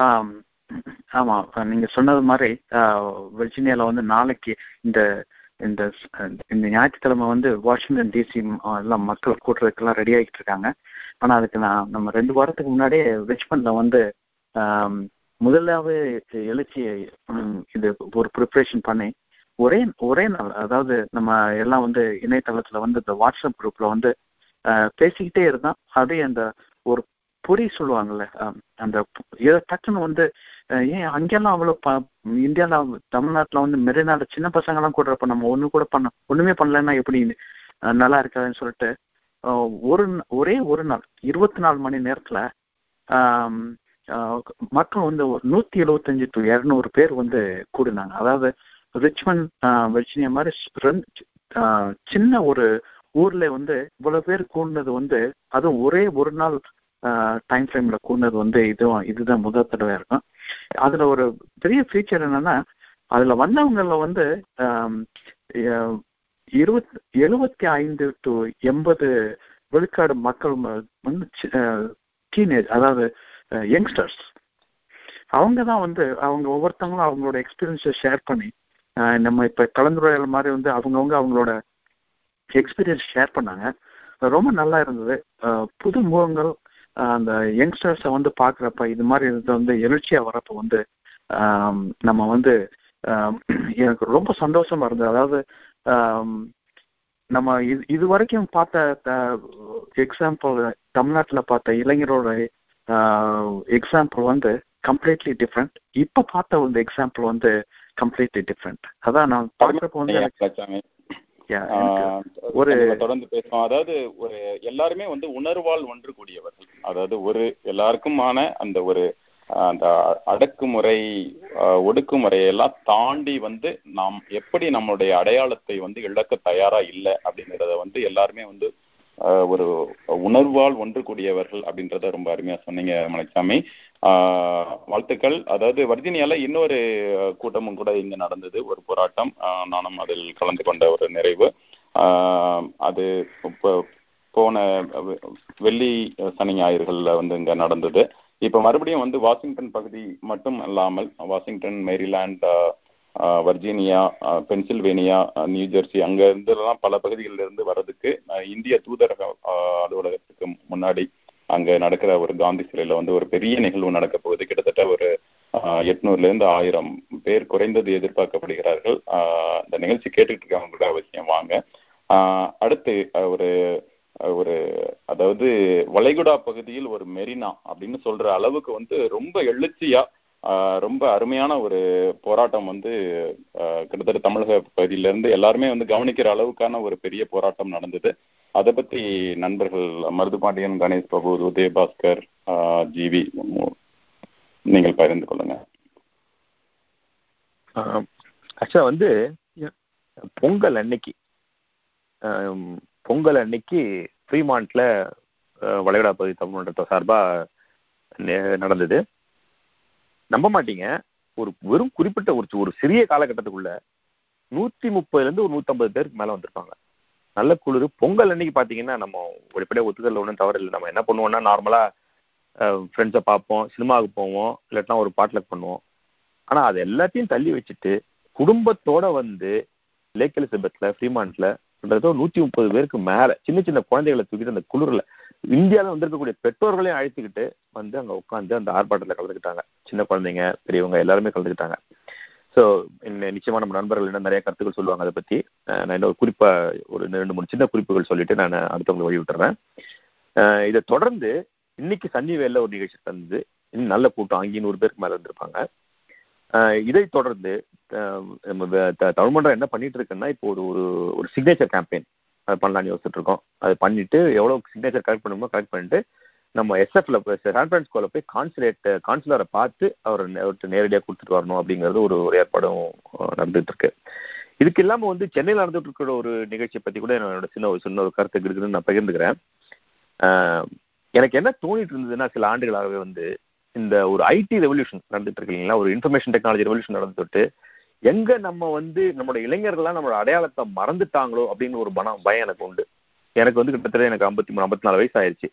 ஆமாம் ஆமா நீங்க சொன்னது மாதிரி வெர்ஜீனியால வந்து நாளைக்கு இந்த இந்த இந்த ஞாயிற்றுக்கிழமை வந்து வாஷிங்டன் டிசி எல்லாம் மக்கள் கூட்டுறதுக்கெல்லாம் ரெடி ஆகிட்டு இருக்காங்க ஆனா அதுக்கு நான் நம்ம ரெண்டு வாரத்துக்கு முன்னாடியே ரிச்மண்ட்ல வந்து முதலாவே எழுச்சி இது ஒரு ப்ரிப்பரேஷன் பண்ணி ஒரே ஒரே நாள் அதாவது நம்ம எல்லாம் வந்து இணையதளத்துல வந்து இந்த வாட்ஸ்அப் குரூப்ல வந்து பேசிக்கிட்டே இருந்தோம் அப்படியே அந்த ஒரு பொறி சொல்லுவாங்கல்ல அந்த இதை டக்குன்னு வந்து ஏன் அங்கெல்லாம் அவ்வளோ ப இந்தியால தமிழ்நாட்டுல வந்து மெரினால சின்ன பசங்க எல்லாம் கூடுறப்ப நம்ம ஒண்ணு கூட பண்ண ஒண்ணுமே பண்ணலன்னா எப்படி நல்லா இருக்காதுன்னு சொல்லிட்டு ஒரு ஒரே ஒரு நாள் இருபத்தி நாலு மணி நேரத்துல மக்கள் வந்து ஒரு நூத்தி எழுபத்தஞ்சு டு இருநூறு பேர் வந்து கூடினாங்க. அதாவது ரிச்மன் வெர்ஜினியா மாதிரி சின்ன ஒரு ஊர்ல வந்து இவ்வளவு பேர் கூடினது வந்து அதுவும் ஒரே ஒரு நாள் டைம் ஃப்ரேம்ல கூடினது வந்து இதுவும் இதுதான் முதல் தடவை இருக்கும். அதுல ஒரு பெரிய ஃபீச்சர் என்னன்னா அதுல வந்தவங்கள வந்து இருபத் எழுபத்தி ஐந்து டு எண்பது விழுக்காடு மக்கள் வந்து டீனேஜ் அதாவது யங்ஸ்டர்ஸ் அவங்க தான் வந்து அவங்க ஒவ்வொருத்தவங்களும் அவங்களோட எக்ஸ்பீரியன்ஸை ஷேர் பண்ணி நம்ம இப்ப கலந்துரையாடல் மாதிரி வந்து அவங்கவுங்க அவங்களோட எக்ஸ்பீரியன்ஸ் ஷேர் பண்ணாங்க. ரொம்ப நல்லா இருந்தது. புது முகங்கள் அந்த யங்ஸ்டர்ஸை வந்து பார்க்குறப்ப இது மாதிரி இது வந்து எழுச்சியா வரப்ப வந்து நம்ம வந்து எனக்கு ரொம்ப சந்தோஷமா இருந்தது. அதாவது நம்ம இது இது வரைக்கும் பார்த்த எக்ஸாம்பிள் தமிழ்நாட்டுல பார்த்த இளைஞரோட எக்ஸாம்பிள் வந்து கம்ப்ளீட்லி டிஃப்ரெண்ட் இப்ப பார்த்த வந்து எக்ஸாம்பிள் வந்து கம்ப்ளீட்லி டிஃப்ரெண்ட் அதான் நான் பார்க்குறப்ப வந்து ஒரு தொடர்ந்து பேசுவோம். அதாவது ஒரு எல்லாருமே வந்து உணர்வால் ஒன்று கூடியவர்கள் அதாவது ஒரு எல்லாருக்குமான அந்த ஒரு அந்த அடக்குமுறை ஒடுக்குமுறையெல்லாம் தாண்டி வந்து நாம் எப்படி நம்மளுடைய அடையாளத்தை வந்து இழக்க தயாரா இல்லை அப்படிங்கிறத வந்து எல்லாருமே வந்து ஒரு உணர்வால் ஒன்று கூடியவர்கள் அப்படின்றத ரொம்ப அருமையா சொன்னீங்க மலைச்சாமி. வாழ்த்துக்கள். அதாவது வர்ஜீனியால இன்னொரு கூட்டமும் கூட இங்க நடந்தது. ஒரு போராட்டம். நானும் அதில் கலந்து கொண்ட ஒரு நிறைவு. அது இப்போ போன வெள்ளி சனி ஞாயிறுகள்ல வந்து இங்க நடந்தது. இப்ப மறுபடியும் வந்து வாஷிங்டன் பகுதி மட்டும் இல்லாமல் Washington Maryland Virginia Pennsylvania New Jersey அங்க இருந்தெல்லாம் பல பகுதிகளில் இருந்து வர்றதுக்கு இந்திய தூதரக அலுவலகத்துக்கு முன்னாடி அங்க நடக்கிற ஒரு காந்தி சிலையில வந்து ஒரு பெரிய நிகழ்வு நடக்க போகுது. கிட்டத்தட்ட ஒரு எட்நூறுல இருந்து ஆயிரம் பேர் குறைந்தது எதிர்பார்க்கப்படுகிறார்கள். இந்த நிகழ்ச்சி கேட்டுட்டு இருக்கவங்க அவசியம் வாங்க. ஆஹ் அடுத்து ஒரு ஒரு அதாவது வளைகுடா பகுதியில் ஒரு மெரினா அப்படின்னு சொல்ற அளவுக்கு வந்து ரொம்ப எழுச்சியா ரொம்ப அருமையான ஒரு போராட்டம் வந்து கிட்டத்தட்ட தமிழக பகுதியில இருந்து எல்லாருமே வந்து கவனிக்கிற அளவுக்கான ஒரு பெரிய போராட்டம் நடந்தது. அதை பத்தி நண்பர்கள் மருதுபாண்டியன் கணேஷ் பிரபு உதயபாஸ்கர் ஜிவி நீங்கள் பகிர்ந்து கொள்ளுங்க. ஆக்சுவலா வந்து பொங்கல் அன்னைக்கு பொங்கல் அன்னைக்கு ஃப்ரீமான்ட்ல வளைகுடா பகுதி தமிழ்மன்றத்தை சார்பா நே- நடந்தது. நம்ப மாட்டீங்க. ஒரு வெறும் குறிப்பிட்ட ஒரு ஒரு சிறிய காலகட்டத்துக்குள்ள நூத்தி முப்பதுல இருந்து ஒரு நூத்தம்பது பேருக்கு மேல வந்திருப்பாங்க. நல்ல குளிர். பொங்கல் அன்னைக்கு பார்த்தீங்கன்னா நம்ம வெளிப்படையா ஒத்துக்கல ஒன்றும் தவறு இல்லை. நம்ம என்ன பண்ணுவோம்னா நார்மலாக ஃப்ரெண்ட்ஸை பார்ப்போம் சினிமாவுக்கு போவோம் இல்லாட்டினா ஒரு பாட்டில் பண்ணுவோம். ஆனால் அது எல்லாத்தையும் தள்ளி வச்சுட்டு குடும்பத்தோட வந்து லேக் எலிசபெத்தில் ஃப்ரீமான்ட்ல கிட்டத்தட்ட ஒரு முப்பது பேருக்கு மேலே சின்ன சின்ன குழந்தைகளை தூக்கிட்டு அந்த குளிரில் இந்தியாவில் வந்திருக்கக்கூடிய பெற்றோர்களையும் அழைத்துக்கிட்டு வந்து அங்கே உட்காந்து அந்த ஆர்ப்பாட்டத்தில் கலந்துக்கிட்டாங்க. சின்ன குழந்தைங்க பெரியவங்க எல்லாருமே கலந்துக்கிட்டாங்க. ஸோ நிச்சயமா நம்ம நண்பர்கள் இன்னும் நிறைய கருத்துக்கள் சொல்லுவாங்க அதை பத்தி. நான் இன்னொரு குறிப்பா ஒரு ரெண்டு மூணு சின்ன குறிப்புகள் சொல்லிட்டு நான் அடுத்தவங்களை வழி விட்டுறேன். இதை தொடர்ந்து இன்னைக்கு சன்னிவேல ஒரு நிகழ்ச்சி தந்தது இன்னும் நல்ல கூட்டம். அங்கேயும் நூறு பேருக்கு மேலே இருந்திருப்பாங்க இதை தொடர்ந்து நம்ம த- என்ன பண்ணிட்டு இருக்குன்னா இப்போ ஒரு ஒரு ஒரு சிக்னேச்சர் கேம்பெயின் அது பண்ணலாம்னு யோசிச்சுட்டு இருக்கோம். அது பண்ணிட்டு எவ்வளோ சிக்னேச்சர் கலெக்ட் பண்ணுமோ கலெக்ட் பண்ணிட்டு நம்ம எஸ்எஃப்ல போய் சான் போய் கான்சுலேட் கான்சுலரை பார்த்து அவர் அவர்கிட்ட நேரடியாக கொடுத்துட்டு வரணும் அப்படிங்கிறது ஒரு ஒரு ஏற்பாடும் நடந்துட்டு இருக்கு இதுக்கு இல்லாம வந்து சென்னையில் நடந்துட்டு இருக்கிற ஒரு நிகழ்ச்சியை பத்தி கூட என்னோட சின்ன ஒரு சின்ன ஒரு கருத்து இருக்குதுன்னு நான் பகிர்ந்துக்கிறேன். எனக்கு என்ன தோணிட்டு இருந்ததுன்னா சில ஆண்டுகளாகவே வந்து இந்த ஒரு ஐடி ரெவல்யூஷன் நடந்துட்டு இருக்கு இல்லைங்களா? ஒரு இன்ஃபர்மேஷன் டெக்னாலஜி ரெவல்யூஷன் நடந்துட்டு எங்க நம்ம வந்து நம்மளோட இளைஞர்கள்லாம் நம்மளோட அடையாளத்தை மறந்துட்டாங்களோ அப்படின்னு ஒரு பணம் பயம் எனக்கு உண்டு. எனக்கு வந்து கிட்டத்தட்ட எனக்கு ஐம்பத்தி மூணு ஐம்பத்தி நாலு வயசு ஆயிடுச்சு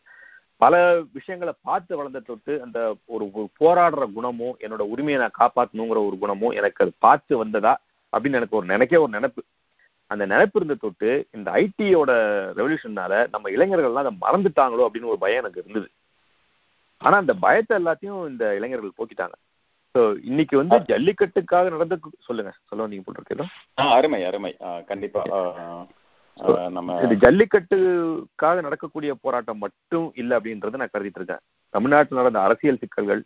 பல விஷயங்களை பார்த்து வளர்ந்த தொட்டு அந்த ஒரு போராடுற குணமும் என்னோட உரிமையை நான் காப்பாற்றணுங்கிற ஒரு குணமும் எனக்கு அது பார்த்து வந்ததா அப்படின்னு எனக்கு ஒரு நினைக்க ஒரு நினைப்பு. அந்த நினைப்பு இருந்த தொட்டு இந்த ஐடியோட ரெவல்யூஷன்னால நம்ம இளைஞர்கள்லாம் அதை மறந்துட்டாங்களோ அப்படின்னு ஒரு பயம் எனக்கு இருந்தது. ஆனா அந்த பயத்தை எல்லாத்தையும் இந்த இளைஞர்கள் போக்கிட்டாங்க. ஸோ இன்னைக்கு வந்து ஜல்லிக்கட்டுக்காக நடந்த சொல்லுங்க. சொல்ல வந்தீங்க போட்டிருக்கேன் ஆ, அருமை அருமை. கண்டிப்பா. நம்ம இது ஜல்லிக்கட்டுக்காக நடக்கக்கூடிய போராட்டம் மட்டும் இல்லை அப்படின்றத நான் கருதிட்டு இருக்கேன். தமிழ்நாட்டில் நடந்த அரசியல் சிக்கல்கள்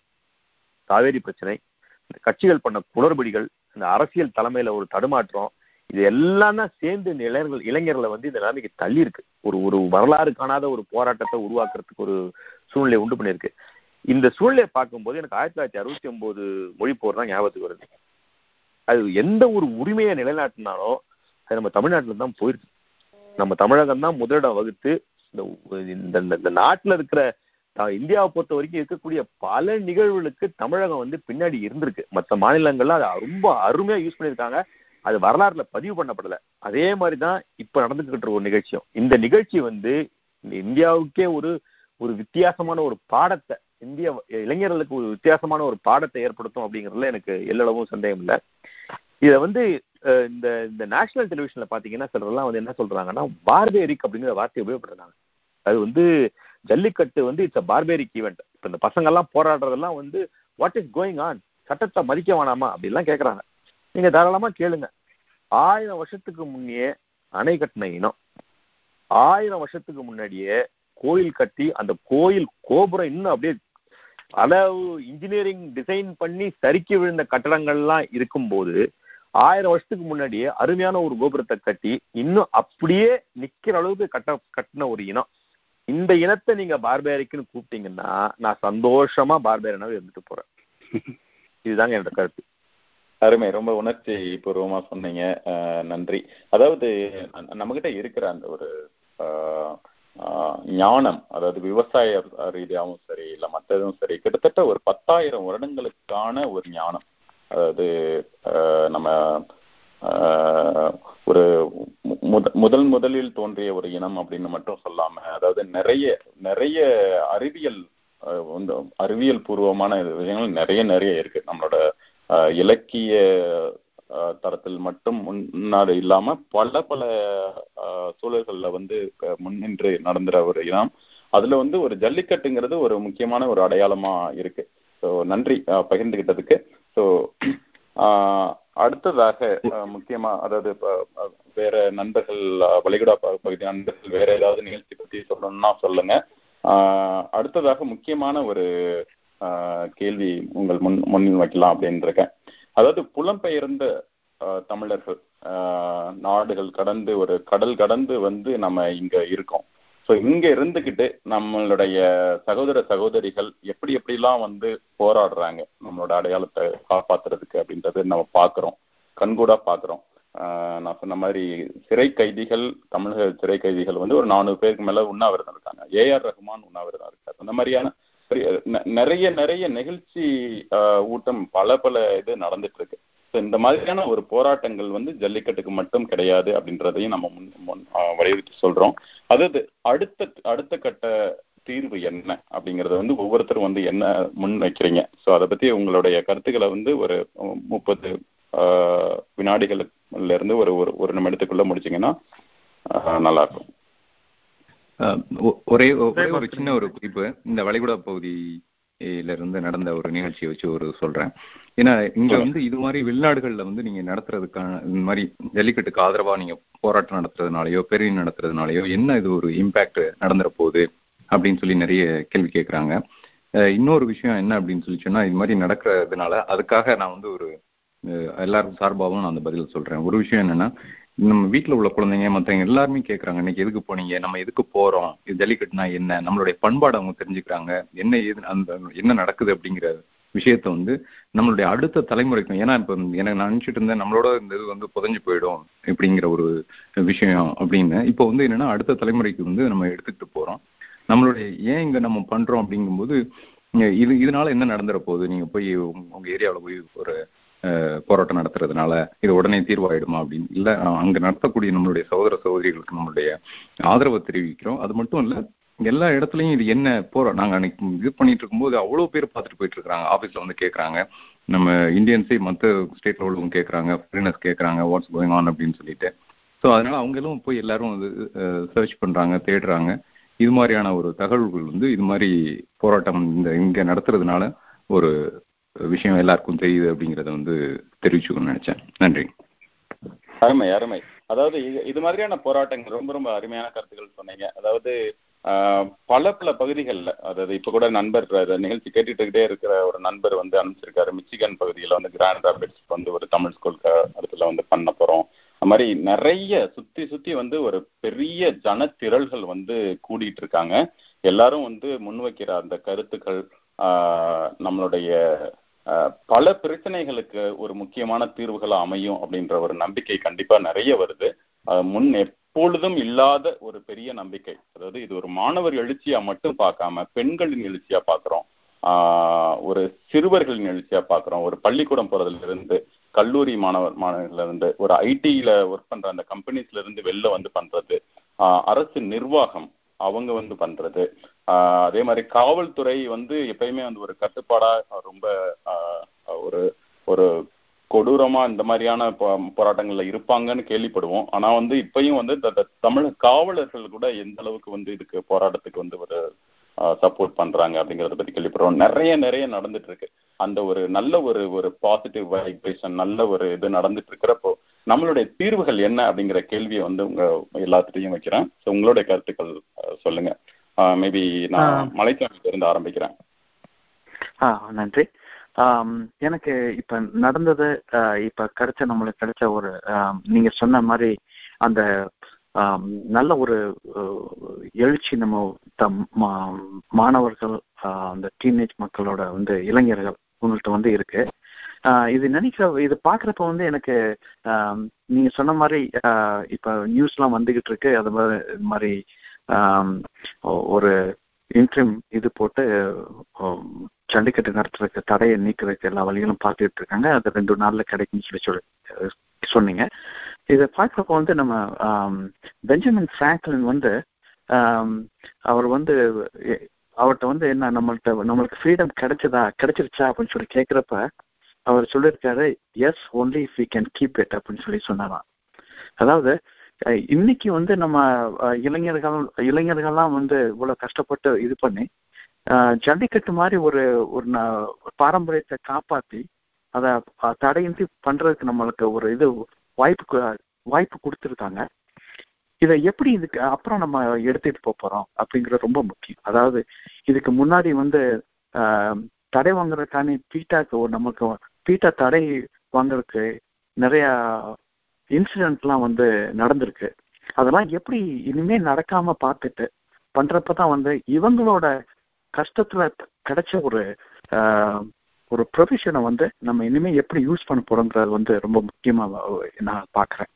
காவேரி பிரச்சனை இந்த கட்சிகள் பண்ண குளறுபடிகள் இந்த அரசியல் தலைமையில ஒரு தடுமாற்றம் இது எல்லாம் தான் சேர்ந்து இந்த இளைஞர்கள் இளைஞர்களை வந்து இந்த நிலைமைக்கு தள்ளி இருக்கு ஒரு ஒரு வரலாறு காணாத ஒரு போராட்டத்தை உருவாக்குறதுக்கு ஒரு சூழ்நிலை உண்டு பண்ணியிருக்கு. இந்த சூழ்நிலையை பார்க்கும்போது எனக்கு ஆயிரத்தி தொள்ளாயிரத்தி அறுபத்தி ஒன்பது மொழி போர் தான் ஞாபகத்துக்கு வருது. அது எந்த ஒரு உரிமையை நிலைநாட்டினாலும் அது நம்ம தமிழ்நாட்டில தான் போயிருக்கு. நம்ம தமிழகம் தான் முதலிடம் வகுத்து இந்த இந்த இந்த- நாட்டுல இருக்கிற இந்தியாவை பொறுத்த வரைக்கும் இருக்கக்கூடிய பல நிகழ்வுகளுக்கு தமிழகம் வந்து பின்னாடி இருந்திருக்கு. மற்ற மாநிலங்கள்லாம் அதை ரொம்ப அருமையா யூஸ் பண்ணியிருக்காங்க. அது வரலாறுல பதிவு பண்ணப்படல. அதே மாதிரி தான் இப்ப நடந்துகிட்டு இருக்க ஒரு நிகழ்ச்சியும். இந்த நிகழ்ச்சி வந்து இந்த இந்தியாவுக்கே ஒரு ஒரு வித்தியாசமான ஒரு பாடத்தை இந்திய இளைஞர்களுக்கு ஒரு வித்தியாசமான ஒரு பாடத்தை ஏற்படுத்தும் அப்படிங்கறதுல எனக்கு எல்லளவும் சந்தேகம் இல்லை. இதை வந்து இந்த இந்த நேஷனல் டெலிவிஷன்ல பாத்தீங்கன்னா சிலர்லாம் வந்து என்ன சொல்றாங்கன்னா பார்பேரிக் அப்படிங்கிற வார்த்தையை உபயோகப்படுறாங்க அது வந்து ஜல்லிக்கட்டு வந்து இட்ஸ் அ பார்பேரிக் ஈவெண்ட் இப்ப இந்த பசங்க எல்லாம் போராடுறதெல்லாம் வந்து வாட் இஸ் கோயிங் ஆன் சட்டத்தை மதிக்க வேணாமா? அப்படிலாம் கேட்குறாங்க நீங்க தாராளமா கேளுங்க. ஆயிரம் வருஷத்துக்கு முன்னே அணை கட்டின இனம் ஆயிரம் வருஷத்துக்கு முன்னாடியே கோயில் கட்டி அந்த கோயில் கோபுரம் இன்னும் அப்படியே அளவு இன்ஜினியரிங் டிசைன் பண்ணி சறுக்கி விழுந்த கட்டடங்கள்லாம் இருக்கும்போது ஆயிரம் வருஷத்துக்கு முன்னாடியே அருமையான ஒரு கோபுரத்தை கட்டி இன்னும் அப்படியே நிக்கிற அளவுக்கு கட்ட கட்டின ஒரு இனம். இந்த இனத்தை நீங்க பார்பேரிக்குன்னு கூப்பிட்டீங்கன்னா நான் சந்தோஷமா பார்பேரனாவே இருந்துட்டு போறேன். இதுதாங்க என்னோட கருத்து. அருமை. ரொம்ப உணர்ச்சி பூர்வமா சொன்னீங்க. நன்றி. அதாவது நம்ம கிட்ட இருக்கிற அந்த ஒரு ஞானம் அதாவது விவசாய ரீதியாகவும் சரி இல்ல மற்றதும் சரி கிட்டத்தட்ட ஒரு பத்தாயிரம் வருடங்களுக்கான ஒரு ஞானம். அதாவது நம்ம ஒரு முத- முதல் முதலில் தோன்றிய ஒரு இனம் அப்படின்னு மட்டும் சொல்லாம அதாவது நிறைய நிறைய அறிவியல் வந்து அறிவியல் பூர்வமான விஷயங்கள் நிறைய நிறைய இருக்கு. நம்மளோட இலக்கிய தரத்தில் மட்டும் முன்னாடி இல்லாம பல பல சூழல்கள்ல வந்து முன்னின்று நடந்துற ஒரு இனம். அதுல வந்து ஒரு ஜல்லிக்கட்டுங்கிறது ஒரு முக்கியமான ஒரு அடையாளமா இருக்கு. ஸோ நன்றி பகிர்ந்துகிட்டதுக்கு. ஸோ அடுத்ததாக முக்கியமா அதாவது வேற நண்பர்கள் வளைகுடா பகுதி நண்பர்கள் வேற ஏதாவது நிகழ்ச்சி பத்தி சொல்லணும்னா சொல்லுங்க. அடுத்ததாக முக்கியமான ஒரு கேள்வி உங்கள் முன் முன்னில் வைக்கலாம் அப்படின்னு இருக்கேன் அதாவது புலம்பெயர்ந்த தமிழர்கள் நாடுகள் கடந்து ஒரு கடல் கடந்து வந்து நம்ம இங்க இருக்கோம். ஸோ இங்க இருந்துகிட்டு நம்மளுடைய சகோதர சகோதரிகள் எப்படி எப்படிலாம் வந்து போராடுறாங்க நம்மளோட அடையாளத்தை காப்பாத்துறதுக்கு அப்படின்றது நம்ம பார்க்குறோம். கண்கூடா பார்க்குறோம். நான் சொன்ன மாதிரி சிறை கைதிகள் தமிழக சிறை கைதிகள் வந்து ஒரு நானூறு பேருக்கு மேல உண்ணாவிரதம் இருக்காங்க. ஏஆர் ரஹ்மான் உண்ணாவிரதம் இருக்காரு. அந்த மாதிரியான நிறைய நிறைய நிகழ்ச்சி ஊட்டம் பல பல இது நடந்துட்டு இருக்கு. ஸோ இந்த மாதிரியான ஒரு போராட்டங்கள் வந்து ஜல்லிக்கட்டுக்கு மட்டும் கிடையாது அப்படின்றதையும் நம்ம முன் முன் வலியுறுத்தி சொல்றோம். அதாவது அடுத்த அடுத்த கட்ட தீர்வு என்ன அப்படிங்கறத வந்து ஒவ்வொருத்தரும் வந்து என்ன முன் வைக்கிறீங்க? ஸோ அதை பத்தி உங்களுடைய கருத்துக்களை வந்து ஒரு முப்பது வினாடிகள்ல இருந்து ஒரு ஒரு ஒரு நிமிடத்துக்குள்ள முடிச்சீங்கன்னா நல்லா இருக்கும் ஒரே ஒரே ஒரு சின்ன ஒரு குறிப்பு. இந்த வளைகுடா பகுதி இருந்து நடந்த ஒரு நிகழ்ச்சியை வச்சு ஒரு சொல்றேன். ஏன்னா இங்க வந்து இது மாதிரி வெளிநாடுகள்ல வந்து நீங்க நடத்துறதுக்கான இந்த மாதிரி ஜல்லிக்கட்டுக்கு ஆதரவா நீங்க போராட்டம் நடத்துறதுனாலயோ பெரிய நடத்துறதுனாலயோ என்ன இது ஒரு இம்பாக்ட் நடந்துற போகுது அப்படின்னு சொல்லி நிறைய கேள்வி கேட்கறாங்க இன்னொரு விஷயம் என்ன அப்படின்னு சொல்லி சொன்னா இது மாதிரி நடக்கிறதுனால அதுக்காக நான் வந்து ஒரு அஹ் எல்லாருக்கும் சார்பாகவும் நான் அந்த பதில் சொல்றேன். ஒரு விஷயம் என்னன்னா நம்ம வீட்டில் உள்ள குழந்தைங்க மற்றவங்க எல்லாருமே கேட்குறாங்க இன்னைக்கு எதுக்கு போனீங்க? நம்ம எதுக்கு போகிறோம் இது ஜல்லிக்கட்டுனா என்ன? நம்மளுடைய பண்பாடு அவங்க தெரிஞ்சுக்கிறாங்க. என்ன ஏது அந்த என்ன நடக்குது? அப்படிங்கிற விஷயத்த வந்து நம்மளுடைய அடுத்த தலைமுறைக்கும் ஏன்னா இப்போ எனக்கு நான் நினைச்சிட்டு இருந்தேன் நம்மளோட இந்த இது வந்து புதஞ்சு போயிடும் இப்படிங்கிற ஒரு விஷயம் அப்படின்னு. இப்போ வந்து என்னன்னா அடுத்த தலைமுறைக்கு வந்து நம்ம எடுத்துக்கிட்டு போகிறோம் நம்மளுடைய ஏன் இங்கே நம்ம பண்ணுறோம் அப்படிங்கும்போது இது இதனால என்ன நடந்துற போகுது? நீங்கள் போய் உங்கள் ஏரியாவில் போய் ஒரு போராட்டம் நடத்துறதுனால இது உடனே தீர்வாயிடுமா அப்படின்னு? இல்ல அங்க நடத்தக்கூடிய நம்மளுடைய சகோதர சகோதரிகளுக்கு நம்மளுடைய ஆதரவை தெரிவிக்கிறோம். அது மட்டும் இல்ல எல்லா இடத்துலயும் இது என்ன போறோம் நாங்க அன்னைக்கு இது பண்ணிட்டு இருக்கும்போது அவ்வளவு பேர் பார்த்துட்டு போயிட்டு இருக்காங்க ஆபீஸ்ல வந்து கேக்குறாங்க. நம்ம இந்தியன்ஸே மற்ற ஸ்டேட்ல உள்ளவங்க கேக்குறாங்க. ஃபாரினர்ஸ் கேக்குறாங்க. வாட்ஸ் கோயிங் ஆன் அப்படின்னு சொல்லிட்டு. ஸோ அதனால அவங்களும் போய் எல்லாரும் வந்து சர்ச் பண்றாங்க தேடுறாங்க. இது மாதிரியான ஒரு தகவல்கள் வந்து இது மாதிரி போராட்டம் இந்த இங்க நடத்துறதுனால ஒரு விஷயம் எல்லாருக்கும் தெரியுது அப்படிங்கறத வந்து தெரிவிச்சுக்கணும்னு நினைச்சேன். நன்றி. அருமை அருமை. அதாவது இது இது மாதிரியான போராட்டங்கள் ரொம்ப ரொம்ப அருமையான கருத்துக்கள் சொன்னீங்க. அதாவது பல பல பகுதிகளில் அதாவது இப்ப கூட நண்பர் நிகழ்ச்சி கேட்டுக்கிட்டே இருக்கிற ஒரு நண்பர் வந்து அனுப்பிச்சிருக்காரு. மிச்சிகன் பகுதியில வந்து கிராண்ட் ராபிட்ஸ் வந்து ஒரு தமிழ் ஸ்கூல் இடத்துல வந்து பண்ண போறோம். அது மாதிரி நிறைய சுத்தி சுத்தி வந்து ஒரு பெரிய ஜனத்திரள்கள் வந்து கூடிட்டு இருக்காங்க எல்லாரும் வந்து முன்வைக்கிற அந்த கருத்துக்கள் நம்மளுடைய பல பிரச்சனைகளுக்கு ஒரு முக்கியமான தீர்வுகள் அமையும் அப்படின்ற ஒரு நம்பிக்கை கண்டிப்பா நிறைய வருது. முன் எப்பொழுதும் இல்லாத ஒரு பெரிய நம்பிக்கை. அதாவது இது ஒரு மாணவர் எழுச்சியா மட்டும் பார்க்காம பெண்களின் எழுச்சியா பார்க்கிறோம். ஆஹ், ஒரு சிறுவர்களின் எழுச்சியா பார்க்கிறோம். ஒரு பள்ளிக்கூடம் போறதுல இருந்து கல்லூரி மாணவர் மாணவர்கள இருந்து ஒரு ஐடியில ஒர்க் பண்ற அந்த கம்பெனிஸ்ல இருந்து வெளில வந்து பண்றது. அரசு நிர்வாகம் அவங்க வந்து பண்றது. அதே மாதிரி காவல்துறை வந்து எப்பயுமே வந்து ஒரு கட்டுப்பாடா ரொம்ப ஒரு ஒரு கொடூரமா இந்த மாதிரியான போராட்டங்கள்ல இருப்பாங்கன்னு கேள்விப்படுவோம். ஆனா வந்து இப்பயும் வந்து தமிழக காவலர்கள் கூட எந்த அளவுக்கு வந்து இதுக்கு போராட்டத்துக்கு வந்து ஒரு சப்போர்ட் பண்றாங்க அப்படிங்கறத பத்தி கேள்விப்படுறோம். நிறைய நிறைய நடந்துட்டு இருக்கு. அந்த ஒரு நல்ல ஒரு ஒரு பாசிட்டிவ் வைப்ரேஷன் நல்ல ஒரு இது நடந்துட்டு இருக்கிறப்போ நம்மளுடைய தீர்வுகள் என்ன அப்படிங்கிற கேள்வியை வந்து உங்க எல்லாத்துட்டையும் வைக்கிறேன். So, உங்களுடைய கருத்துக்கள் சொல்லுங்க. மேபி நான். மலைச்சாமியில இருந்து ஆரம்பிக்கிறேன். ஆ நன்றி. எனக்கு இப்ப நடந்தது இப்ப கிடைச்ச நம்மளுக்கு கிடைச்ச ஒரு நீங்க சொன்ன மாதிரி அந்த நல்ல ஒரு எழுச்சி நம்ம தம்- மாணவர்கள் அந்த டீனேஜ் மக்களோட வந்து இளைஞர்கள் உங்கள்கிட்ட வந்து இருக்கு. இது நினைக்கிற இது பாக்குறப்ப வந்து எனக்கு நீங்க சொன்ன மாதிரி இப்ப நியூஸ் நியூஸ்லாம் வந்துகிட்டு இருக்கு அது மாதிரி இது மாதிரி ஒரு இன்ட்ரிம் இது போட்டு ஜல்லிக்கட்டு நடத்துறதுக்கு தடையை நீக்கிறதுக்கு எல்லா வழிகளும் பார்த்துட்டு இருக்காங்க அது ரெண்டு நாள்ல கிடைக்கும்னு சொல்லி சொல்லி சொன்னீங்க. இதை பார்க்குறப்ப வந்து நம்ம பெஞ்சமின் பிராங்க்லின் வந்து அவர் வந்து அவர்கிட்ட வந்து என்ன நம்மள்ட்ட நம்மளுக்கு ஃப்ரீடம் கிடைச்சதா கிடைச்சிருச்சா அப்படின்னு சொல்லி கேட்குறப்ப அவர் சொல்லியிருக்காரு yes only if we can keep it அப்படின்னு சொல்லி சொன்னாராம். அதாவது இன்னைக்கு வந்து நம்ம இளைஞர்கள் இளைஞர்கள்லாம் வந்து இவ்வளவு கஷ்டப்பட்டு இது பண்ணி ஜல்லிக்கட்டு மாதிரி ஒரு ஒரு பாரம்பரியத்தை காப்பாத்தி அதை தடையின்றி பண்றதுக்கு நம்மளுக்கு ஒரு இது வாய்ப்பு வாய்ப்பு கொடுத்துருக்காங்க. இதை எப்படி இதுக்கு அப்புறம் நம்ம எடுத்துட்டு போக போறோம் அப்படிங்கிறது ரொம்ப முக்கியம். அதாவது இதுக்கு முன்னாடி வந்து தடை வாங்குறதுக்கான பீட்டாக்கு ஒரு நமக்கு பீட்டா தடை வாங்குறதுக்கு நிறைய இன்சிடென்ட்லாம் வந்து நடந்திருக்கு. அதெல்லாம் எப்படி இனிமே நடக்காம பார்த்துட்டு பண்றப்பதான் வந்து இவங்களோட கஷ்டத்துல கிடைச்ச ஒரு ஒரு ப்ரொஃபஷனை வந்து நம்ம இனிமே எப்படி யூஸ் பண்ண போறோங்கிறது வந்து ரொம்ப முக்கியமா நான் பாக்குறேன்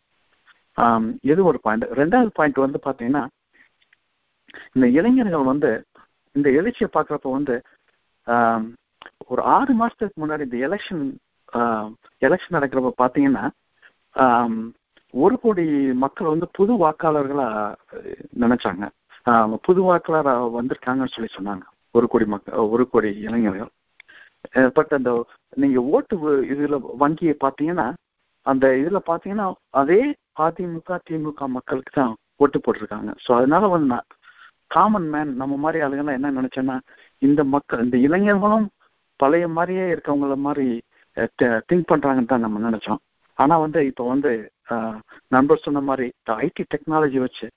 இது ஒரு பாயிண்ட் ரெண்டாவது பாயிண்ட் வந்து பாத்தீங்கன்னா இந்த இளைஞர்கள் வந்து இந்த எழுச்சியை பார்க்குறப்ப வந்து ஒரு ஆறு மாசத்துக்கு முன்னாடி இந்த எலெக்ஷன் எலெக்ஷன் நடக்கிறப்ப பாத்தீங்கன்னா ஒரு கோடி மக்கள் வந்து புது வாக்காளர்களா நினைச்சாங்க. புது வாக்காளராக வந்திருக்காங்கன்னு சொல்லி சொன்னாங்க. ஒரு கோடி மக்கள் ஒரு கோடி இளைஞர்கள். பட் அந்த நீங்க ஓட்டு இதுல வங்கியை பாத்தீங்கன்னா அந்த இதுல பாத்தீங்கன்னா அதே அதிமுக திமுக மக்களுக்கு தான் ஓட்டு போட்டிருக்காங்க. ஸோ அதனால வந்து நான் காமன் மேன் நம்ம மாதிரி ஆளுங்கெல்லாம் என்ன நினைச்சேன்னா இந்த மக்கள் இந்த இளைஞர்களும் பழைய மாதிரியே இருக்கவங்கள மாதிரி திங்க் பண்றாங்கன்னு தான் நம்ம நினைச்சோம். ஆனா வந்து இப்போ வந்து நண்பர் சொன்ன மாதிரி ஐடி டெக்னாலஜி வச்சு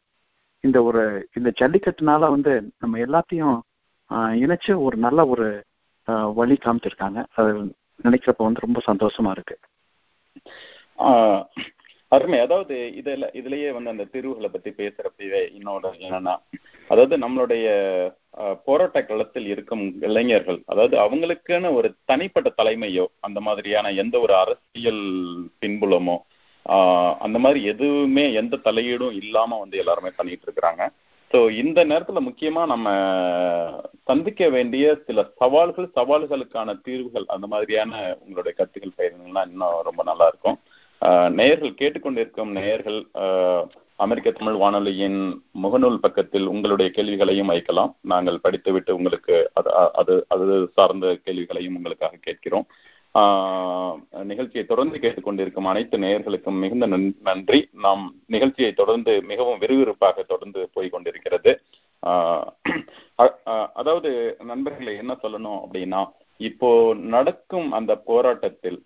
இந்த ஒரு இந்த ஜல்லிக்கட்டுனால வந்து நம்ம எல்லாத்தையும் இணைச்சு ஒரு நல்ல ஒரு வழி காமிச்சிருக்காங்க. அது நினைக்கிறப்ப வந்து ரொம்ப சந்தோஷமா இருக்கு. அருமை. அதாவது இதுல இதுலயே வந்து அந்த தீர்வுகளை பத்தி பேசுறப்பவே இன்னொரு என்னன்னா அதாவது நம்மளுடைய போராட்ட களத்தில் இருக்கும் இளைஞர்கள் அதாவது அவங்களுக்கான ஒரு தனிப்பட்ட தலைமையோ அந்த மாதிரியான எந்த ஒரு அரசியல் பின்புலமோ ஆஹ், அந்த மாதிரி எதுவுமே எந்த தலையீடும் இல்லாம வந்து எல்லாருமே பண்ணிட்டு இருக்கிறாங்க ஸோ இந்த நேரத்துல முக்கியமா நம்ம சந்திக்க வேண்டிய சில சவால்கள் சவால்களுக்கான தீர்வுகள் அந்த மாதிரியான உங்களுடைய கருத்துக்கள் பயிர்கள்னா இன்னும் ரொம்ப நல்லா இருக்கும். நேயர்கள் கேட்டுக்கொண்டிருக்கும் நேயர்கள் ஆஹ் அமெரிக்க தமிழ் வானொலியின் முகநூல் பக்கத்தில் உங்களுடைய கேள்விகளையும் வைக்கலாம் நாங்கள் படித்துவிட்டு உங்களுக்கு அது அது அது சார்ந்த கேள்விகளையும் உங்களுக்காக கேட்கிறோம். நிகழ்ச்சியை தொடர்ந்து கேட்டுக்கொண்டிருக்கும் அனைத்து நேயர்களுக்கும் மிகுந்த நன்- நன்றி. நாம் நிகழ்ச்சியை தொடர்ந்து மிகவும் விறுவிறுப்பாக தொடர்ந்து போய் கொண்டிருக்கிறது. அதாவது நண்பர்களை என்ன சொல்லணும் அப்படின்னா இப்போ நடக்கும் அந்த போராட்டத்தில்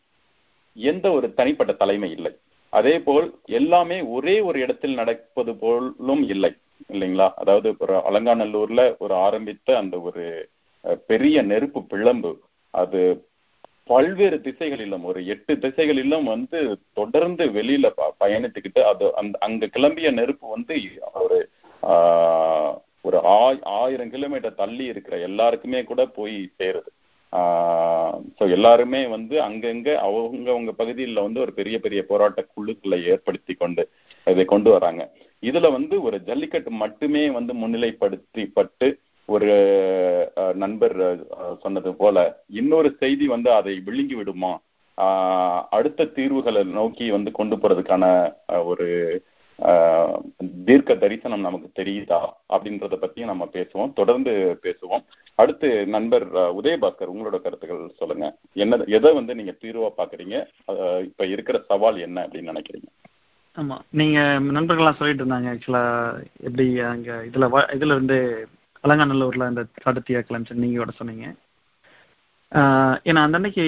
எந்த ஒரு தனிப்பட்ட தலைமை இல்லை. அதே போல் எல்லாமே ஒரே ஒரு இடத்தில் நடப்பது போலும் இல்லை இல்லைங்களா? அதாவது ஒரு அலங்காநல்லூர்ல ஒரு ஆரம்பித்த அந்த ஒரு பெரிய நெருப்பு பிளம்பு அது பல்வேறு திசைகளிலும் ஒரு எட்டு திசைகளிலும் வந்து தொடர்ந்து வெளியில ப- பயணித்துக்கிட்டு அது அந்த அங்க கிளம்பிய நெருப்பு வந்து ஒரு ஆஹ், ஒரு ஆயிரம் கிலோமீட்டர் தள்ளி இருக்கிற எல்லாருக்குமே கூட போய் சேருது. ஸோ எல்லாருமே வந்து அங்கங்க அவங்க அவங்க பகுதியில் வந்து ஒரு பெரிய பெரிய போராட்ட குழுக்களை ஏற்படுத்தி கொண்டு இதை கொண்டு வராங்க. இதுல வந்து ஒரு ஜல்லிக்கட்டு மட்டுமே வந்து முன்னிலைப்படுத்திப்பட்டு ஒரு நண்பர் சொன்னது போல இன்னொரு செய்தி வந்து அதை விழுங்கி விடுமா? அடுத்த தீர்வுகளை நோக்கி வந்து கொண்டு போறதுக்கான ஒரு தீர்க்க தரிசனம் நமக்கு தெரியுதா அப்படின்றத பத்தியும் நம்ம பேசுவோம். தொடர்ந்து பேசுவோம். அடுத்து நண்பர் உதயபாஸ்கர் உங்களோட கருத்துக்கள் சொல்லுங்க. என்ன எதை வந்து நீங்க தீர்வா பாக்குறீங்க? இப்ப இருக்கிற சவால் என்ன அப்படின்னு நினைக்கிறீங்க? ஆமா. நீங்க நண்பர்கள்லாம் சொல்லிட்டு இருந்தாங்க ஆக்சுவலா எப்படி அங்க இதுல வ- இதுல இருந்து அலங்காநல்லூர்ல இந்த கடத்தி கிளம்பிச்சு நீங்க கூட சொன்னீங்க. ஏன்னா அந்த அன்னைக்கு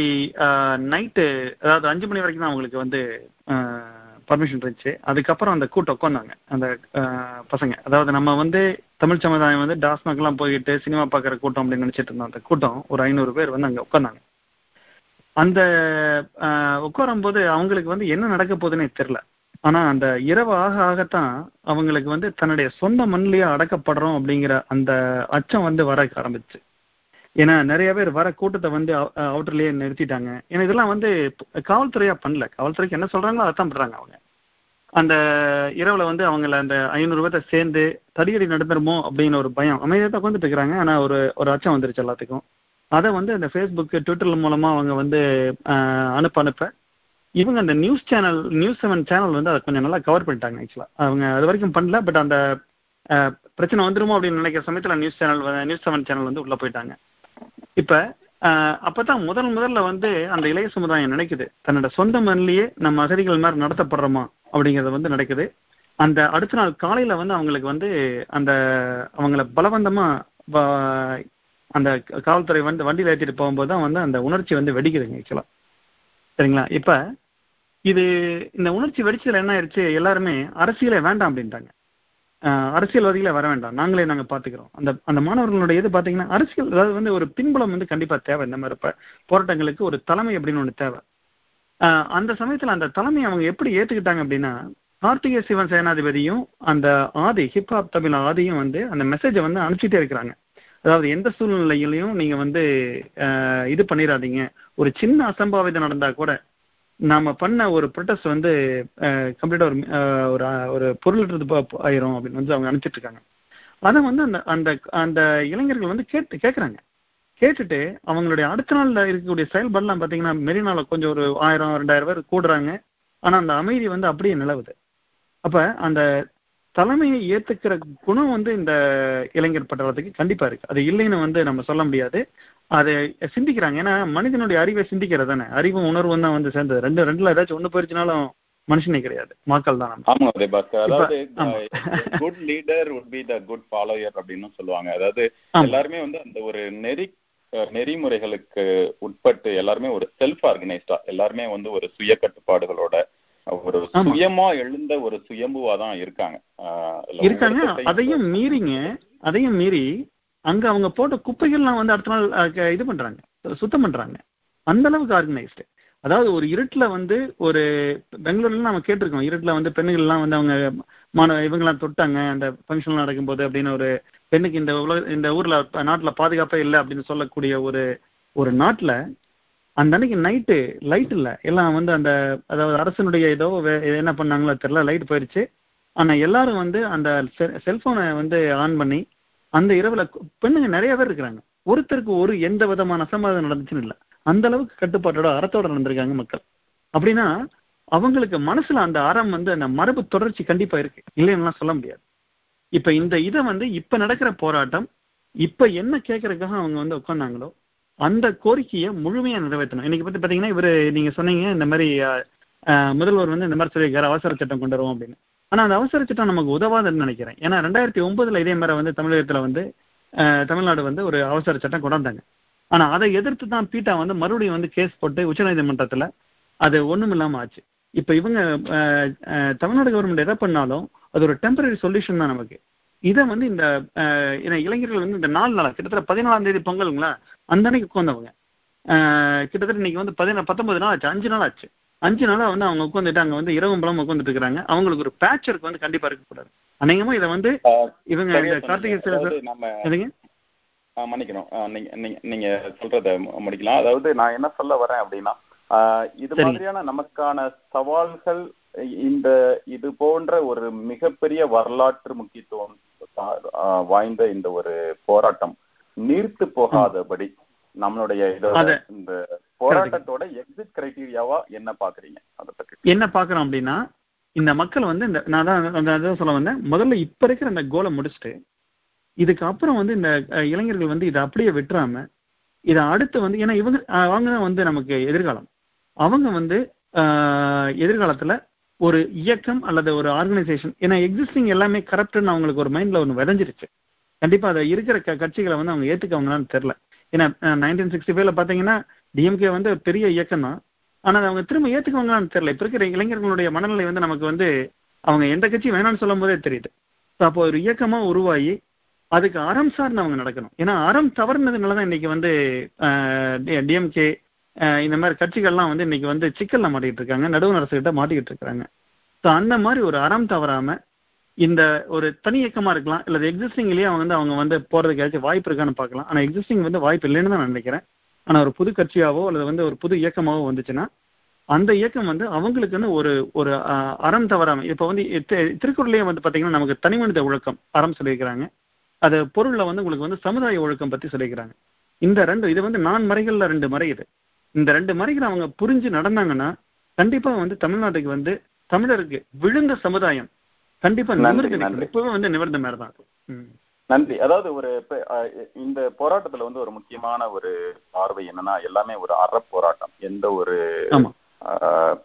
நைட்டு அதாவது அஞ்சு மணி வரைக்கும் தான் அவங்களுக்கு வந்து பர்மிஷன் இருந்துச்சு. அதுக்கப்புறம் அந்த கூட்டம் உட்காந்தாங்க. அந்த பசங்க. அதாவது நம்ம வந்து தமிழ் சமுதாயம் வந்து டாஸ்மாக்லாம் போயிட்டு சினிமா பார்க்குற கூட்டம் அப்படின்னு நினைச்சிட்டு இருந்தோம் அந்த கூட்டம் ஒரு ஐநூறு பேர் வந்து அங்க உட்காந்தாங்க. அந்த உட்காரும் போது அவங்களுக்கு வந்து என்ன நடக்க போகுதுன்னே தெரியல. ஆனா அந்த இரவு ஆக ஆகத்தான் அவங்களுக்கு வந்து தன்னுடைய சொந்த மண்ணிலேயே அடக்கப்படுறோம் அப்படிங்கிற அந்த அச்சம் வந்து வர ஆரம்பிச்சு. ஏன்னா நிறைய பேர் வர கூட்டத்தை வந்து அவுட்டர்லயே நிறுத்திட்டாங்க. ஏன்னா இதெல்லாம் வந்து காவல்துறையா பண்ணல. காவல்துறைக்கு என்ன சொல்றாங்களோ அதான் பண்றாங்க அவங்க. அந்த இரவுல வந்து அவங்கள அந்த ஐநூறு பேர்த்த சேர்ந்து தடியடி நடந்துருமோ அப்படின்னு ஒரு பயம் அமைதியாக தான் உட்காந்துட்டு இருக்கிறாங்க. ஆனா ஒரு ஒரு அச்சம் வந்துருச்சு எல்லாத்துக்கும். அதை வந்து அந்த ஃபேஸ்புக் ட்விட்டர் மூலமா அவங்க வந்து அனுப்ப அனுப்ப இவங்க அந்த news channel news seven channel வந்து அதை கொஞ்சம் நல்லா கவர் பண்ணிட்டாங்க ஆக்சுவலா அவங்க அது வரைக்கும் பண்ணல பட் அந்த பிரச்சனை வந்துருமோ அப்படின்னு நினைக்கிற சமயத்துல news channel news seven channel வந்து உள்ள போயிட்டாங்க. இப்ப அப்பதான் முதல் முதல்ல வந்து அந்த இளைய சமுதாயம் நினைக்குது. தன்னோட சொந்த மண்ணிலேயே நம்ம அகதிகள் மாதிரி நடத்தப்படுறோமா அப்படிங்கறது வந்து நடக்குது. அந்த அடுத்த நாள் காலையில வந்து அவங்களுக்கு வந்து அந்த அவங்கள பலவந்தமா அந்த காவல்துறை வந்து வண்டியில ஏற்றிட்டு போகும்போது தான் வந்து அந்த உணர்ச்சி வந்து வெடிக்குதுங்க ஆக்சுவலா சரிங்களா? இப்ப இது இந்த உணர்ச்சி வெடிச்சதுல என்ன ஆயிடுச்சு? எல்லாருமே அரசியலே வேண்டாம் அப்படின்ட்டாங்க. அரசியல்வாதிகளே வர வேண்டாம். நாங்களே நாங்க பாத்துக்கிறோம். அந்த அந்த மாணவர்களுடைய இது பாத்தீங்கன்னா அரசியல் அதாவது வந்து ஒரு பின்புலம் வந்து கண்டிப்பா தேவை இந்த மாதிரி போராட்டங்களுக்கு ஒரு தலைமை அப்படின்னு ஒன்று தேவை. அந்த சமயத்துல அந்த தலைமையை அவங்க எப்படி ஏத்துக்கிட்டாங்க அப்படின்னா கார்த்திகை சிவன் சேனாதிபதியும் அந்த ஆதி ஹிப்ஹாப் தமிழ் ஆதியும் வந்து அந்த மெசேஜை வந்து அனுப்பிச்சிட்டே இருக்கிறாங்க. அதாவது எந்த சூழ்நிலையிலையும் நீங்க வந்து இது பண்ணிடாதீங்க ஒரு சின்ன அசம்பாவிதம் நடந்தா கூட நாம பண்ண ஒரு ப்ரொட்டஸ்ட் வந்து கம்ப்ளீட்டா ஒரு ஒரு ஒரு பொருள் ஆயிரும் அப்படின்னு வந்து அவங்க அனுப்பிச்சிட்டு இருக்காங்க. அதை வந்து அந்த அந்த அந்த இளைஞர்கள் வந்து கேட்டு கேட்கறாங்க கேட்டுட்டு அவங்களுடைய அடுத்த நாள்ல இருக்கக்கூடிய செயல்பாடுலாம் பாத்தீங்கன்னா மெரினால கொஞ்சம் ஒரு ஆயிரம் ரெண்டாயிரம் பேர் கூடுறாங்க. ஆனா அந்த அமைதி வந்து அப்படியே நிலவுது. அப்ப அந்த தலைமையை ஏத்துக்கிற குணம் வந்து இந்த இளைஞர் பட்டாளத்துக்கு கண்டிப்பா இருக்கு. அது இல்லைன்னு வந்து நம்ம சொல்ல முடியாது. அதை சிந்திக்கிறாங்க. ஏன்னா மனிதனுடைய அறிவை சிந்திக்கிறது தானே. அறிவும் உணர்வும் தான் வந்து சேர்ந்தது. ரெண்டு ரெண்டுல ஏதாச்சும் ஒண்ணு போயிருச்சுனாலும் மனுஷனே கிடையாது. மக்கள் தான் ஆமா பாஸ்கர் அதாவது. Good leader would be the good follower அப்படின்னு சொல்லுவாங்க. அதாவது. எல்லாருமே வந்து அந்த ஒரு நெறி நெறிமுறைகளுக்கு உட்பட்டு எல்லாருமே ஒரு செல்ஃப் ஆர்கனைஸ்டா எல்லாருமே வந்து ஒரு சுய கட்டுப்பாடுகளோட ஒரு. சுயமா எழுந்த ஒரு சுயம்புவா தான் இருக்காங்க. இருக்காங்க. அதையும் மீறிங்க. அதையும் மீறி அங்க அவங்க போட்ட குப்பைகள்லாம் வந்து அடுத்த நாள் இது பண்றாங்க. சுத்தம் பண்றாங்க. அந்த அளவுக்கு ஆர்கனைஸ்டு அதாவது ஒரு இருட்டில் வந்து ஒரு பெங்களூர்ல நம்ம கேட்டிருக்கோம். இருட்டில் வந்து பெண்கள்லாம் வந்து அவங்க மாணவ இவங்கெல்லாம் தொட்டாங்க அந்த ஃபங்க்ஷன் நடக்கும்போது அப்படின்னு ஒரு பெண்ணுக்கு இந்த உலக இந்த ஊர்ல நாட்டில் பாதுகாப்பே இல்லை அப்படின்னு சொல்லக்கூடிய ஒரு ஒரு நாட்டில் அந்த அன்னைக்கு நைட்டு லைட் இல்லை. எல்லாம் வந்து அந்த அதாவது அரசனுடைய ஏதோ வே- என்ன பண்ணாங்களோ தெரியல லைட் போயிடுச்சு ஆனால் எல்லாரும் வந்து அந்த செல்ஃபோனை வந்து ஆன் பண்ணி அந்த இரவுல பெண்ணுங்க நிறைய பேர் இருக்கிறாங்க. ஒருத்தருக்கு ஒரு எந்த விதமான அசம்பாதம் நடந்துச்சுன்னு இல்லை. அந்த அளவுக்கு கட்டுப்பாட்டோட அறத்தோட நடந்திருக்காங்க மக்கள். அப்படின்னா அவங்களுக்கு மனசுல அந்த அறம் வந்து அந்த மரபு தொடர்ச்சி கண்டிப்பா இருக்கு. இல்லைன்னுலாம் சொல்ல முடியாது. இப்ப இந்த இதை வந்து இப்ப நடக்கிற போராட்டம் இப்ப என்ன கேட்கறதுக்காக அவங்க வந்து உட்கார்ந்தாங்களோ அந்த கோரிக்கையை முழுமையா நிறைவேற்றணும். இன்னைக்கு பத்தி பாத்தீங்கன்னா இவரு நீங்க சொன்னீங்க இந்த மாதிரி முதல்வர் வந்து இந்த மாதிரி சொல்லியிருக்காரு அவசர சட்டம் கொண்டு வருவோம் அப்படின்னு. ஆனா அந்த அவசர சட்டம் நமக்கு உதவாதுன்னு நினைக்கிறேன். ஏன்னா ரெண்டாயிரத்தி ஒன்பதுல இதே மாதிரி வந்து தமிழகத்துல வந்து தமிழ்நாடு வந்து ஒரு அவசர சட்டம் கொண்டாந்தாங்க. ஆனா அதை எதிர்த்து தான் பீட்டா வந்து மறுபடியும் வந்து கேஸ் போட்டு உச்சநீதிமன்றத்தில் அது ஒண்ணும் இல்லாம ஆச்சு. இப்ப இவங்க தமிழ்நாடு கவர்மெண்ட் எதை பண்ணாலும் அது ஒரு டெம்பரரி சொல்யூஷன் தான் நமக்கு. இதை வந்து இந்த ஏன்னா இளைஞர்கள் வந்து இந்த நாலு நாள் கிட்டத்தட்ட பதினாலாம் தேதி பொங்கலுங்களா? அந்த அன்னைக்கு உட்காந்தவங்க கிட்டத்தட்ட இன்னைக்கு வந்து பதினா பத்தொன்பது நாள் ஆச்சு அஞ்சு நாள் ஆச்சு. அஞ்சு நாளா வந்து அவங்க உட்காந்துட்டு அங்க வந்து இரவும் பலம் உட்காந்துட்டு இருக்காங்க அவங்களுக்கு ஒரு பேட்ச் ஒர்க் வந்து கண்டிப்பா இருக்கக்கூடாது அநேகமா இதை வந்து இவங்க இந்த கார்த்திகை ஆ, மன்னிக்கணும். நீங்க நீங்க சொல்றத முடிக்கலாம் அதாவது நான் என்ன சொல்ல வரேன் அப்படின்னா இது. மாதிரியான நமக்கான சவால்கள் இந்த இது போன்ற ஒரு மிகப்பெரிய வரலாற்று முக்கியத்துவம் வாய்ந்த இந்த ஒரு போராட்டம் நீர்த்து போகாதபடி நம்மளுடைய இந்த போராட்டத்தோட எக்ஸிட் கிரைட்டீரியாவா என்ன பாக்குறீங்க? அதை பற்றி என்ன பாக்குறோம் அப்படின்னா இந்த மக்கள் வந்து இந்த நான் தான் அந்த- சொல்ல வந்தேன். முதல்ல இப்ப இருக்கிற இந்த கோலை முடிச்சுட்டு இதுக்கு அப்புறம் வந்து இந்த இளைஞர்கள் வந்து இதை அப்படியே விட்டுறாம இதை அடுத்து வந்து ஏன்னா இவங்க அவங்க தான் வந்து நமக்கு எதிர்காலம். அவங்க வந்து எதிர்காலத்துல ஒரு இயக்கம் அல்லது ஒரு ஆர்கனைசேஷன் ஏன்னா எக்ஸிஸ்டிங் எல்லாமே கரப்ட்னு அவங்களுக்கு ஒரு மைண்ட்ல ஒன்று விதைஞ்சிருச்சு. கண்டிப்பா அதை இருக்கிற கட்சிகளை வந்து அவங்க ஏத்துக்கவங்களான்னு தெரியல. ஏன்னா நைன்டீன் சிக்ஸ்டி ஃபைவ்ல பாத்தீங்கன்னா டிஎம்கே வந்து பெரிய இயக்கம் தான். ஆனால் அதை அவங்க திரும்ப ஏற்றுக்குவாங்களான்னு தெரியல. இப்போ இருக்கிற இளைஞர்களுடைய மனநிலை வந்து நமக்கு வந்து அவங்க எந்த கட்சி வேணாம்னு சொல்லும் போதே தெரியுது. ஸோ அப்போ ஒரு இயக்கமாக உருவாகி அதுக்கு அறம் சார்ந்து அவங்க நடக்கணும். ஏன்னா அறம் தவறுனதுனால தான் இன்னைக்கு வந்து டிஎம்கே இந்த மாதிரி கட்சிகள்லாம் வந்து இன்னைக்கு வந்து சிக்கல்ல மாட்டிக்கிட்டு இருக்காங்க. நடுவு அரசுகிட்ட மாட்டிக்கிட்டு இருக்காங்க ஸோ அந்த மாதிரி ஒரு அறம் தவறாம இந்த ஒரு தனி இயக்கமா இருக்கலாம் இல்ல எக்ஸிஸ்டிங்லயே அவங்க வந்து அவங்க வந்து போறதுக்கு ஏதாச்சும் வாய்ப்பு இருக்கான்னு பார்க்கலாம். ஆனா எக்ஸிஸ்டிங் வந்து வாய்ப்பு இல்லைன்னு தான் நான் நினைக்கிறேன். ஆனா ஒரு புது கட்சியாவோ அல்லது வந்து ஒரு புது இயக்கமாவோ வந்துச்சுன்னா அந்த இயக்கம் வந்து அவங்களுக்குன்னு ஒரு ஒரு அறம் தவறாம இப்ப வந்து திருக்குறள்லயே வந்து பாத்தீங்கன்னா நமக்கு தனி மனித ஒழுக்கம் அறம் சொல்லியிருக்கிறாங்க. அது பொருள்ல வந்து உங்களுக்கு வந்து சமுதாய ஒழுக்கம் பத்தி சொல்லியிருக்கிறாங்க. இந்த ரெண்டு இது வந்து நான் மறைகள்ல ரெண்டு மறை இது. இந்த ரெண்டு மறைகளை அவங்க புரிஞ்சு நடந்தாங்கன்னா கண்டிப்பா வந்து தமிழ்நாட்டுக்கு வந்து தமிழருக்கு விழுந்த சமுதாயம் கண்டிப்பா நன்றி, நிமிர்ந்து நிற்கும். நன்றி. இப்பவே வந்து நிமிர்ந்த மாதிரி தான் இருக்கும். ம். நன்றி அதாவது ஒரு இந்த போராட்டத்துல வந்து ஒரு முக்கியமான ஒரு பார்வை என்னன்னா எல்லாமே ஒரு அற போராட்டம் எந்த ஒரு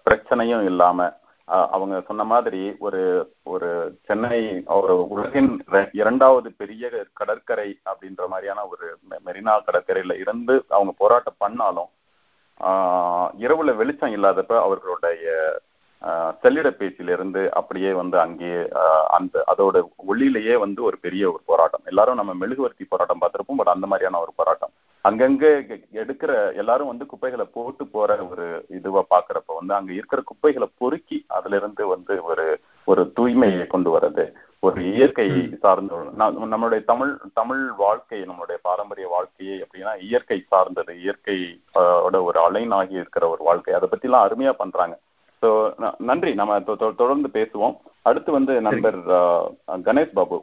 பிரச்சனையும் இல்லாம அவங்க சொன்ன மாதிரி ஒரு ஒரு சென்னை ஒரு உலகின் இரண்டாவது பெரிய கடற்கரை அப்படின்ற மாதிரியான ஒரு மெரினா கடற்கரையில இருந்து அவங்க போராட்டம் பண்ணாலும் இரவுல வெளிச்சம் இல்லாதப்ப அவர்களுடைய ஆஹ், செல்லிடப்பேசியிலிருந்து அப்படியே வந்து அங்கேயே அந்த அதோட ஒளியிலேயே வந்து ஒரு பெரிய ஒரு போராட்டம். எல்லாரும் நம்ம மெழுகுவர்த்தி போராட்டம் பார்த்திருப்போம் பட் அந்த மாதிரியான ஒரு போராட்டம். அங்கங்க எடுக்கிற எல்லாரும் வந்து குப்பைகளை போட்டு போற ஒரு இதுவா பாக்குறப்ப வந்து அங்க இருக்கிற குப்பைகளை பொறுக்கி அதுல இருந்து வந்து ஒரு ஒரு தூய்மையை கொண்டு வர்றது. ஒரு இயற்கை சார்ந்த நம்மளுடைய தமிழ் தமிழ் வாழ்க்கை நம்மளுடைய பாரம்பரிய வாழ்க்கையை அப்படின்னா இயற்கை சார்ந்தது இயற்கை ஆஹ், ஓட ஒரு அலைனாகி இருக்கிற ஒரு வாழ்க்கை. அதை பத்தி எல்லாம் அருமையா பண்றாங்க. ஸோ நன்றி. நம்ம தொடர்ந்து பேசுவோம். அடுத்து வந்து நண்பர் கணேஷ் பாபு.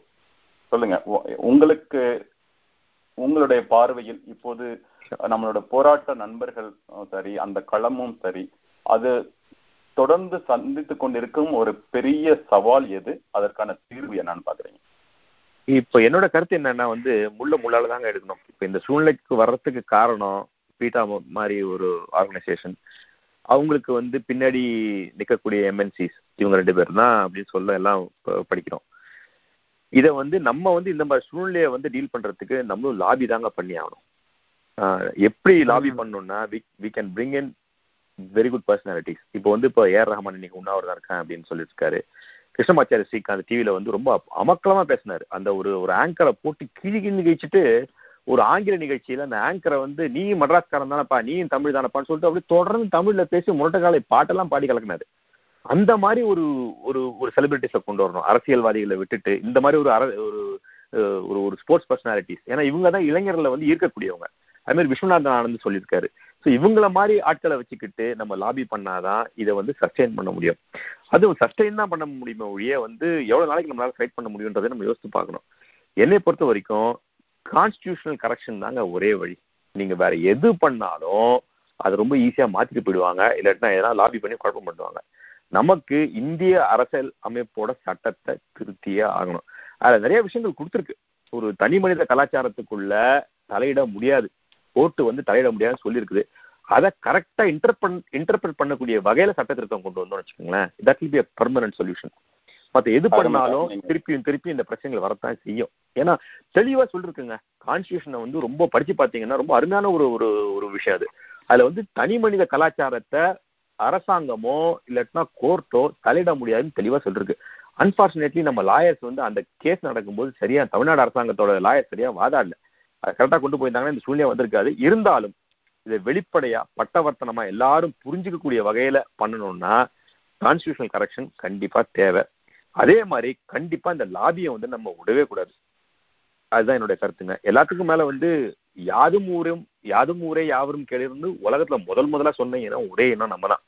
சொல்லுங்க. உங்களுக்கு உங்களுடைய பார்வையில் இப்போது நம்மளோட போராட்ட நண்பர்கள் சரி அந்த களமும் சரி அது தொடர்ந்து சந்தித்து கொண்டிருக்கும் ஒரு பெரிய சவால் எது? அதற்கான தீர்வு என்னன்னு பாக்குறீங்க. இப்போ என்னோட கருத்து என்னன்னா வந்து முள்ள முள்ளால தாங்க எடுக்கணும். இப்போ இந்த சூழ்நிலைக்கு வர்றதுக்கு காரணம் பீட்டா மாதிரி ஒரு ஆர்கனைசேஷன் அவங்களுக்கு வந்து பின்னாடி நிற்கக்கூடிய எம்என்சிஸ் இவங்க ரெண்டு பேர் தான் அப்படின்னு சொல்ல எல்லாம் படிக்கிறோம். இதை வந்து நம்ம வந்து இந்த மாதிரி சூழ்நிலையை வந்து டீல் பண்றதுக்கு நம்மளும் லாபி தாங்க பண்ணி ஆகணும். எப்படி லாபி பண்ணணும்னா we we can bring in very good personalities இப்போ வந்து இப்போ ஏஆர் ரஹ்மான் இன்னைக்கு உண்ணாவிரதம் இருக்கேன் அப்படின்னு சொல்லியிருக்காரு. கிருஷ்ணமாச்சாரி ஸ்ரீகாந்த் டிவியில வந்து ரொம்ப அமக்கலமா பேசினாரு. அந்த ஒரு ஒரு ஆங்கரை போட்டு கிழி கிழி நிகழ்ச்சிட்டு ஒரு ஆங்கில நிகழ்ச்சியில அந்த ஆங்கரை வந்து நீ மட்ராஸ்காரன் தானப்பா நீ தமிழ் தானப்பான்னு சொல்லிட்டு அப்படியே தொடர்ந்து தமிழ்ல பேசி முரட்டக்காலை பாட்டெல்லாம் பாடி கலக்குனாரு. அந்த மாதிரி ஒரு ஒரு ஒரு செலிபிரிட்டிஸை கொண்டு வரணும். அரசியல்வாதிகளை விட்டுட்டு இந்த மாதிரி ஒரு அர ஒரு ஒரு ஒரு ஸ்போர்ட்ஸ் பர்சனாலிட்டிஸ் ஏன்னா இவங்க தான் இளைஞர்களை வந்து ஈர்க்கக்கூடியவங்க. அது மாதிரி விஸ்வநாதன் ஆனந்த் சொல்லியிருக்காரு. ஸோ இவங்கள மாதிரி ஆட்களை வச்சுக்கிட்டு நம்ம லாபி பண்ணாதான் இதை வந்து சஸ்டெயின் பண்ண முடியும். அதுவும் சஸ்டெயின் தான் பண்ண முடியுமே ஒழிய வந்து எவ்வளோ நாளைக்கு நம்மளால ஃபைட் பண்ண முடியுன்றதை நம்ம யோசித்து பார்க்கணும். என்னை பொறுத்த வரைக்கும் கான்ஸ்டியூஷனல் கரெக்ஷன் தாங்க ஒரே வழி. நீங்க வேற எது பண்ணாலும் அது ரொம்ப ஈஸியா மாத்திட்டு போயிடுவாங்க. இல்லாட்டினா எதனா லாபி பண்ணி குழப்பம் பண்ணுவாங்க நமக்கு இந்திய அரசியல் அமைப்போட சட்டத்தை திருத்தியே ஆகணும். அதுல நிறைய விஷயங்கள் கொடுத்துருக்கு. ஒரு தனி மனித கலாச்சாரத்துக்குள்ள தலையிட முடியாது. கோர்ட்டு வந்து தலையிட முடியாதுன்னு சொல்லியிருக்குது. அதை கரெக்டா இன்டர்பன் இன்டர்பிரட் பண்ணக்கூடிய வகையில சட்ட திருத்தம் கொண்டு வந்தோம்னு வச்சுக்கோங்களேன். That will be a permanent solution மத்த எது பண்ணாலும். திருப்பியும் திருப்பி இந்த பிரச்சனைகள் வரத்தான் செய்யும். ஏன்னா தெளிவா சொல்லிருக்குங்க. கான்ஸ்டியூஷனை வந்து ரொம்ப படிச்சு பார்த்தீங்கன்னா ரொம்ப அருமையான ஒரு ஒரு ஒரு விஷயம் அது. அதுல வந்து தனி மனித கலாச்சாரத்தை அரசாங்கமோ இல்லாட்டினா கோர்ட்டோ தலையிட முடியாதுன்னு தெளிவா சொல்லிருக்கு. அன்பார்ச்சுனேட்லி நம்ம லாயர்ஸ் வந்து அந்த கேஸ் நடக்கும்போது சரியா தமிழ்நாடு அரசாங்கத்தோட லாயர் சரியா வாதாடல. அதை கரெக்டா கொண்டு போயிருந்தாங்கன்னா இந்த சூழ்நிலை வந்திருக்காது. இருந்தாலும் இதை வெளிப்படையா பட்டவர்த்தனமா எல்லாரும் புரிஞ்சுக்கக்கூடிய வகையில பண்ணணும்னா கான்ஸ்டியூஷனல் கரெக்ஷன் கண்டிப்பா தேவை. அதே மாதிரி கண்டிப்பா இந்த லாபியை வந்து நம்ம விடவே கூடாது. அதுதான் என்னுடைய கருத்துங்க. எல்லாத்துக்கும் மேல வந்து யாதும் ஊரும் யாதும் ஊரே யாவரும் கேளிருந்து உலகத்துல முதல் முதலா சொன்ன இனம் ஒரே இனம் நம்ம தான்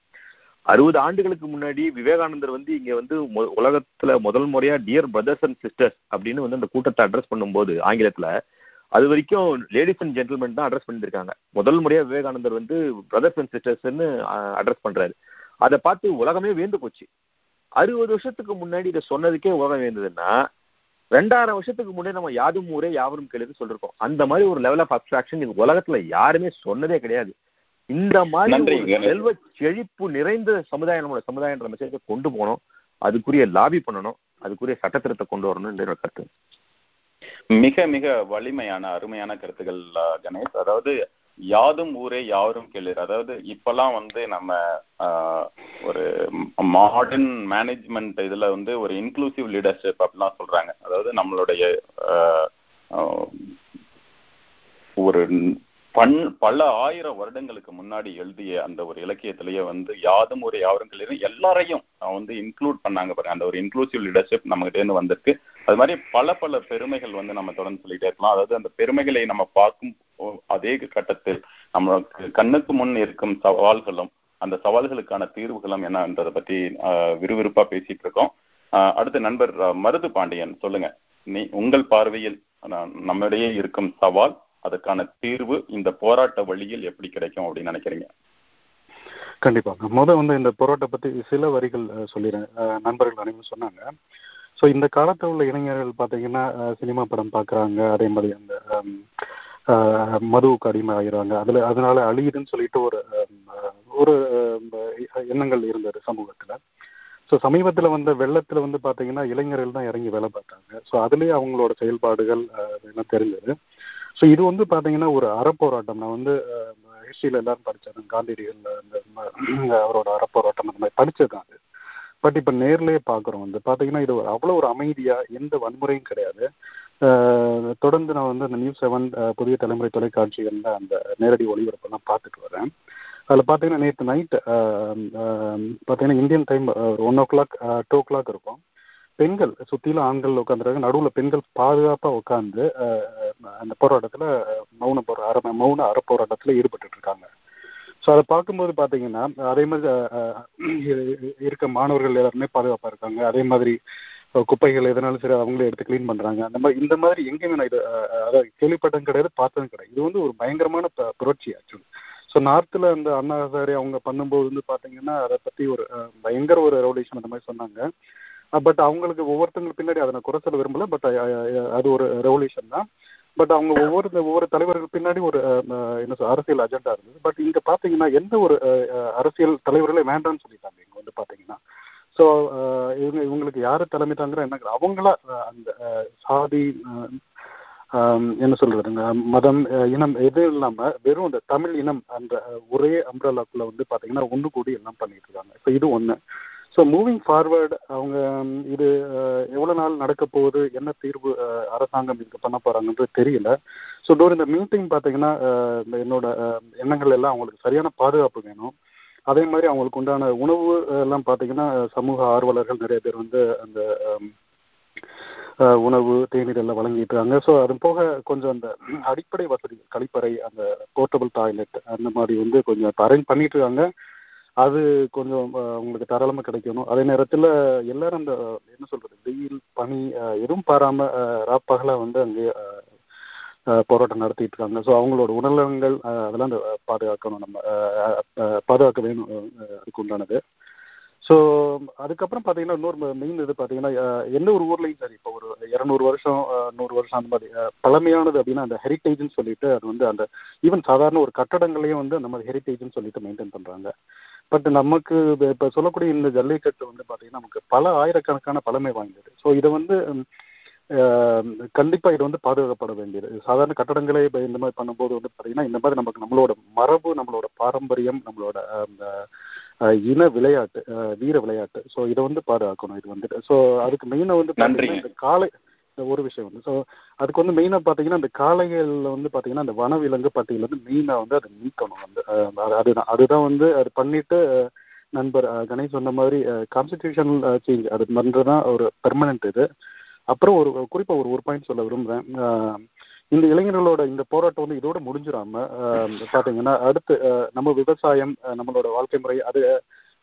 அறுபது ஆண்டுகளுக்கு முன்னாடி விவேகானந்தர் வந்து இங்க வந்து உலகத்துல முதல் முறையா டியர் பிரதர்ஸ் அண்ட் சிஸ்டர்ஸ் அப்படின்னு வந்து அந்த கூட்டத்தை அட்ரஸ் பண்ணும்போது ஆங்கிலத்துல அது வரைக்கும் லேடிஸ் அண்ட் ஜென்டில்மென் தான் அட்ரஸ் பண்ணியிருக்காங்க. முதல் முறையா விவேகானந்தர் வந்து பிரதர்ஸ் அண்ட் சிஸ்டர்ஸ்ன்னு அட்ரஸ் பண்றாரு. அதை பார்த்து உலகமே வேந்து போச்சு. அறுபது வருஷத்துக்கு முன்னாடி இதை சொன்னதுக்கே உலகம் வேந்ததுன்னா ரெண்டாயிரம் வருஷத்துக்கு முன்னாடி நம்ம யாதும் ஊரே யாவரும் கேளுன்னு சொல்லிருக்கோம். அந்த மாதிரி ஒரு லெவல் ஆஃப் அப்ட்ராக்ஷன் இது உலகத்துல யாருமே சொன்னதே கிடையாது. இந்த மாதிரி. செல்வ செழிப்பு நிறைந்த சமுதாயம் நம்மளோட சமுதாயன்ற மெசேஜை கொண்டு போகணும். அதுக்குரிய லாபி பண்ணணும். அதுக்குரிய சட்டத்திருத்த கொண்டு வரணும் என்னோட கருத்து. மிக மிக வலிமையான அருமையான கருத்துக்கள் கணேஷ். அதாவது யாதும் ஊரே யாவரும் கேளுர். அதாவது இப்பெல்லாம் வந்து நம்ம ஒரு மாடர்ன் மேனேஜ்மெண்ட் இதுல வந்து ஒரு இன்க்ளூசிவ் லீடர்ஷிப் அப்படிலாம் சொல்றாங்க. அதாவது நம்மளுடைய ஒரு பன் பல ஆயிரம் வருடங்களுக்கு முன்னாடி எழுதிய அந்த ஒரு இலக்கியத்திலேயே வந்து யாதும் ஒரு யாவரும் கேளு எல்லாரையும் வந்து இன்க்ளூட் பண்ணாங்க பாருங்க. அந்த ஒரு இன்க்ளூசிவ் லீடர்ஷிப் நம்ம இருந்து வந்திருக்கு. அது மாதிரி பல பல பெருமைகள் வந்து நம்ம தொடர்ந்து சொல்லிட்டே இருக்கலாம். அதாவது அந்த பெருமைகளை நம்ம பார்க்கும் அதே கட்டத்தில் நம்மளுக்கு கண்ணுக்கு முன் இருக்கும் சவால்களும் அந்த சவால்களுக்கான தீர்வுகளும் என்னன்றதை பத்தி விறுவிறுப்பா பேசிட்டு இருக்கோம். அடுத்த நண்பர் மருது பாண்டியன் சொல்லுங்க. நீ உங்கள் பார்வையில் நம்மிடையே இருக்கும் சவால் அதுக்கான தீர்வு இந்த போராட்ட வழியில் எப்படி கிடைக்கும் அப்படின்னு நினைக்கிறீங்க? கண்டிப்பாக முத வந்து இந்த போராட்ட பத்தி சில வரிகள் சொல்லிடுறேன். நண்பர்கள் அனைவரும் சொன்னாங்க. ஸோ இந்த காலத்தில் உள்ள இளைஞர்கள் பார்த்தீங்கன்னா சினிமா படம் பார்க்குறாங்க அதே மாதிரி அந்த மதுவுக்கு அடிமை ஆகிறாங்க அதில் அதனால அழியுதுன்னு சொல்லிட்டு ஒரு ஒரு எண்ணங்கள் இருந்தது சமூகத்தில். ஸோ சமீபத்தில் வந்த வெள்ளத்தில் வந்து பார்த்தீங்கன்னா இளைஞர்கள் தான் இறங்கி வேலை பார்த்தாங்க. ஸோ அதுலேயே அவங்களோட செயல்பாடுகள் எல்லாம் தெரிஞ்சது. ஸோ இது வந்து பார்த்தீங்கன்னா ஒரு அறப்போராட்டம். நான் வந்து ஹிஸ்ட்ரியில் எல்லாரும் படித்தேன் காந்தியடிகள் அந்த அவரோட அறப்போராட்டம் அந்த மாதிரி படித்தது தான் அது. பட் இப்போ நேர்லேயே பார்க்குறோம் வந்து பார்த்தீங்கன்னா இது ஒரு அவ்வளோ ஒரு அமைதியாக எந்த வன்முறையும் கிடையாது. தொடர்ந்து நான் வந்து அந்த நியூஸ் செவன் புதிய தலைமுறை தொலைக்காட்சிகளில் அந்த நேரடி ஒளிபரப்பெல்லாம் பார்த்துட்டு வரேன். அதில் பார்த்தீங்கன்னா நேற்று நைட் பார்த்தீங்கன்னா இந்தியன் டைம் ஒரு one o'clock two o'clock இருக்கும். பெண்கள் சுற்றிலும் ஆண்கள் உட்காந்துருக்காங்க நடுவில் பெண்கள் பாதுகாப்பாக உட்காந்து அந்த போராட்டத்தில் மௌன போரா அற மௌன அறப்போராட்டத்தில் ஈடுபட்டு இருக்காங்க ஸோ அதை பார்க்கும்போது பார்த்தீங்கன்னா அதே மாதிரி இருக்க மாணவர்கள் எல்லாருமே பாதுகாப்பாக இருக்காங்க. அதே மாதிரி குப்பைகள் எதனாலும் சரி அவங்களே எடுத்து க்ளீன் பண்ணுறாங்க அந்த மாதிரி இந்த மாதிரி எங்கேயுமே நான் இது அதாவது கேள்விப்பட்டதும் கிடையாது பார்த்ததும் கிடையாது. இது வந்து ஒரு பயங்கரமான புரட்சி ஆக்சுவலி ஸோ நார்த்தில் அந்த அண்ணா ஹசாரே அவங்க பண்ணும்போது வந்து பார்த்தீங்கன்னா அதை பற்றி ஒரு பயங்கர ஒரு ரெவல்யூஷன் அந்த மாதிரி சொன்னாங்க. பட் அவங்களுக்கு ஒவ்வொருத்தங்களுக்கு பின்னாடி அதை நான் குறை சொல்ல விரும்பல பட் அது ஒரு ரெவல்யூஷன் தான். பட் அவங்க ஒவ்வொரு ஒவ்வொரு தலைவர்கள் பின்னாடி ஒரு என்ன சொல் அரசியல் அஜெண்டா இருந்தது. பட் இங்கே பார்த்தீங்கன்னா எந்த ஒரு அரசியல் தலைவர்களே வேண்டாம்னு சொல்லிட்டாங்க இங்கே வந்து பார்த்தீங்கன்னா. ஸோ uh, இவங்க இவங்களுக்கு யார் தலைமை தாங்குறா என்ன அவங்களா அந்த சாதி என்ன சொல்றதுங்க மதம் இனம் எதுவும் இல்லாம வெறும் இந்த தமிழ் இனம் அந்த ஒரே அம்ரலாக்குள்ள வந்து பாத்தீங்கன்னா ஒன்று கூடி எல்லாம் பண்ணிட்டு இருக்காங்க ஸோ இது ஒன்று ஸோ மூவிங் ஃபார்வர்டு அவங்க இது எவ்வளோ எவ்வளவு நாள் நடக்க போகுது என்ன தீர்வு அரசாங்கம் இதுக்கு பண்ண போறாங்கன்றது தெரியல. ஸோ டோர் இந்த மீட்டிங் பாத்தீங்கன்னா இந்த என்னோட எண்ணங்கள் எல்லாம் அவங்களுக்கு சரியான பாதுகாப்பு வேணும். அதே மாதிரி அவங்களுக்கு உண்டான உணவு எல்லாம் பார்த்தீங்கன்னா சமூக ஆர்வலர்கள் நிறைய பேர் வந்து அந்த உணவு தேநீர் எல்லாம் வழங்கிட்டு இருக்காங்க ஸோ அது போக கொஞ்சம் அந்த அடிப்படை வசதி கழிப்பறை அந்த போர்ட்டபிள் டாய்லெட் அந்த மாதிரி வந்து கொஞ்சம் அரேஞ்ச் பண்ணிட்டு இருக்காங்க அது கொஞ்சம் உங்களுக்கு தாராளமாக கிடைக்கணும். அதே நேரத்தில் எல்லாரும் அந்த என்ன சொல்றது வெயில் பனி எதுவும் பாராமல் ராப்பகலாக வந்து அங்கே போராட்டம் நடத்திட்டு இருக்காங்க ஸோ அவங்களோட உணர்வுகள் அதெல்லாம் அந்த, பாதுகாக்கணும் நம்ம பாதுகாக்க வேணும் அதுக்கு உண்டானது. ஸோ அதுக்கப்புறம் பார்த்தீங்கன்னா இன்னொரு மெயின் இது பார்த்தீங்கன்னா எந்த ஒரு ஊர்லேயும் சரி இப்போ ஒரு இரநூறு வருஷம் நூறு வருஷம் அந்த மாதிரி பழமையானது அப்படின்னா அந்த ஹெரிட்டேஜ்னு சொல்லிட்டு அது வந்து அந்த ஈவன் சாதாரண ஒரு கட்டடங்களையும் வந்து அந்த மாதிரி ஹெரிட்டேஜ்னு சொல்லிட்டு மெயின்டைன் பண்ணுறாங்க பட் நமக்கு இப்போ சொல்லக்கூடிய இந்த ஜல்லிக்கட்டு வந்து பார்த்தீங்கன்னா நமக்கு பல ஆயிரக்கணக்கான பழமை வாய்ந்தது. ஸோ இதை வந்து ம், ஆஹ், கண்டிப்பா இது வந்து பாதுகாக்கப்பட வேண்டியது. சாதாரண கட்டடங்களே இப்போ இந்த மாதிரி பண்ணும்போது வந்து பார்த்தீங்கன்னா இந்த மாதிரி நமக்கு நம்மளோட மரபு நம்மளோட பாரம்பரியம் நம்மளோட அந்த இன விளையாட்டு வீர விளையாட்டு. ஸோ இதை வந்து பாதுகாக்கணும் இது வந்துட்டு ஸோ அதுக்கு மெயினாக வந்து பார்த்தீங்கன்னா. இந்த காலை ஒரு விஷயம் வந்து. ஸோ அதுக்கு வந்து மெயினாக பார்த்தீங்கன்னா இந்த காளைகளில் வந்து பார்த்தீங்கன்னா அந்த வனவிலங்கு பட்டியல் வந்து மெயினாக வந்து அதை நீக்கணும் வந்து. அதுதான் அதுதான் வந்து அது பண்ணிட்டு நண்பர் கணேஷ் சொன்ன மாதிரி கான்ஸ்டிடியூஷன் சேஞ்ச் அது பண்ணுறதுதான் ஒரு பெர்மனன்ட் இது. அப்புறம் ஒரு குறிப்பாக ஒரு ஒரு பாயிண்ட் சொல்ல விரும்புகிறேன் இந்த இளைஞர்களோட இந்த போராட்டம் வந்து இதோட முடிஞ்சிடாம பார்த்தீங்கன்னா அடுத்து நம்ம விவசாயம் நம்மளோட வாழ்க்கை முறை அது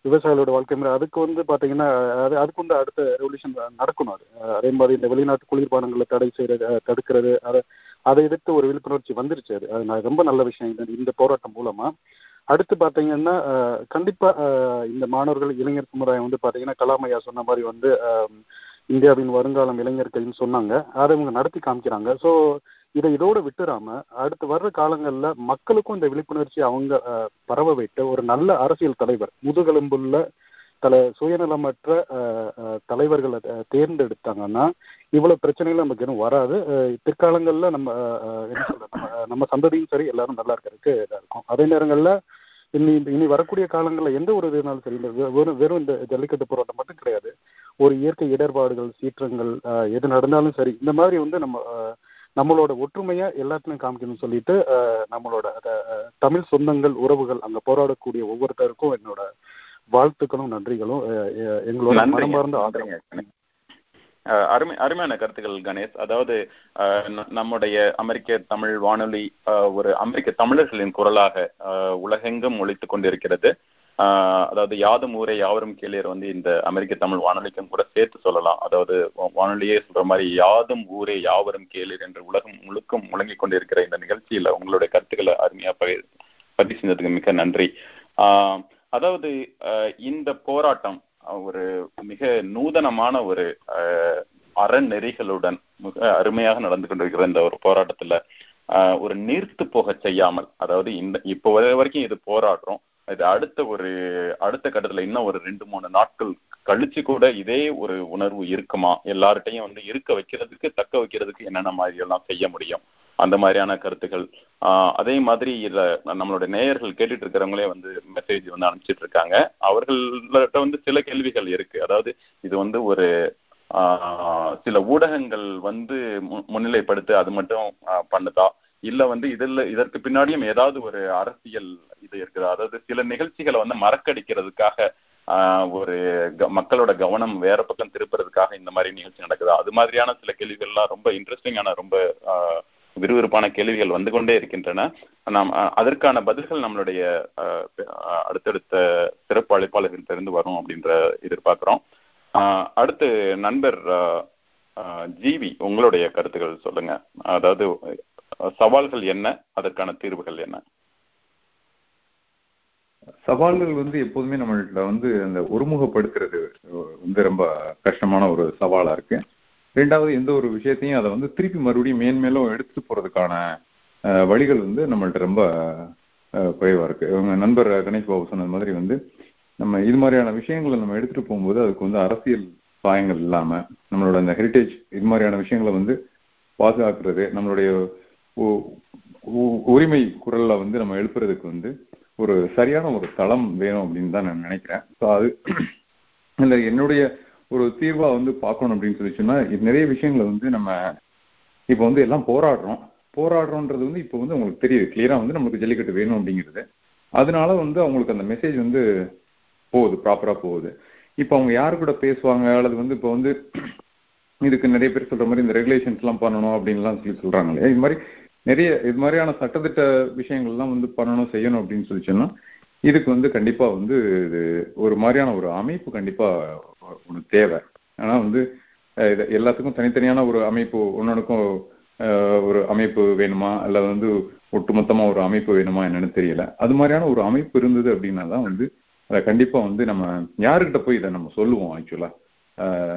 விவசாயிகளோட வாழ்க்கை முறை அதுக்கு வந்து பார்த்தீங்கன்னா அது அதுக்கு வந்து அடுத்த ரெவல்யூஷன் நடக்கணும் அது. அதே மாதிரி இந்த வெளிநாட்டு குளிர்பானங்களை தடை செய்யறது தடுக்கிறது அதை அதை எதிர்த்து ஒரு விழிப்புணர்ச்சி வந்துருச்சு அது. அது நான் ரொம்ப நல்ல விஷயம். இந்த இந்த போராட்டம் மூலமா. அடுத்து பார்த்தீங்கன்னா கண்டிப்பாக இந்த மாணவர்கள் இளைஞர் சமுதாயம் வந்து பார்த்தீங்கன்னா கலாமையா சொன்ன மாதிரி வந்து இந்தியாவின் வருங்காலம் இளைஞர்கள்னு சொன்னாங்க. அதை இவங்க நடத்தி காமிக்கிறாங்க. ஸோ இதை இதோடு விட்டுறாம அடுத்து வர்ற காலங்களில் மக்களுக்கும் இந்த விழிப்புணர்ச்சி அவங்க பரவ விட்டு ஒரு நல்ல அரசியல் தலைவர் முதுகெலும்புள்ள தல சுயநலமற்ற தலைவர்களை தேர்ந்தெடுத்தாங்கன்னா இவ்வளவு பிரச்சனைகள் நமக்கு எதுவும் வராது. பிற்காலங்களில் பிற்காலங்கள்ல நம்ம என்ன சொல்றது? நம்ம நம்ம சந்ததியும் சரி எல்லாரும் நல்லா இருக்கிறதுக்கு இதாக இருக்கும். அதே நேரங்களில் இனி இனி வரக்கூடிய காலங்களில் எந்த ஒரு இதுனாலும் சரி இந்த வெறும் வெறும் இந்த ஜல்லிக்கட்டு போராட்டம் மட்டும் கிடையாது. ஒரு இயற்கை இடர்பாடுகள் சீற்றங்கள் எது நடந்தாலும் சரி இந்த மாதிரி வந்து நம்ம நம்மளோட ஒற்றுமையை எல்லாத்துலையும் காமிக்கணும்னு சொல்லிட்டு நம்மளோட தமிழ் சொந்தங்கள் உறவுகள் அங்க போராடக்கூடிய ஒவ்வொருத்தருக்கும் என்னோட வாழ்த்துக்களும் நன்றிகளும் எங்களோட. மனமார்ந்த ஆதரவு. அருமை அருமையான கருத்துக்கள் கணேஷ். அதாவது நம்முடைய அமெரிக்க தமிழ் வானொலி ஒரு அமெரிக்க தமிழர்களின் குரலாக உலகெங்கும் ஒழித்துக் கொண்டிருக்கிறது. அதாவது யாதும் ஊரே யாவரும் கேளியர் வந்து இந்த அமெரிக்க தமிழ் வானொலிக்கும் கூட சேர்த்து சொல்லலாம். அதாவது வானொலியே சொல்ற மாதிரி யாதும் ஊரே யாவரும் கேளிர் என்று உலகம் முழுக்கும் முழங்கிக் கொண்டிருக்கிற இந்த நிகழ்ச்சியில உங்களுடைய கருத்துக்களை அருமையா பதிவு செஞ்சதுக்கு மிக நன்றி. ஆஹ் அதாவது இந்த போராட்டம் ஒரு மிக நூதனமான ஒரு அறநெறிகளுடன் மிக அருமையாக நடந்து கொண்டிருக்கிற இந்த ஒரு போராட்டத்துல ஒரு நீர்த்து போக செய்யாமல் அதாவது இந்த இப்போ வரை வரைக்கும் இது போராடுறோம். இது அடுத்த ஒரு அடுத்த கட்டத்துல இன்னும் ஒரு ரெண்டு மூணு நாட்கள் கழிச்சு கூட இதே ஒரு உணர்வு இருக்குமா? எல்லார்ட்டையும் வந்து இருக்க வைக்கிறதுக்கு தக்க வைக்கிறதுக்கு என்னென்ன மாதிரி எல்லாம் செய்ய முடியும்? அந்த மாதிரியான கருத்துக்கள். ஆஹ் அதே மாதிரி இதுல நம்மளோட நேயர்கள் கேட்டுட்டு இருக்கிறவங்களே வந்து மெசேஜ் வந்து அனுப்பிச்சிட்டு இருக்காங்க. அவர்கள்ட்ட வந்து சில கேள்விகள் இருக்கு. அதாவது இது வந்து ஒரு சில ஊடகங்கள் வந்து மு- அது மட்டும் பண்ணுதா? இல்ல வந்து இதில் இதற்கு பின்னாடியும் ஏதாவது ஒரு அரசியல் இது இருக்குது அதாவது சில நிகழ்ச்சிகளை வந்து மறக்கடிக்கிறதுக்காக ஒரு க- மக்களோட கவனம் வேற பக்கம் திருப்புறதுக்காக இந்த மாதிரி நிகழ்ச்சி நடக்குது. அது மாதிரியான சில கேள்விகள்லாம் ரொம்ப இன்ட்ரெஸ்டிங்கான ரொம்ப விறுவிறுப்பான கேள்விகள் வந்து கொண்டே இருக்கின்றன. நாம் அதற்கான பதில்கள் நம்மளுடைய அடுத்தடுத்த சிறப்பு அழைப்பாளர்களிடமிருந்து வரும் அப்படின்ற எதிர்பார்க்கிறோம். அடுத்து நண்பர் ஜீவி ஜிவி உங்களுடைய கருத்துக்கள் சொல்லுங்க. அதாவது சவால்கள் என்ன? அதற்கான தீர்வுகள் என்ன? சவால்கள் வந்து எப்போதுமே நம்மள்கிட்ட வந்து அந்த ஒருமுகப்படுத்துறது வந்து ரொம்ப கஷ்டமான ஒரு சவாலா இருக்கு. ரெண்டாவது எந்த ஒரு விஷயத்தையும் அதை வந்து திருப்பி மறுபடியும் மேன்மேலும் எடுத்துட்டு போறதுக்கான வழிகள் வந்து நம்மள்ட்ட ரொம்ப அஹ், குறைவா இருக்கு. இவங்க நண்பர் கணேஷ் பாபு சொன்னது மாதிரி வந்து நம்ம இது மாதிரியான விஷயங்களை நம்ம எடுத்துட்டு போகும்போது அதுக்கு வந்து அரசியல் சாயங்கள் இல்லாம நம்மளோட அந்த ஹெரிட்டேஜ் இது மாதிரியான விஷயங்களை வந்து பாதுகாக்கிறது நம்மளுடைய உரிமை குரல்ல வந்து நம்ம எழுப்புறதுக்கு வந்து ஒரு சரியான ஒரு தளம் வேணும் அப்படின்னு தான் நான் நினைக்கிறேன். ஸோ அது இந்த என்னுடைய ஒரு தீர்வா வந்து பார்க்கணும் அப்படின்னு சொல்லி சொன்னா நிறைய விஷயங்களை வந்து நம்ம இப்போ வந்து எல்லாம் போராடுறோம். போராடுறோன்றது வந்து இப்போ வந்து உங்களுக்கு தெரியுது. கிளியரா வந்து நமக்கு ஜல்லிக்கட்டு வேணும் அப்படிங்கிறது. அதனால வந்து அவங்களுக்கு அந்த மெசேஜ் வந்து போகுது ப்ராப்பரா போகுது. இப்போ அவங்க யாரு கூட பேசுவாங்க? அல்லது வந்து இப்போ வந்து இதுக்கு நிறைய பேர் சொல்ற மாதிரி இந்த ரெகுலேஷன்ஸ் எல்லாம் பண்ணணும் அப்படின்லாம் சொல்லி சொல்றாங்க இல்லையா? இது மாதிரி நிறைய இது மாதிரியான சட்டத்திட்ட விஷயங்கள்லாம் வந்து பண்ணணும் செய்யணும் அப்படின்னு சொல்லி சொன்னா இதுக்கு வந்து கண்டிப்பா வந்து இது ஒரு மாதிரியான ஒரு அமைப்பு கண்டிப்பா ஒன்று தேவை. ஆனா வந்து இது எல்லாத்துக்கும் தனித்தனியான ஒரு அமைப்பு ஒன்னொன்னுக்கும் ஒரு அமைப்பு வேணுமா? அல்ல வந்து ஒட்டுமொத்தமா ஒரு அமைப்பு வேணுமா என்னன்னு தெரியல. அது மாதிரியான ஒரு அமைப்பு இருந்தது அப்படின்னா தான் வந்து அதை கண்டிப்பா வந்து நம்ம யாருக்கிட்ட போய் இதை நம்ம சொல்லுவோம் ஆக்சுவலா?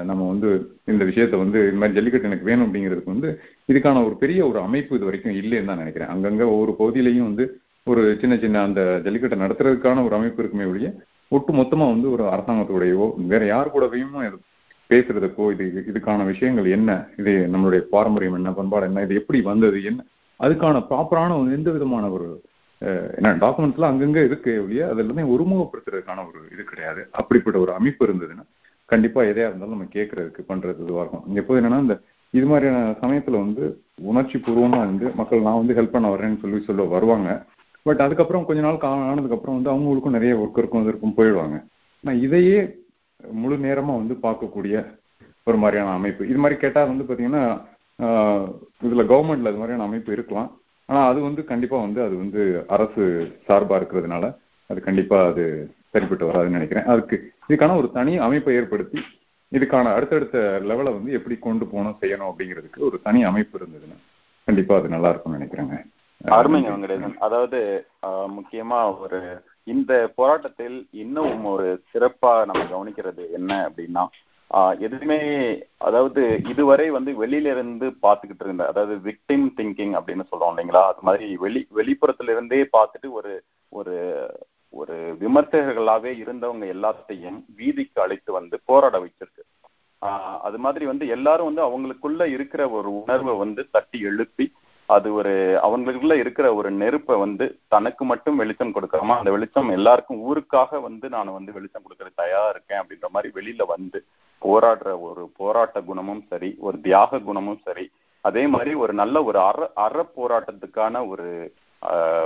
நம்ம வந்து இந்த விஷயத்த வந்து இந்த மாதிரி ஜல்லிக்கட்டு எனக்கு வேணும் அப்படிங்கிறதுக்கு வந்து இதுக்கான ஒரு பெரிய ஒரு அமைப்பு இது வரைக்கும் இல்லைன்னு தான் நினைக்கிறேன். அங்கங்க ஒவ்வொரு பகுதியிலையும் வந்து ஒரு சின்ன சின்ன அந்த ஜல்லிக்கட்டை நடத்துறதுக்கான ஒரு அமைப்பு இருக்குமே ஒழிய ஒட்டு மொத்தமா வந்து ஒரு அரசாங்கத்தோடையோ வேற யார் கூடவையும் பேசுறதுக்கோ இது இது- இதுக்கான விஷயங்கள் என்ன இது நம்மளுடைய பாரம்பரியம் என்ன பண்பாடு என்ன இது எப்படி வந்தது என்ன அதுக்கான ப்ராப்பரான எந்த விதமான ஒரு என்ன டாக்குமெண்ட்ஸ்லாம் அங்கங்க இருக்கு ஒழிய அது ஒருமுகப்படுத்துறதுக்கான ஒரு இது கிடையாது. அப்படிப்பட்ட ஒரு அமைப்பு இருந்ததுன்னா கண்டிப்பா எதையா இருந்தாலும் நம்ம கேட்கறதுக்கு பண்றது இதுவா இருக்கும். எப்போது என்னன்னா இந்த இது மாதிரியான சமயத்துல வந்து உணர்ச்சி பூர்வமா வந்து மக்கள் நான் வந்து ஹெல்ப் பண்ண வரேன்னு சொல்லி சொல்ல வருவாங்க. பட் அதுக்கப்புறம் கொஞ்ச நாள் கா- ஆனதுக்கு அப்புறம் வந்து அவங்களுக்கும் நிறைய ஒர்க் இருக்கும் இருக்கும் போயிடுவாங்க. ஆனா இதையே முழு நேரமா வந்து பார்க்கக்கூடிய ஒரு மாதிரியான அமைப்பு. இது மாதிரி கேட்டால் வந்து பாத்தீங்கன்னா இதுல கவர்மெண்ட்ல அது மாதிரியான அமைப்பு இருக்கலாம். ஆனா அது வந்து கண்டிப்பா வந்து அது வந்து அரசு சார்பா இருக்கிறதுனால அது கண்டிப்பா அது சரிப்பட்டு வராதுன்னு நினைக்கிறேன். அதுக்கு இதுக்கான ஒரு தனி அமைப்பை ஏற்படுத்தி இதுக்கான அடுத்தடுத்த லெவலை வந்து எப்படி கொண்டு போகணும் செய்யணும் அப்படிங்கிறதுக்கு ஒரு தனி அமைப்பு இருந்ததுன்னா கண்டிப்பா அது நல்லா இருக்கும்னு நினைக்கிறேங்க. அருமைங்க வெங்கடேசன். அதாவது முக்கியமா ஒரு இந்த போராட்டத்தில் இன்னும் ஒரு சிறப்பா நம்ம கவனிக்கிறது என்ன அப்படின்னா ஆஹ், எதுவுமே அதாவது இதுவரை வந்து வெளியில இருந்து பார்த்துக்கிட்டு இருந்த அதாவது விக்டிம் திங்கிங் அப்படின்னு சொல்றோம் இல்லைங்களா? அது மாதிரி வெளி வெளிப்புறத்துல இருந்தே பார்த்துட்டு ஒரு ஒரு ஒரு விமர்சகர்களாவே இருந்தவங்க எல்லாத்தையும் வீதிக்கு அழைத்து வந்து போராட வச்சிருக்கு. ஆஹ் அது மாதிரி வந்து எல்லாரும் வந்து அவங்களுக்குள்ள இருக்கிற ஒரு உணர்வை வந்து தட்டி எழுப்பி அது ஒரு அவங்களுக்குள்ள இருக்கிற ஒரு நெருப்பை வந்து தனக்கு மட்டும் வெளிச்சம் கொடுக்காம அந்த வெளிச்சம் எல்லாருக்கும் ஊருக்காக வந்து நான் வந்து வெளிச்சம் கொடுக்கறது தயாரா இருக்கேன் அப்படின்ற மாதிரி வெளியில வந்து போராடுற ஒரு போராட்ட குணமும் சரி ஒரு தியாக குணமும் சரி அதே மாதிரி ஒரு நல்ல ஒரு அற அற போராட்டத்துக்கான ஒரு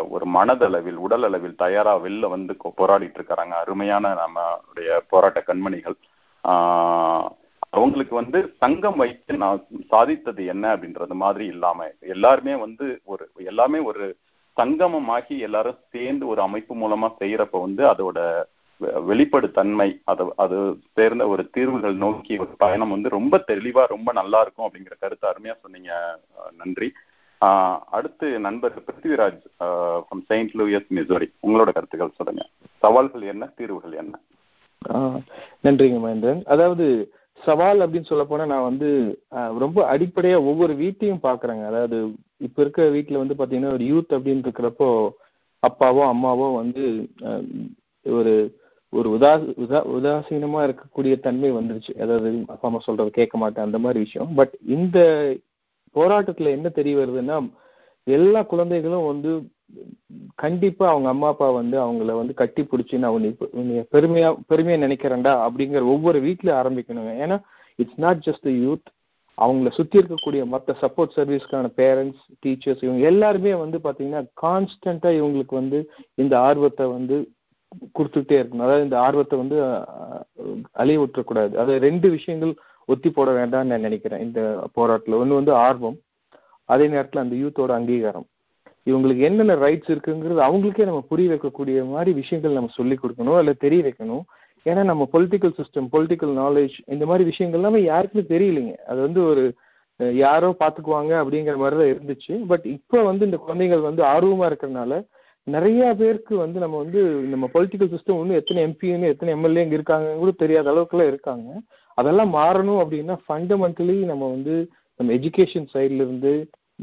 ஒரு மனதளவில் உடல் அளவில் தயாரா வெளில வந்து கொ- போராடிட்டு இருக்கிறாங்க அருமையான நம்மளுடைய போராட்ட கண்மணிகள். அவங்களுக்கு வந்து சங்கம் வைத்து நான் சாதித்தது என்ன அப்படின்றது மாதிரி இல்லாம எல்லாருமே வந்து ஒரு எல்லாமே ஒரு சங்கமமாகி எல்லாரும் சேர்ந்து ஒரு அமைப்பு மூலமா செய்யறப்ப வந்து அதோட வெளிப்படுத்தன்மை அது அது சேர்ந்த ஒரு தீர்வுகள் நோக்கி ஒரு பயணம் வந்து ரொம்ப தெளிவா ரொம்ப நல்லா இருக்கும் அப்படிங்கிற கருத்து அருமையா சொன்னீங்க நன்றி. அடுத்து நண்பர் Prithviraj from Saint Louis Missouri உங்களோட கருத்துக்கள் சொல்லுங்க. சவால்கள் என்ன தீர்வுகள் என்ன? நன்றிங்க மகேந்திரன். அதாவது சவால் அப்படின்னு சொல்ல போனா நான் வந்து ரொம்ப அடிப்படையா ஒவ்வொரு வீட்டையும் பாக்குறேங்க. அதாவது இப்ப இருக்கிற வீட்டுல வந்து பாத்தீங்கன்னா ஒரு யூத் அப்படின்னு இருக்கிறப்போ அப்பாவோ அம்மாவோ வந்து ஒரு ஒரு உதா உதா உதாசீனமா இருக்கக்கூடிய தன்மை வந்துருச்சு. அதாவது அப்பா அம்மா சொல்றது கேட்க மாட்டேன் அந்த மாதிரி விஷயம். பட் இந்த போராட்டத்துல என்ன தெரிய வருதுன்னா எல்லா குழந்தைகளும் வந்து கண்டிப்பா அவங்க அம்மா அப்பா வந்து அவங்கள வந்து கட்டி பிடிச்சி நான் உன்னை பெருமையா பெருமையா நினைக்கிறேன்டா அப்படிங்கிற ஒவ்வொரு வீட்லயும் ஆரம்பிக்கணுங்க. ஏன்னா இட்ஸ் நாட் ஜஸ்ட் யூத் அவங்கள சுத்தி இருக்கக்கூடிய மற்ற சப்போர்ட் சர்வீஸ்க்கான பேரண்ட்ஸ் டீச்சர்ஸ் இவங்க எல்லாருமே வந்து பாத்தீங்கன்னா கான்ஸ்டன்டா இவங்களுக்கு வந்து இந்த ஆர்வத்தை வந்து கொடுத்துட்டே இருக்கணும். அதாவது இந்த ஆர்வத்தை வந்து அழிய விட்டுறக்கூடாது. அது ரெண்டு விஷயங்கள் ஒத்தி போட வேண்டாம்னு நான் நினைக்கிறேன். இந்த போராட்டத்தில் ஒன்று வந்து ஆர்வம் அதே நேரத்தில் அந்த யூத்தோட அங்கீகாரம். இவங்களுக்கு என்னென்ன ரைட்ஸ் இருக்குங்கிறது அவங்களுக்கே நம்ம புரிய வைக்கக்கூடிய மாதிரி விஷயங்கள் நம்ம சொல்லி கொடுக்கணும் இல்லை தெரிய வைக்கணும். ஏன்னா நம்ம பொலிட்டிக்கல் சிஸ்டம் பொலிட்டிக்கல் நாலேஜ் இந்த மாதிரி விஷயங்கள் எல்லாமே யாருக்குமே தெரியலைங்க. அது வந்து ஒரு யாரோ பார்த்துக்குவாங்க அப்படிங்கிற மாதிரி தான் இருந்துச்சு. பட் இப்போ வந்து இந்த குழந்தைகள் வந்து ஆர்வமாக இருக்கிறனால நிறைய பேருக்கு வந்து நம்ம வந்து நம்ம பொலிட்டிக்கல் சிஸ்டம் வந்து எத்தனை எம்பின்னு எத்தனை எம்எல்ஏ இருக்காங்க கூட தெரியாத அளவுக்குலாம் இருக்காங்க. அதெல்லாம் மாறணும் அப்படின்னா ஃபண்டமெண்டலி நம்ம வந்து நம்ம எஜுகேஷன் சைட்ல இருந்து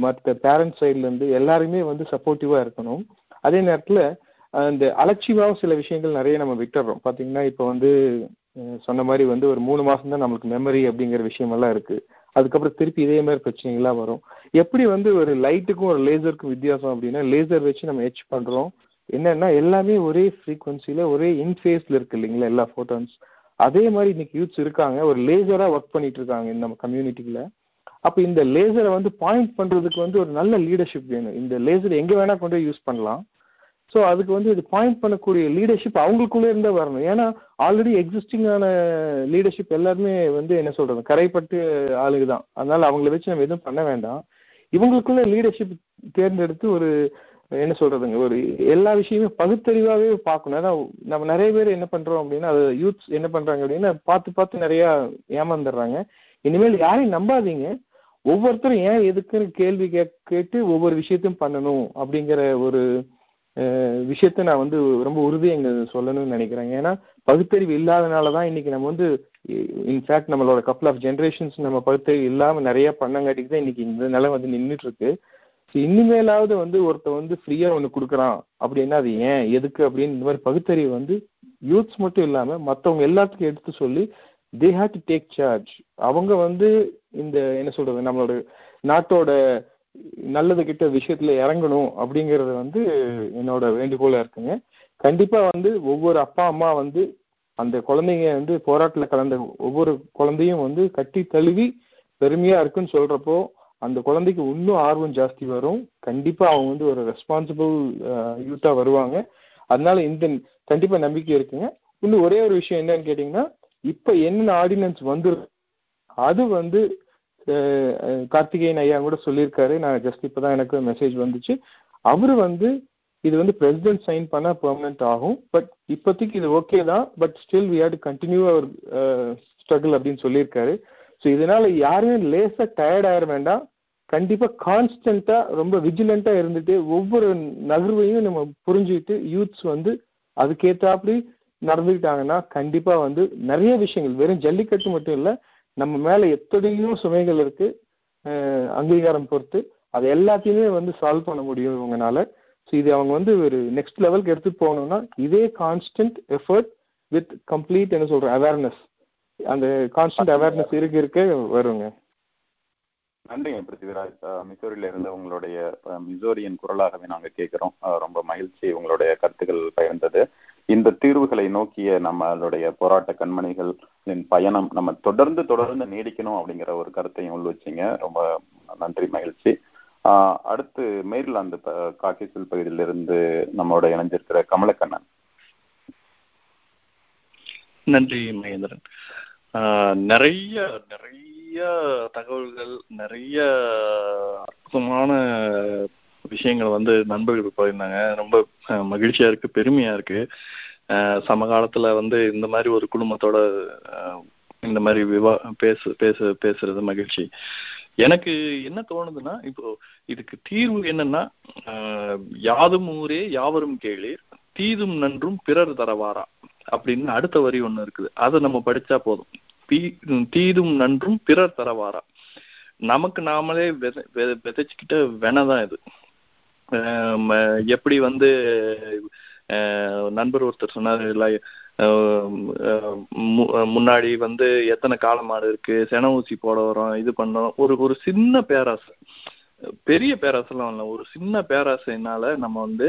மற்ற பேரண்ட்ஸ் சைட்ல இருந்து எல்லாருமே வந்து சப்போர்ட்டிவா இருக்கணும். அதே நேரத்துல அந்த அலட்சியமாக சில விஷயங்கள் நிறைய நம்ம விட்டுறோம். பாத்தீங்கன்னா இப்போ வந்து சொன்ன மாதிரி வந்து ஒரு மூணு மாசம் தான் நம்மளுக்கு மெமரி அப்படிங்கிற விஷயம் எல்லாம் இருக்கு. அதுக்கப்புறம் திருப்பி இதே மாதிரி பிரச்சனைகள்லாம் வரும். எப்படி வந்து ஒரு லைட்டுக்கும் ஒரு லேசருக்கும் வித்தியாசம் அப்படின்னா லேசர் வச்சு நம்ம ஹெச் பண்றோம். என்னன்னா எல்லாமே ஒரே ஃப்ரீக்வன்சில ஒரே இன்ஃபேஸ்ல இருக்கு இல்லைங்களா எல்லா ஃபோட்டோன்ஸ் அதே மாதிரி இன்னைக்கு யூத்ஸ் இருக்காங்க. ஒரு லேசரா ஒர்க் பண்ணிட்டு இருக்காங்க நம்ம கம்யூனிட்டியில அப்ப இந்த லேசரை வந்து பாயிண்ட் பண்றதுக்கு வந்து ஒரு நல்ல லீடர்ஷிப் வேணும். இந்த லேசர் எங்க வேணா கொண்டு யூஸ் பண்ணலாம். ஸோ அதுக்கு வந்து இது பாயிண்ட் பண்ணக்கூடிய லீடர்ஷிப் அவங்களுக்குள்ளே இருந்தால் வரணும். ஏன்னா ஆல்ரெடி எக்ஸிஸ்டிங்கான லீடர்ஷிப் எல்லாருமே வந்து என்ன சொல்றது? கரைப்பட்டு ஆளுங்க தான். அதனால அவங்கள வச்சு நம்ம எதுவும் பண்ண வேண்டாம். இவங்களுக்குள்ள லீடர்ஷிப் தேர்ந்தெடுத்து ஒரு என்ன சொல்றதுங்க? ஒரு எல்லா விஷயமே பகுத்தறிவாகவே பார்க்கணும். ஏன்னா நம்ம நிறைய பேர் என்ன பண்றோம் அப்படின்னா அது யூத்ஸ் என்ன பண்றாங்க அப்படின்னா பார்த்து பார்த்து நிறைய ஏமாந்துடுறாங்க. இனிமேல் யாரையும் நம்பாதீங்க. ஒவ்வொருத்தரும் ஏன் எதுக்குன்னு கேள்வி கேட்டு ஒவ்வொரு விஷயத்தையும் பண்ணணும் அப்படிங்கிற ஒரு விஷயத்த நான் வந்து ரொம்ப உறுதியை இங்க சொல்லணும்னு நினைக்கிறேன் ஏன்னா பகுத்தறிவு இல்லாதனால தான் இன்னைக்கு நம்ம வந்து இன்ஃபேக்ட் நம்மளோட கப்பல் ஆஃப் ஜென்ரேஷன்ஸ் நம்ம பகுத்தறிவு இல்லாமல் நிறைய பண்ணங்காட்டிக்கு தான் இன்னைக்கு இந்த நிலை வந்து நின்றுட்டு இருக்கு. இனிமேலாவது வந்து ஒருத்த வந்து ஃப்ரீயா ஒன்று கொடுக்குறான். அப்படின்னா அது ஏன் எதுக்கு அப்படின்னு இந்த மாதிரி பகுத்தறிவு வந்து யூத்ஸ் மட்டும் இல்லாம மற்றவங்க எல்லாத்துக்கும் எடுத்து சொல்லி they have to take charge அவங்க வந்து இந்த என்ன சொல்றது நம்மளோட நாட்டோட நல்லது கிட்ட விஷயத்துல இறங்கணும் அப்படிங்கறது வந்து என்னோட வேண்டுகோளா இருக்குங்க. கண்டிப்பா வந்து ஒவ்வொரு அப்பா அம்மா வந்து அந்த குழந்தைங்க வந்து போராட்டத்துல கலந்த ஒவ்வொரு குழந்தையும் வந்து கட்டி தழுவி பெருமையா இருக்குன்னு சொல்றப்போ அந்த குழந்தைக்கு இன்னும் ஆர்வம் ஜாஸ்தி வரும். கண்டிப்பா அவங்க வந்து ஒரு ரெஸ்பான்சிபிள் யூத்தா வருவாங்க. அதனால இந்த கண்டிப்பா நம்பிக்கை இருக்குங்க. இன்னும் ஒரே ஒரு விஷயம் என்னன்னு கேட்டீங்கன்னா இப்ப என்னென்ன ஆர்டினன்ஸ் வந்துருக்கு அது வந்து கார்த்திகேயன் ஐயா கூட சொல்லியிருக்காரு. நான் ஜஸ்ட் இப்பதான் எனக்கு மெசேஜ் வந்துச்சு. அவரு வந்து இது வந்து பிரசிடென்ட் சைன் பண்ணா பெர்மனன்ட் ஆகும். பட் இப்போதைக்கு இது ஓகே தான். But still we had continue our struggle அப்படின்னு சொல்லியிருக்காரு. ஸோ இதனால யாருமே லேசாக டயர்ட் ஆயிட வேண்டாம். கண்டிப்பாக கான்ஸ்டண்ட்டாக ரொம்ப விஜிலண்ட்டாக இருந்துட்டு ஒவ்வொரு நகர்வையும் நம்ம புரிஞ்சுக்கிட்டு யூத்ஸ் வந்து அதுக்கேற்றாப்படி நடந்துக்கிட்டாங்கன்னா கண்டிப்பாக வந்து நிறைய விஷயங்கள் வெறும் ஜல்லிக்கட்டு மட்டும் இல்லை நம்ம மேலே எத்தனையோ சுமைகள் இருக்குது அங்கீகாரம் பொறுத்து. அது எல்லாத்தையுமே வந்து சால்வ் பண்ண முடியும் இவங்கனால. ஸோ இது அவங்க வந்து ஒரு நெக்ஸ்ட் லெவலுக்கு எடுத்துகிட்டு போகணும்னா இதே கான்ஸ்டன்ட் எஃபர்ட் வித் கம்ப்ளீட் என்ன சொல்கிற அவேர்னஸ் அந்த கான்ஸ்டன்ட் அவேர்னஸ் இருக்க இருக்க வருங்க. நன்றிங்க பிருத்திவிராஜ் மிசோரியில இருந்து உங்களுடைய மிசோரியன் குரலாகவே நாங்க கேட்கிறோம் ரொம்ப மகிழ்ச்சி உங்களுடைய கருத்துக்கள் பகிர்ந்தது. இந்த தீர்வுகளை நோக்கிய நம்மளுடைய போராட்ட கண்மணிகளின் பயணம் நம்ம தொடர்ந்து தொடர்ந்து நீடிக்கணும் அப்படிங்கிற ஒரு கருத்தையும் உள் வச்சிங்க. ரொம்ப நன்றி மகிழ்ச்சி. அடுத்து மேரிலாந்து காக்கேசல் பகுதியிலிருந்து நம்மளோட இணைஞ்சிருக்கிற கமலக்கண்ணன். நன்றி மகேந்திரன். நிறைய நிறைய தகவல்கள் நிறைய அற்புதமான விஷயங்கள் வந்து நண்பர்கள் போயிருந்தாங்க ரொம்ப மகிழ்ச்சியா இருக்கு பெருமையா இருக்கு. சமகாலத்துல வந்து இந்த மாதிரி ஒரு குடும்பத்தோட இந்த மாதிரி விவா பேசு பேச பேசுறது மகிழ்ச்சி. எனக்கு என்ன தோணுதுன்னா இப்போ இதுக்கு தீர்வு என்னன்னா யாதும் ஊரே யாவரும் கேளீர் தீதும் நன்றும் பிறர் தரவாரா. அப்படின்னு அடுத்த வரி ஒண்ணு இருக்குது. அதை நம்ம படிச்சா போதும். தீ தீதும் நன்றும் பிறர் தரவாரா. நமக்கு நாமளே விதை விதைச்சுக்கிட்ட வெனதான் இது. எப்படி வந்து நண்பர் ஒருத்தர் சொன்னார் இல்லை முன்னாடி வந்து எத்தனை காளை மாடு இருக்கு சென ஊசி போட வரோம் இது பண்ணோம். ஒரு ஒரு சின்ன பேராசை. பெரிய பேராசைலாம் இல்லை. ஒரு சின்ன பேராசைனால நம்ம வந்து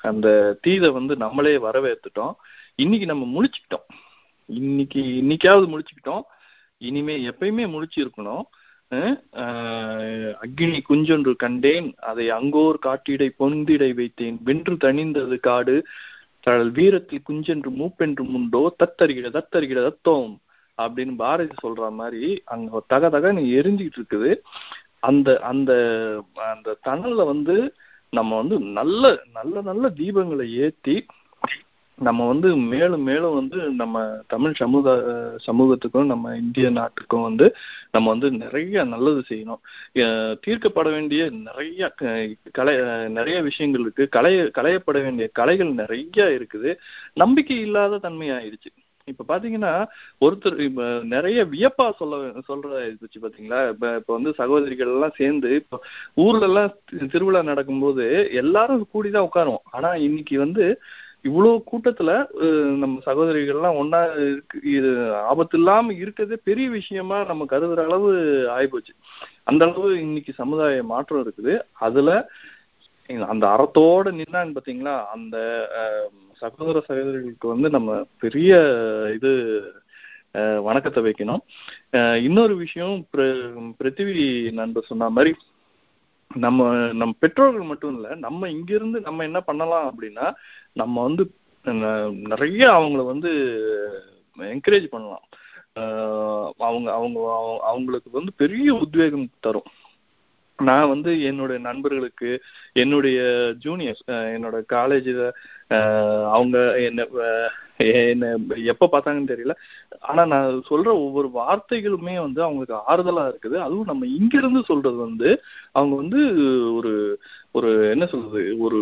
அந்த தீதை வந்து நம்மளே வரவேற்றுட்டோம் இன்னைக்கு நம்ம முழிச்சுக்கிட்டோம். இன்னைக்கு இன்னைக்காவது முழிச்சுக்கிட்டோம். இனிமே எப்பயுமே முழிச்சிருக்கணும். அக்னி குஞ்சொன்று கண்டேன். அதை அங்கோர் காட்டிடை பொந்திடை வைத்தேன். வென்று தணிந்தது காடு. தழல் வீரத்தில் குஞ்சென்று மூப்பென்று முண்டோ தத்தருகிட தத்தருகிட தத்தோம் அப்படின்னு பாரதி சொல்ற மாதிரி அங்க தக தக நீ எரிஞ்சுக்கிட்டு இருக்குது. அந்த அந்த அந்த தணல்ல வந்து நம்ம வந்து நல்ல நல்ல நல்ல தீபங்களை ஏத்தி நம்ம வந்து மேலும் மேலும் வந்து நம்ம தமிழ் சமூக சமூகத்துக்கும் நம்ம இந்திய நாட்டுக்கும் வந்து நம்ம வந்து நிறைய நல்லது செய்யணும். தீர்க்கப்பட வேண்டிய நிறைய கலை நிறைய விஷயங்கள் இருக்கு. கலைய களையப்பட வேண்டிய கலைகள் நிறைய இருக்குது. நம்பிக்கை இல்லாத தன்மை ஆயிடுச்சு இப்ப பாத்தீங்கன்னா ஒருத்தர் இப்ப நிறைய வியப்பா சொல்ல சொல்றதா இருந்துச்சு பாத்தீங்களா? இப்ப இப்ப வந்து சகோதரிகள் எல்லாம் சேர்ந்து இப்ப ஊர்ல எல்லாம் திருவிழா நடக்கும்போது எல்லாரும் கூடிதான் உட்காருவோம். ஆனா இன்னைக்கு வந்து இவ்வளவு கூட்டத்துல நம்ம சகோதரிகள் எல்லாம் ஒன்னா இருக்கு இது ஆபத்து இல்லாம இருக்கிறதே பெரிய விஷயமா நம்ம கருதுற அளவு ஆயிப்போச்சு. அந்த அளவு இன்னைக்கு சமுதாய மாற்றம் இருக்குது. அதுல அந்த அறத்தோட நின்னான்னு பாத்தீங்களா? அந்த சகோதர சகோதரிகளுக்கு வந்து நம்ம பெரிய இது வணக்கத்தை வைக்கணும். இன்னொரு விஷயம் பிர- பிருத்திவி நண்பர் சொன்ன மாதிரி நம்ம நம் பெற்றோர்கள் மட்டும் இல்லை நம்ம இங்கிருந்து நம்ம என்ன பண்ணலாம் அப்படின்னா நம்ம வந்து நிறைய அவங்கள வந்து என்கரேஜ் பண்ணலாம். அவங்க அவங்க அவங்க- அவங்களுக்கு வந்து பெரிய உத்வேகம் தரும். நான் வந்து என்னுடைய நண்பர்களுக்கு என்னுடைய ஜூனியர்ஸ் என்னோட காலேஜில் அவங்க என்ன என்ன எப்போ பார்த்தாங்கன்னு தெரியல. ஆனா நான் சொல்ற ஒவ்வொரு வார்த்தைகளுமே வந்து அவங்களுக்கு ஆறுதலா இருக்குது. அதுவும் நம்ம இங்கிருந்து சொல்றது வந்து அவங்க வந்து ஒரு ஒரு என்ன சொல்றது ஒரு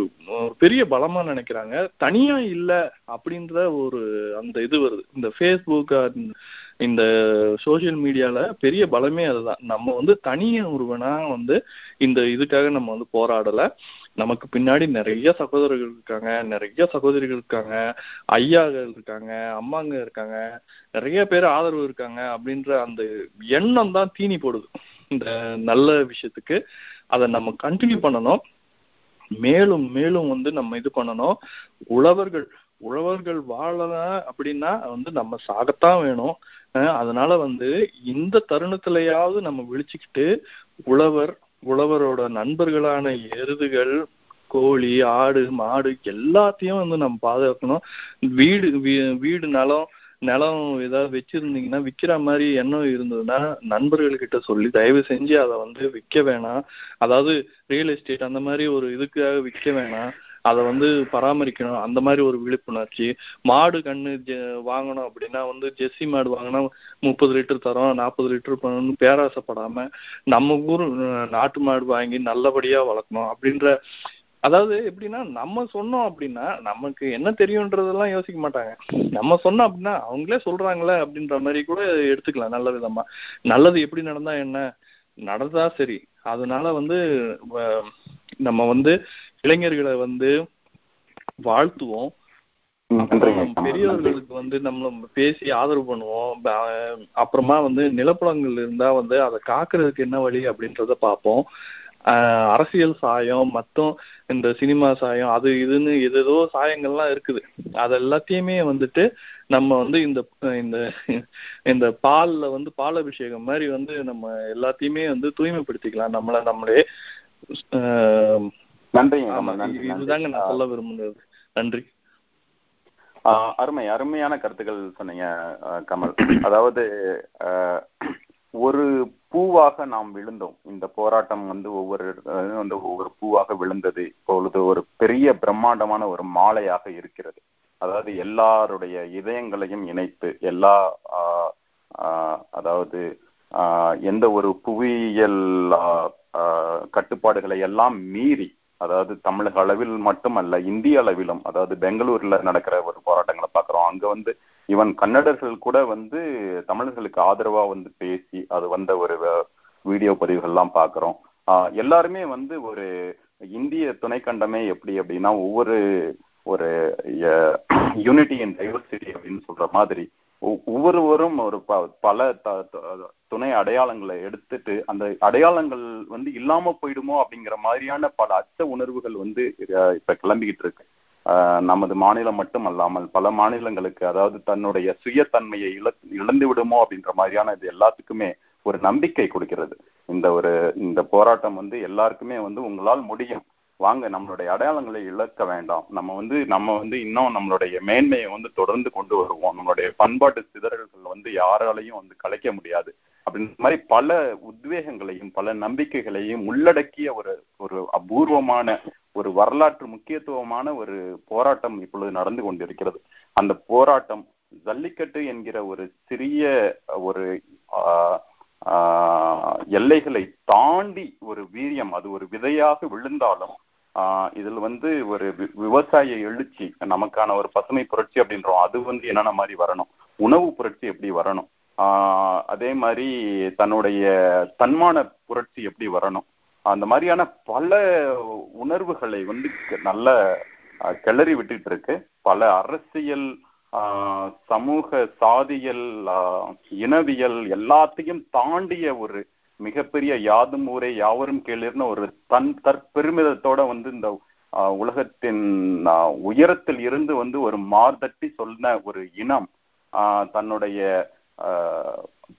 பெரிய பலமா நினைக்கிறாங்க. தனியா இல்ல அப்படின்ற ஒரு அந்த இது வருது. இந்த ஃபேஸ்புக் இந்த சோஷியல் மீடியால பெரிய பலமே அதுதான். நம்ம வந்து தனிய ஒருவனா வந்து இந்த இதுக்காக நம்ம வந்து போராடல. நமக்கு பின்னாடி நிறைய சகோதரர்கள் இருக்காங்க. நிறைய சகோதரிகள் இருக்காங்க. ஐயாகள் இருக்காங்க. அம்மாங்க இருக்காங்க. நிறைய பேர் ஆதரவு இருக்காங்க அப்படின்ற அந்த எண்ணம் தான் தீனி போடுது. இந்த நல்ல விஷயத்துக்கு. அதை நம்ம கண்டினியூ பண்ணணும். மேலும் மேலும் வந்து நம்ம இது பண்ணணும். உழவர்கள் உழவர்கள் வாழலாம் அப்படின்னா வந்து நம்ம சாகத்தான் வேணும். அதனால வந்து இந்த தருணத்திலையாவது நம்ம விழிச்சுக்கிட்டு உழவர் உழவரோட நண்பர்களான எருதுகள் கோழி ஆடு மாடு எல்லாத்தையும் வந்து நம்ம பாதுகாக்கணும். வீடு வீ- வீடு நலம் நிலம் ஏதாவது வச்சிருந்தீங்கன்னா விற்கிற மாதிரி எண்ணம் இருந்ததுன்னா நண்பர்கள்கிட்ட சொல்லி தயவு செஞ்சு அதை வந்து விற்க வேணாம். அதாவது ரியல் எஸ்டேட் அந்த மாதிரி ஒரு இதுக்காக விற்க வேணாம். அதை வந்து பராமரிக்கணும். அந்த மாதிரி ஒரு விழிப்புணர்ச்சி. மாடு கண்ணு ஜெ- வாங்கணும் அப்படின்னா வந்து ஜெர்சி மாடு வாங்கினா முப்பது லிட்டர் தரோம் நாற்பது லிட்டர் பண்ணணும்னு பேராசைப்படாம நம்ம ஊர் நாட்டு மாடு வாங்கி நல்லபடியா வளர்க்கணும் அப்படின்ற அதாவது எப்படின்னா நம்ம சொன்னோம் அப்படின்னா நமக்கு என்ன தெரியுன்றதெல்லாம் யோசிக்க மாட்டாங்க. நம்ம சொன்னோம் அப்படின்னா அவங்களே சொல்றாங்களே அப்படின்ற மாதிரி கூட எடுத்துக்கலாம் நல்ல விதமா. நல்லது எப்படி நடந்தா என்ன? நடந்தா சரி. அதனால வந்து நம்ம வந்து இளைஞர்களை வந்து வாழ்த்துவோம். பெரியவர்களுக்கு வந்து நம்ம பேசி ஆதரவு பண்ணுவோம். அப்புறமா வந்து நிலப்பழங்கள் இருந்தா வந்து அதை காக்குறதுக்கு என்ன வழி அப்படின்றத பார்ப்போம். அரசியல் சாயம் மொத்தம் இந்த சினிமா சாயம் அது இதுன்னு எதேதோ சாயங்கள்லாம் இருக்குது. அது எல்லாத்தையுமே வந்துட்டு நம்ம வந்து இந்த இந்த இந்த பால்ல வந்து பால் அபிஷேகம் மாதிரி வந்து நம்ம எல்லாத்தையுமே வந்து தூய்மைப்படுத்திக்கலாம். நம்மள நம்மளே நன்றி இது- நன்றி. இதுதாங்க நான் சொல்ல விரும்புறது நன்றி. அருமை அருமையான கருத்துக்கள் சொன்னீங்க கமல். அதாவது ஒரு பூவாக நாம் விழுந்தோம். இந்த போராட்டம் வந்து ஒவ்வொரு வந்து ஒவ்வொரு பூவாக விழுந்தது. இப்பொழுது ஒரு பெரிய பிரம்மாண்டமான ஒரு மாலையாக இருக்கிறது. அதாவது எல்லாருடைய இதயங்களையும் இணைத்து எல்லா அதாவது எந்த ஒரு புவியியல் கட்டுப்பாடுகளை எல்லாம் மீறி அதாவது தமிழக அளவில் மட்டுமல்ல இந்திய அளவிலும் அதாவது பெங்களூர்ல நடக்கிற ஒரு போராட்டங்களை பார்க்குறோம். அங்க வந்து ஈவன் கன்னடர்கள் கூட வந்து தமிழர்களுக்கு ஆதரவா வந்து பேசி அது வந்த ஒரு வீடியோ பதிவுகள்லாம் பார்க்குறோம் ஆஹ் எல்லாருமே வந்து ஒரு இந்திய துணைக்கண்டமே எப்படி அப்படின்னா ஒவ்வொரு ஒரு யூனிட்டி அண்ட் டைவர்சிட்டி அப்படின்னு சொல்ற மாதிரி ஒவ்வொருவரும் ஒரு ப- பல த- துணை அடையாளங்களை எடுத்துட்டு அந்த அடையாளங்கள் வந்து இல்லாம போயிடுமோ அப்படிங்கிற மாதிரியான பல அச்ச உணர்வுகள் வந்து இப்ப கிளம்பிக்கிட்டு இருக்கு. நமது மாநிலம் மட்டும் அல்லாமல் பல மாநிலங்களுக்கு அதாவது தன்னுடைய சுயத்தன்மையை இழ இழந்து விடுமோ அப்படின்ற மாதிரியான இது எல்லாத்துக்குமே ஒரு நம்பிக்கை கொடுக்கிறது. இந்த ஒரு இந்த போராட்டம் வந்து எல்லாருக்குமே வந்து உங்களால் முடியும். வாங்க நம்மளுடைய அடையாளங்களை இழக்க வேண்டாம். நம்ம வந்து நம்ம வந்து இன்னும் நம்மளுடைய மேன்மையை வந்து தொடர்ந்து கொண்டு வருவோம். நம்மளுடைய பண்பாட்டு சிதறல்கள் வந்து யாராலையும் வந்து கலைக்க முடியாது. அப்படின்ற மாதிரி பல உத்வேகங்களையும் பல நம்பிக்கைகளையும் உள்ளடக்கிய ஒரு ஒரு அபூர்வமான ஒரு வரலாற்று முக்கியத்துவமான ஒரு போராட்டம் இப்பொழுது நடந்து கொண்டிருக்கிறது. அந்த போராட்டம் ஜல்லிக்கட்டு என்கிற ஒரு சிறிய ஒரு எல்லைகளை தாண்டி ஒரு வீரியம் அது ஒரு விதையாக விழுந்தாலும் ஆஹ், இதில் வந்து ஒரு வி- விவசாய எழுச்சி நமக்கான ஒரு பசுமை புரட்சி அப்படின்றோம் அது வந்து என்னென்ன மாதிரி வரணும்? உணவு புரட்சி எப்படி வரணும்? ஆஹ் அதே மாதிரி தன்னுடைய தன்மான புரட்சி எப்படி வரணும்? அந்த மாதிரியான பல உணர்வுகளை வந்து நல்ல கிளறி விட்டுட்டு இருக்கு பல அரசியல் சமூக சாதியல் இனவியல் எல்லாத்தையும் தாண்டிய ஒரு மிகப்பெரிய யாதும் ஊரே யாவரும் கேளிர்னு ஒரு தன் தற்பெருமிதத்தோட வந்து இந்த உலகத்தின் உயரத்தில் இருந்து வந்து ஒரு மார்தட்டி சொன்ன ஒரு இனம் தன்னுடைய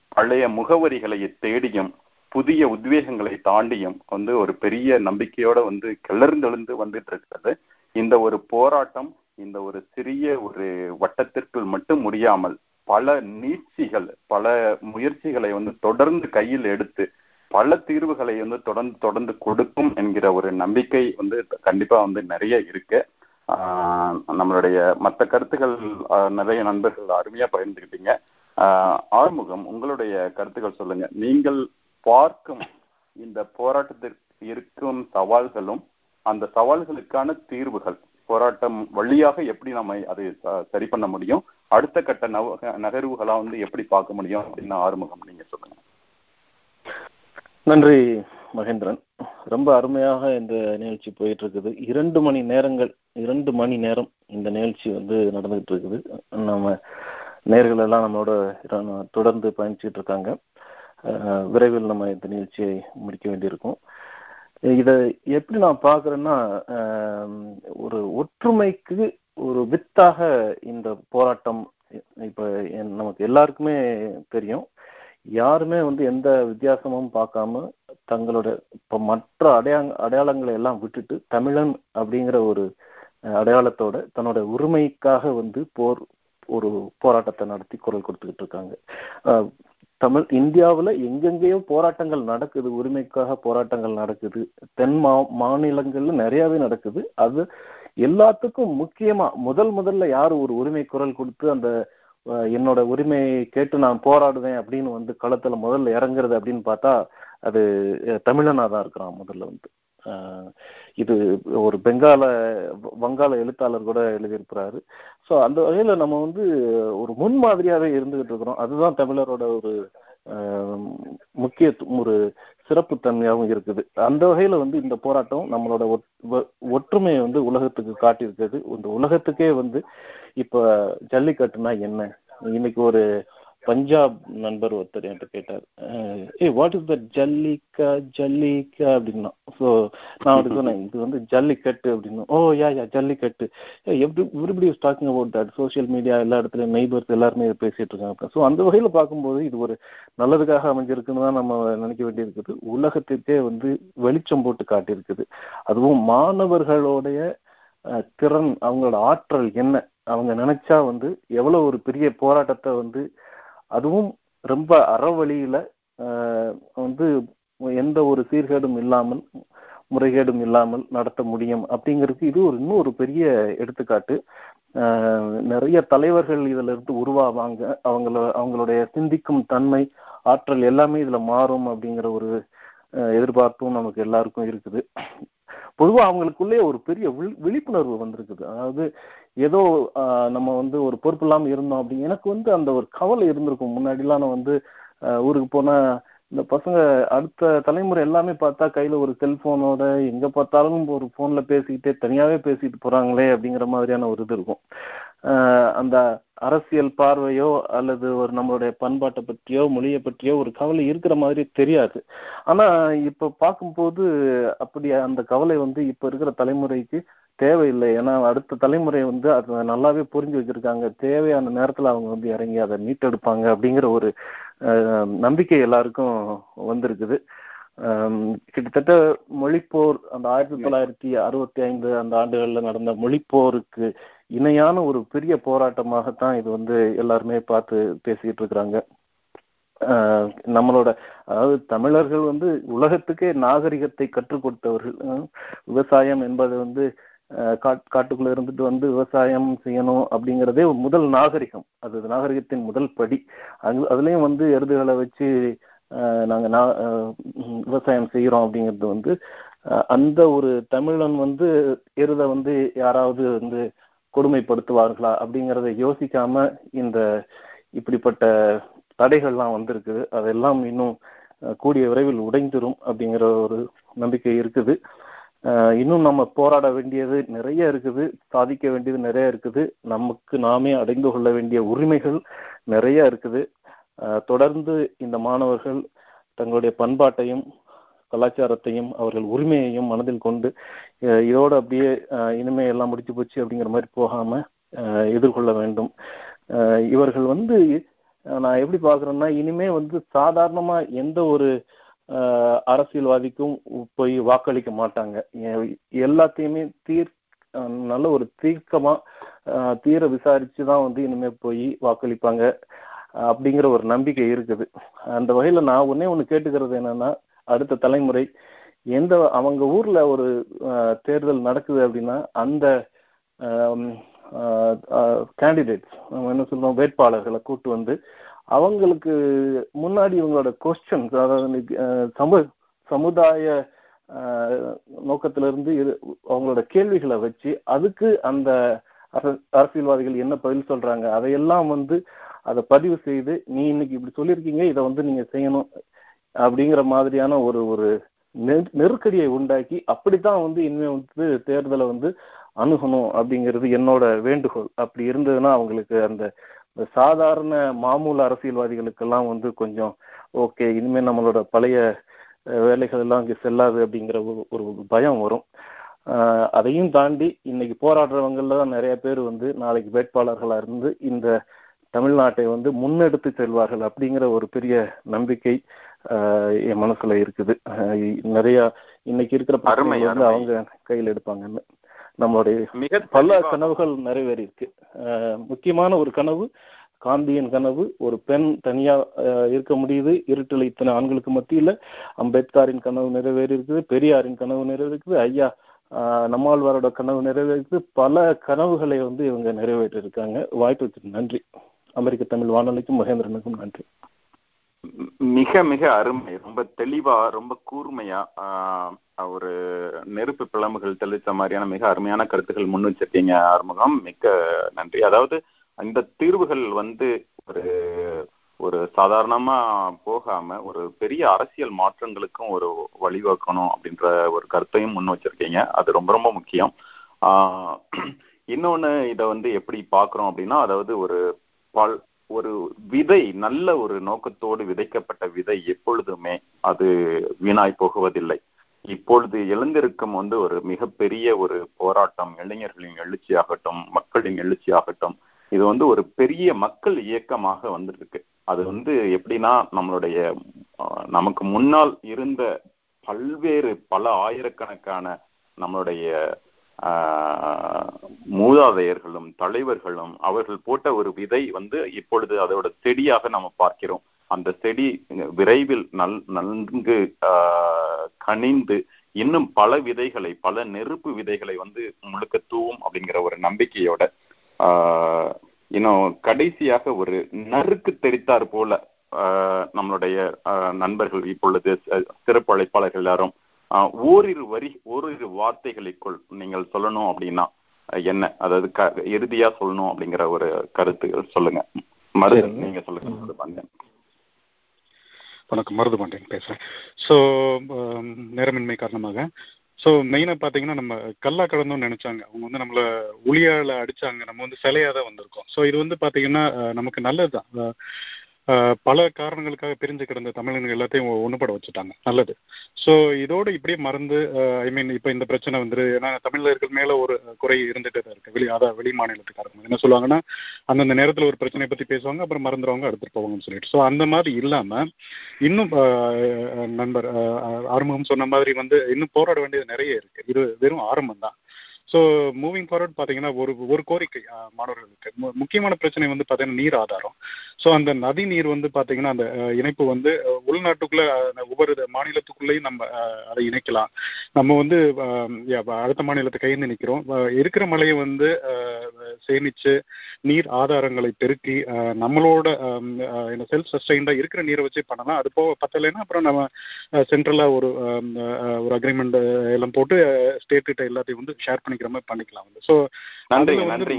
பழைய முகவரிகளை தேடியும் புதிய உத்வேகங்களை தாண்டியும் வந்து ஒரு பெரிய நம்பிக்கையோட வந்து கிளர்ந்தெழுந்து வந்துட்டு இருக்கிறது இந்த ஒரு போராட்டம் இந்த ஒரு சிறிய ஒரு வட்டத்திற்குள் மட்டும் முடியாமல் பல நீட்சிகள் பல முயற்சிகளை வந்து தொடர்ந்து கையில் எடுத்து பல தீர்வுகளை வந்து தொடர்ந்து தொடர்ந்து கொடுக்கும் என்கிற ஒரு நம்பிக்கை வந்து கண்டிப்பா வந்து நிறைய இருக்கு. நம்மளுடைய மற்ற கருத்துக்கள் நிறைய நண்பர்கள் அருமையா பகிர்ந்துக்கிட்டீங்க. ஆறுமுகம் உங்களுடைய கருத்துக்கள் சொல்லுங்க. நீங்கள் பார்க்கும் இந்த போராட்டத்திற்கு இருக்கும் சவால்களும் அந்த சவால்களுக்கான தீர்வுகள் போராட்டம் வழியாக எப்படி நம்ம அதை சரி பண்ண முடியும்? அடுத்த கட்ட நவ- நகர்வுகளா வந்து எப்படி பார்க்க முடியும் அப்படின்னு ஆறுமுகம் நீங்க சொல்லுங்க. நன்றி மகேந்திரன். ரொம்ப அருமையாக இந்த நிகழ்ச்சி போயிட்டு இருக்குது இரண்டு மணி நேரங்கள் இரண்டு மணி நேரம் இந்த நிகழ்ச்சி வந்து நடந்துகிட்டு இருக்குது நம்ம நேர்கள் எல்லாம் நம்மளோட தொடர்ந்து பயணிச்சுட்டு இருக்காங்க விரைவில் நம்ம இந்த நிகழ்ச்சியை முடிக்க வேண்டியிருக்கும். இதை எப்படி நான் பார்க்குறேன்னா ஒரு ஒற்றுமைக்கு ஒரு வித்தாக இந்த போராட்டம் இப்போ என்- நமக்கு எல்லாருக்குமே தெரியும். யாருமே வந்து எந்த வித்தியாசமும் பார்க்காம தங்களோட இப்போ மற்ற அடையா அடையாளங்களை எல்லாம் விட்டுட்டு தமிழன் அப்படிங்கிற ஒரு அடையாளத்தோட தன்னோட உரிமைக்காக வந்து போர் ஒரு போராட்டத்தை நடத்தி குரல் கொடுத்துக்கிட்டு இருக்காங்க. தமிழ் இந்தியாவில் எங்கெங்கேயோ போராட்டங்கள் நடக்குது உரிமைக்காக போராட்டங்கள் நடக்குது. தென் மா மாநிலங்களில் நிறையாவே நடக்குது. அது எல்லாத்துக்கும் முக்கியமாக முதல் முதல்ல யார் ஒரு உரிமை குரல் கொடுத்து அந்த என்னோட உரிமையை கேட்டு நான் போராடுவேன் அப்படின்னு வந்து களத்தில் முதல்ல இறங்குறது அப்படின்னு பார்த்தா அது தமிழனாக தான் இருக்கிறான் முதல்ல வந்து. இது ஒரு பெங்கால வ- வங்காள எழுத்தாளர் கூட எழுதியிருக்கிறாரு. ஸோ அந்த வகையில் நம்ம வந்து ஒரு முன்மாதிரியாகவே இருந்துகிட்டு இருக்கிறோம். அதுதான் தமிழரோட ஒரு அஹ், முக்கிய ஒரு சிறப்பு தன்மையாகவும் இருக்குது. அந்த வகையில் வந்து இந்த போராட்டம் நம்மளோட ஒ- ஒற்றுமையை வந்து உலகத்துக்கு காட்டியிருக்குது இந்த உலகத்துக்கே வந்து இப்போ ஜல்லிக்கட்டுனா என்ன? இன்னைக்கு ஒரு பஞ்சாப் நண்பர் ஒருத்தர் என்கிட்ட கேட்டார். ஏ வாட் இஸ் த ஜல்லிக்கா ஜல்லிக்கா? அப்படின்னா. ஸோ நான் அவருக்கு சொன்னேன் இது வந்து ஜல்லிக்கட்டு அப்படின்னு. ஓ yeah yeah Jallikattu. Every everybody is talking about that social media எல்லா இடத்துலையும் நெய்பர்ஸ் எல்லாருமே பேசிட்டு இருக்காங்க. ஸோ அந்த வகையில் பார்க்கும்போது இது ஒரு நல்லதுக்காக அமைஞ்சிருக்குன்னு தான் நம்ம நினைக்க வேண்டியிருக்குது. உலகத்திற்கே வந்து வெளிச்சம் போட்டு காட்டியிருக்குது. அதுவும் மாணவர்களுடைய திறன் அவங்களோட ஆற்றல் என்ன? அவங்க நினைச்சா வந்து எவ்வளவு ஒரு பெரிய போராட்டத்தை வந்து அதுவும் ரொம்ப அறவழியில வந்து எந்த ஒரு சீர்கேடும் இல்லாமல் முறைகேடும் இல்லாமல் நடத்த முடியும் அப்படிங்கிறதுக்கு இது ஒரு இன்னும் ஒரு பெரிய எடுத்துக்காட்டு. நிறைய தலைவர்கள் இதுல இருந்து உருவாவாங்க. அவங்கள அவங்களுடைய சிந்திக்கும் தன்மை ஆற்றல் எல்லாமே இதுல மாறும் அப்படிங்கிற ஒரு எதிர்பார்ப்பும் நமக்கு எல்லாருக்கும் இருக்குது. பொதுவாக அவங்களுக்குள்ளே ஒரு பெரிய விழிப்புணர்வு வந்திருக்குது. அதாவது ஏதோ நம்ம வந்து ஒரு பொறுப்பு இல்லாமல் இருந்தோம் அப்படி. எனக்கு வந்து அந்த ஒரு கவலை இருந்திருக்கும். முன்னாடிலாம் நான் வந்து ஊருக்கு போனால் இந்த பசங்க அடுத்த தலைமுறை எல்லாமே பார்த்தா கையில் ஒரு செல்ஃபோனோட எங்கே பார்த்தாலும் ஒரு ஃபோனில் பேசிக்கிட்டே தனியாகவே பேசிட்டு போகிறாங்களே அப்படிங்கிற மாதிரியான ஒரு இது இருக்கும். அந்த அரசியல் பார்வையோ அல்லது ஒரு நம்மளுடைய பண்பாட்டை பற்றியோ மொழியை பற்றியோ ஒரு கவலை இருக்கிற மாதிரி தெரியாது. ஆனால் இப்போ பார்க்கும்போது அப்படி அந்த கவலை வந்து இப்போ இருக்கிற தலைமுறைக்கு தேவையில்லை. ஏன்னா அடுத்த தலைமுறை வந்து அதை நல்லாவே புரிஞ்சு வச்சிருக்காங்க. தேவையான நேரத்துல அவங்க வந்து இறங்கி அதை மீட்டெடுப்பாங்க அப்படிங்கிற ஒரு நம்பிக்கை எல்லாருக்கும் வந்திருக்குது. கிட்டத்தட்ட மொழிப்போர் அந்த ஆயிரத்தி தொள்ளாயிரத்தி அறுபத்தி ஐந்து அந்த ஆண்டுகள்ல நடந்த மொழிப்போருக்கு இணையான ஒரு பெரிய போராட்டமாகத்தான் இது வந்து எல்லாருமே பார்த்து பேசிக்கிட்டு இருக்கிறாங்க. நம்மளோட அதாவது தமிழர்கள் வந்து உலகத்துக்கே நாகரிகத்தை கற்றுக் கொடுத்தவர்கள் விவசாயம் என்பது வந்து காட்- காட்டுக்குள்ள இருந்துட்டு வந்து விவசாயம் செய்யணும் அப்படிங்கிறதே ஒரு முதல் நாகரிகம். அது நாகரிகத்தின் முதல் படி. அது அதுலயும் வந்து எருதுகளை வச்சு நாங்கள் நாங்க விவசாயம் செய்யறோம் அப்படிங்கிறது வந்து அந்த ஒரு தமிழன் வந்து எருதை வந்து யாராவது வந்து கொடுமைப்படுத்துவார்களா அப்படிங்கிறத யோசிக்காம இந்த இப்படிப்பட்ட தடைகள்லாம் வந்திருக்குது. அதெல்லாம் இன்னும் கூடிய விரைவில் உடைந்துரும் அப்படிங்கிற ஒரு நம்பிக்கை இருக்குது. இன்னும் நம்ம போராட வேண்டியது நிறைய இருக்குது. சாதிக்க வேண்டியது நிறைய இருக்குது. நமக்கு நாமே அடைந்து கொள்ள வேண்டிய உரிமைகள் நிறைய இருக்குது. தொடர்ந்து இந்த மாணவர்கள் தங்களுடைய பண்பாட்டையும் கலாச்சாரத்தையும் அவர்கள் உரிமையையும் மனதில் கொண்டு இதோடு அப்படியே இனிமே எல்லாம் முடிச்சு போச்சு அப்படிங்கிற மாதிரி போகாம எதிர்கொள்ள வேண்டும். இவர்கள் வந்து நான் எப்படி பார்க்குறேன்னா இனிமே வந்து சாதாரணமாக எந்த ஒரு அரசியல்வாதிக்கும் போய் வாக்களிக்க மாட்டாங்க. எல்லாத்தையுமே தீர் நல்ல ஒரு தீர்க்கமா தீர விசாரிச்சு தான் வந்து இனிமே போய் வாக்களிப்பாங்க அப்படிங்கிற ஒரு நம்பிக்கை இருக்குது. அந்த வகையில நான் ஒன்னே ஒண்ணு கேட்டுக்கிறது என்னன்னா அடுத்த தலைமுறை எந்த அவங்க ஊர்ல ஒரு தேர்தல் நடக்குது அப்படின்னா அந்த கேண்டிடேட்ஸ் நம்ம என்ன சொல்றோம் வேட்பாளர்களை கூட்டு வந்து அவங்களுக்கு முன்னாடி இவங்களோட கொஸ்டின்ஸ் அதாவது சமு சமுதாய நோக்கத்திலிருந்து இரு- அவங்களோட கேள்விகளை வச்சு அதுக்கு அந்த அரச- அரசியல்வாதிகள் என்ன பதில் சொல்றாங்க அதையெல்லாம் வந்து அதை பதிவு செய்து நீ இன்னைக்கு இப்படி சொல்லியிருக்கீங்க இதை வந்து நீங்க செய்யணும் அப்படிங்கிற மாதிரியான ஒரு ஒரு நெரு- நெருக்கடியை உண்டாக்கி அப்படித்தான் வந்து இனிமே வந்து தேர்தலை வந்து அணுகணும் அப்படிங்கிறது என்னோட வேண்டுகோள். அப்படி இருந்ததுன்னா அவங்களுக்கு அந்த இந்த சாதாரண மாமூல அரசியல்வாதிகளுக்கெல்லாம் வந்து கொஞ்சம் ஓகே இனிமே நம்மளோட பழைய வேலைகள் எல்லாம் இங்க செல்லாது அப்படிங்கிற ஒரு ஒரு பயம் வரும். அதையும் தாண்டி இன்னைக்கு போராடுறவங்கல தான் நிறைய பேர் வந்து நாளைக்கு வேட்பாளர்களா இருந்து இந்த தமிழ்நாட்டை வந்து முன்னெடுத்து செல்வார்கள் அப்படிங்கிற ஒரு பெரிய நம்பிக்கை என் மனசுல இருக்குது. நிறைய இன்னைக்கு இருக்கிற பிரச்சனைகள் வந்து. அவங்க கையில் எடுப்பாங்கன்னு. நம்மளுடைய மிக பல கனவுகள் நிறைவேறி இருக்கு முக்கியமான ஒரு கனவு காந்தியின் கனவு ஒரு பெண் தனியா இருக்க முடியுது. இருட்டில் இத்தனை ஆண்களுக்கு மத்தியில அம்பேத்கரின் கனவு நிறைவேறி இருக்குது பெரியாரின் கனவு நிறைவேறி இருக்குது ஐயா நம்மாழ்வாரோட கனவு நிறைவேறிருக்கு பல கனவுகளை வந்து இவங்க நிறைவேற்றி இருக்காங்க வாய்ப்புக்கு நன்றி. அமெரிக்க தமிழ் வானொலிக்கும் மகேந்திரனுக்கும் நன்றி. மிக மிக அருமை ரொம்ப தெளிவா ரொம்ப கூர்மையா ஒரு நெருப்பு பிளம்புகள் தெளித்த மாதிரியான மிக அருமையான கருத்துக்கள் முன் வச்சிருக்கீங்க ஆறுமுகம். மிக்க நன்றி. அதாவது இந்த தீர்வுகள் வந்து ஒரு ஒரு சாதாரணமா போகாம ஒரு பெரிய அரசியல் மாற்றங்களுக்கும் ஒரு வழிவகுக்கணும் அப்படின்ற ஒரு கருத்தையும் முன் வச்சிருக்கீங்க. அது ரொம்ப ரொம்ப முக்கியம். இன்னொன்னு இதை வந்து எப்படி பாக்குறோம் அப்படின்னா அதாவது ஒரு பல் ஒரு விதை நல்ல ஒரு நோக்கத்தோடு விதைக்கப்பட்ட விதை எப்பொழுதுமே அது வீணாய் போகுவதில்லை. இப்பொழுது எழுந்திருக்கும் வந்து ஒரு மிகப்பெரிய ஒரு போராட்டம் இளைஞர்களின் எழுச்சியாகட்டும் மக்களின் எழுச்சியாகட்டும் இது வந்து ஒரு பெரிய மக்கள் இயக்கமாக வந்துருக்கு அது வந்து எப்படின்னா நம்மளுடைய நமக்கு முன்னால் இருந்த பல்வேறு பல ஆயிரக்கணக்கான நம்மளுடைய மூதாதையர்களும் தலைவர்களும் அவர்கள் போட்ட ஒரு விதை வந்து இப்பொழுது அதோட செடியாக நம்ம பார்க்கிறோம். அந்த செடி விரைவில் நல் நன்கு கனிந்து இன்னும் பல விதைகளை பல நெருப்பு விதைகளை வந்து முழுக்க தூவும் அப்படிங்கிற ஒரு நம்பிக்கையோட ஆஹ், இன்னும் கடைசியாக ஒரு நறுக்கு தெரித்தார் போல நம்மளுடைய நண்பர்கள் இப்பொழுது சிறப்பு அழைப்பாளர்கள் எல்லாரும் ஓரிரு வரி ஓரிரு வார்த்தைகளுக்குள் நீங்கள் சொல்லணும் அப்படின்னா என்ன? அதாவது க- இறுதியா சொல்லணும் அப்படிங்கிற ஒரு கருத்துகள் சொல்லுங்க. மருது. நீங்க சொல்லுங்க மருதுபாண்டியன். வணக்கம் மருது பாண்டியன் பேசுகிறேன் ஸோ நேரமின்மை காரணமாக. ஸோ மெயினாக பார்த்தீங்கன்னா நம்ம கல்லா கடந்தோம்னு நினைச்சாங்க. அவங்க வந்து நம்மளை உளியால அடிச்சாங்க. நம்ம வந்து சிலையாக தான் வந்திருக்கோம். ஸோ இது வந்து பார்த்தீங்கன்னா நமக்கு நல்லது தான் பல காரணங்களுக்காக பிரிஞ்சு கிடந்த தமிழர்கள் எல்லாத்தையும் ஒன்றுபட வச்சுட்டாங்க. நல்லது. ஸோ இதோட இப்படியே மறந்து ஐ மீன் இப்போ இந்த பிரச்சனை வந்துரு ஏன்னா தமிழர்கள் மேலே ஒரு குறை இருந்துட்டே தான் இருக்குது வெளி அதான் வெளி மாநிலத்துக்காரங்க என்ன சொல்லுவாங்கன்னா அந்தந்த நேரத்தில் ஒரு பிரச்சனையை பற்றி பேசுவாங்க அப்புறம் மறந்துடுவாங்க அடுத்து போவாங்கன்னு சொல்லிட்டு. ஸோ அந்த மாதிரி இல்லாமல் இன்னும் நண்பர் ஆறுமுகம் சொன்ன மாதிரி வந்து இன்னும் போராட வேண்டியது நிறைய இருக்குது இது வெறும் ஆரம்பம் தான் ஸோ மூவிங் ஃபார்வர்ட் பார்த்தீங்கன்னா ஒரு ஒரு கோரிக்கை மாணவர்களுக்கு. மு- முக்கியமான பிரச்சனை வந்து பார்த்தீங்கன்னா நீர் ஆதாரம். ஸோ அந்த நதி நீர் வந்து பார்த்தீங்கன்னா அந்த இணைப்பு வந்து உள்நாட்டுக்குள்ளே உள்நாட்டுக்குள்ள ஒவ்வொரு மாநிலத்துக்குள்ளேயும் நம்ம அதை இணைக்கலாம். நம்ம வந்து அடுத்த மாநிலத்தை கையெழுந்து நிற்கிறோம் இருக்கிற மழையை வந்து சேமிச்சு நீர் ஆதாரங்களை பெருக்கி நம்மளோட என்ன செல்ஃப் சஸ்டைன்டா இருக்கிற நீரை வச்சு பண்ணலாம். அது போக பத்தலைன்னா அப்புறம் நம்ம சென்ட்ரலா ஒரு ஒரு அக்ரிமெண்ட் எல்லாம் போட்டு ஸ்டேட் கிட்ட எல்லாத்தையும் வந்து ஷேர் பண்ணி பண்ணிக்கிற மாதிரி பண்ணிக்கலாம் வந்து. ஸோ அதுல வந்து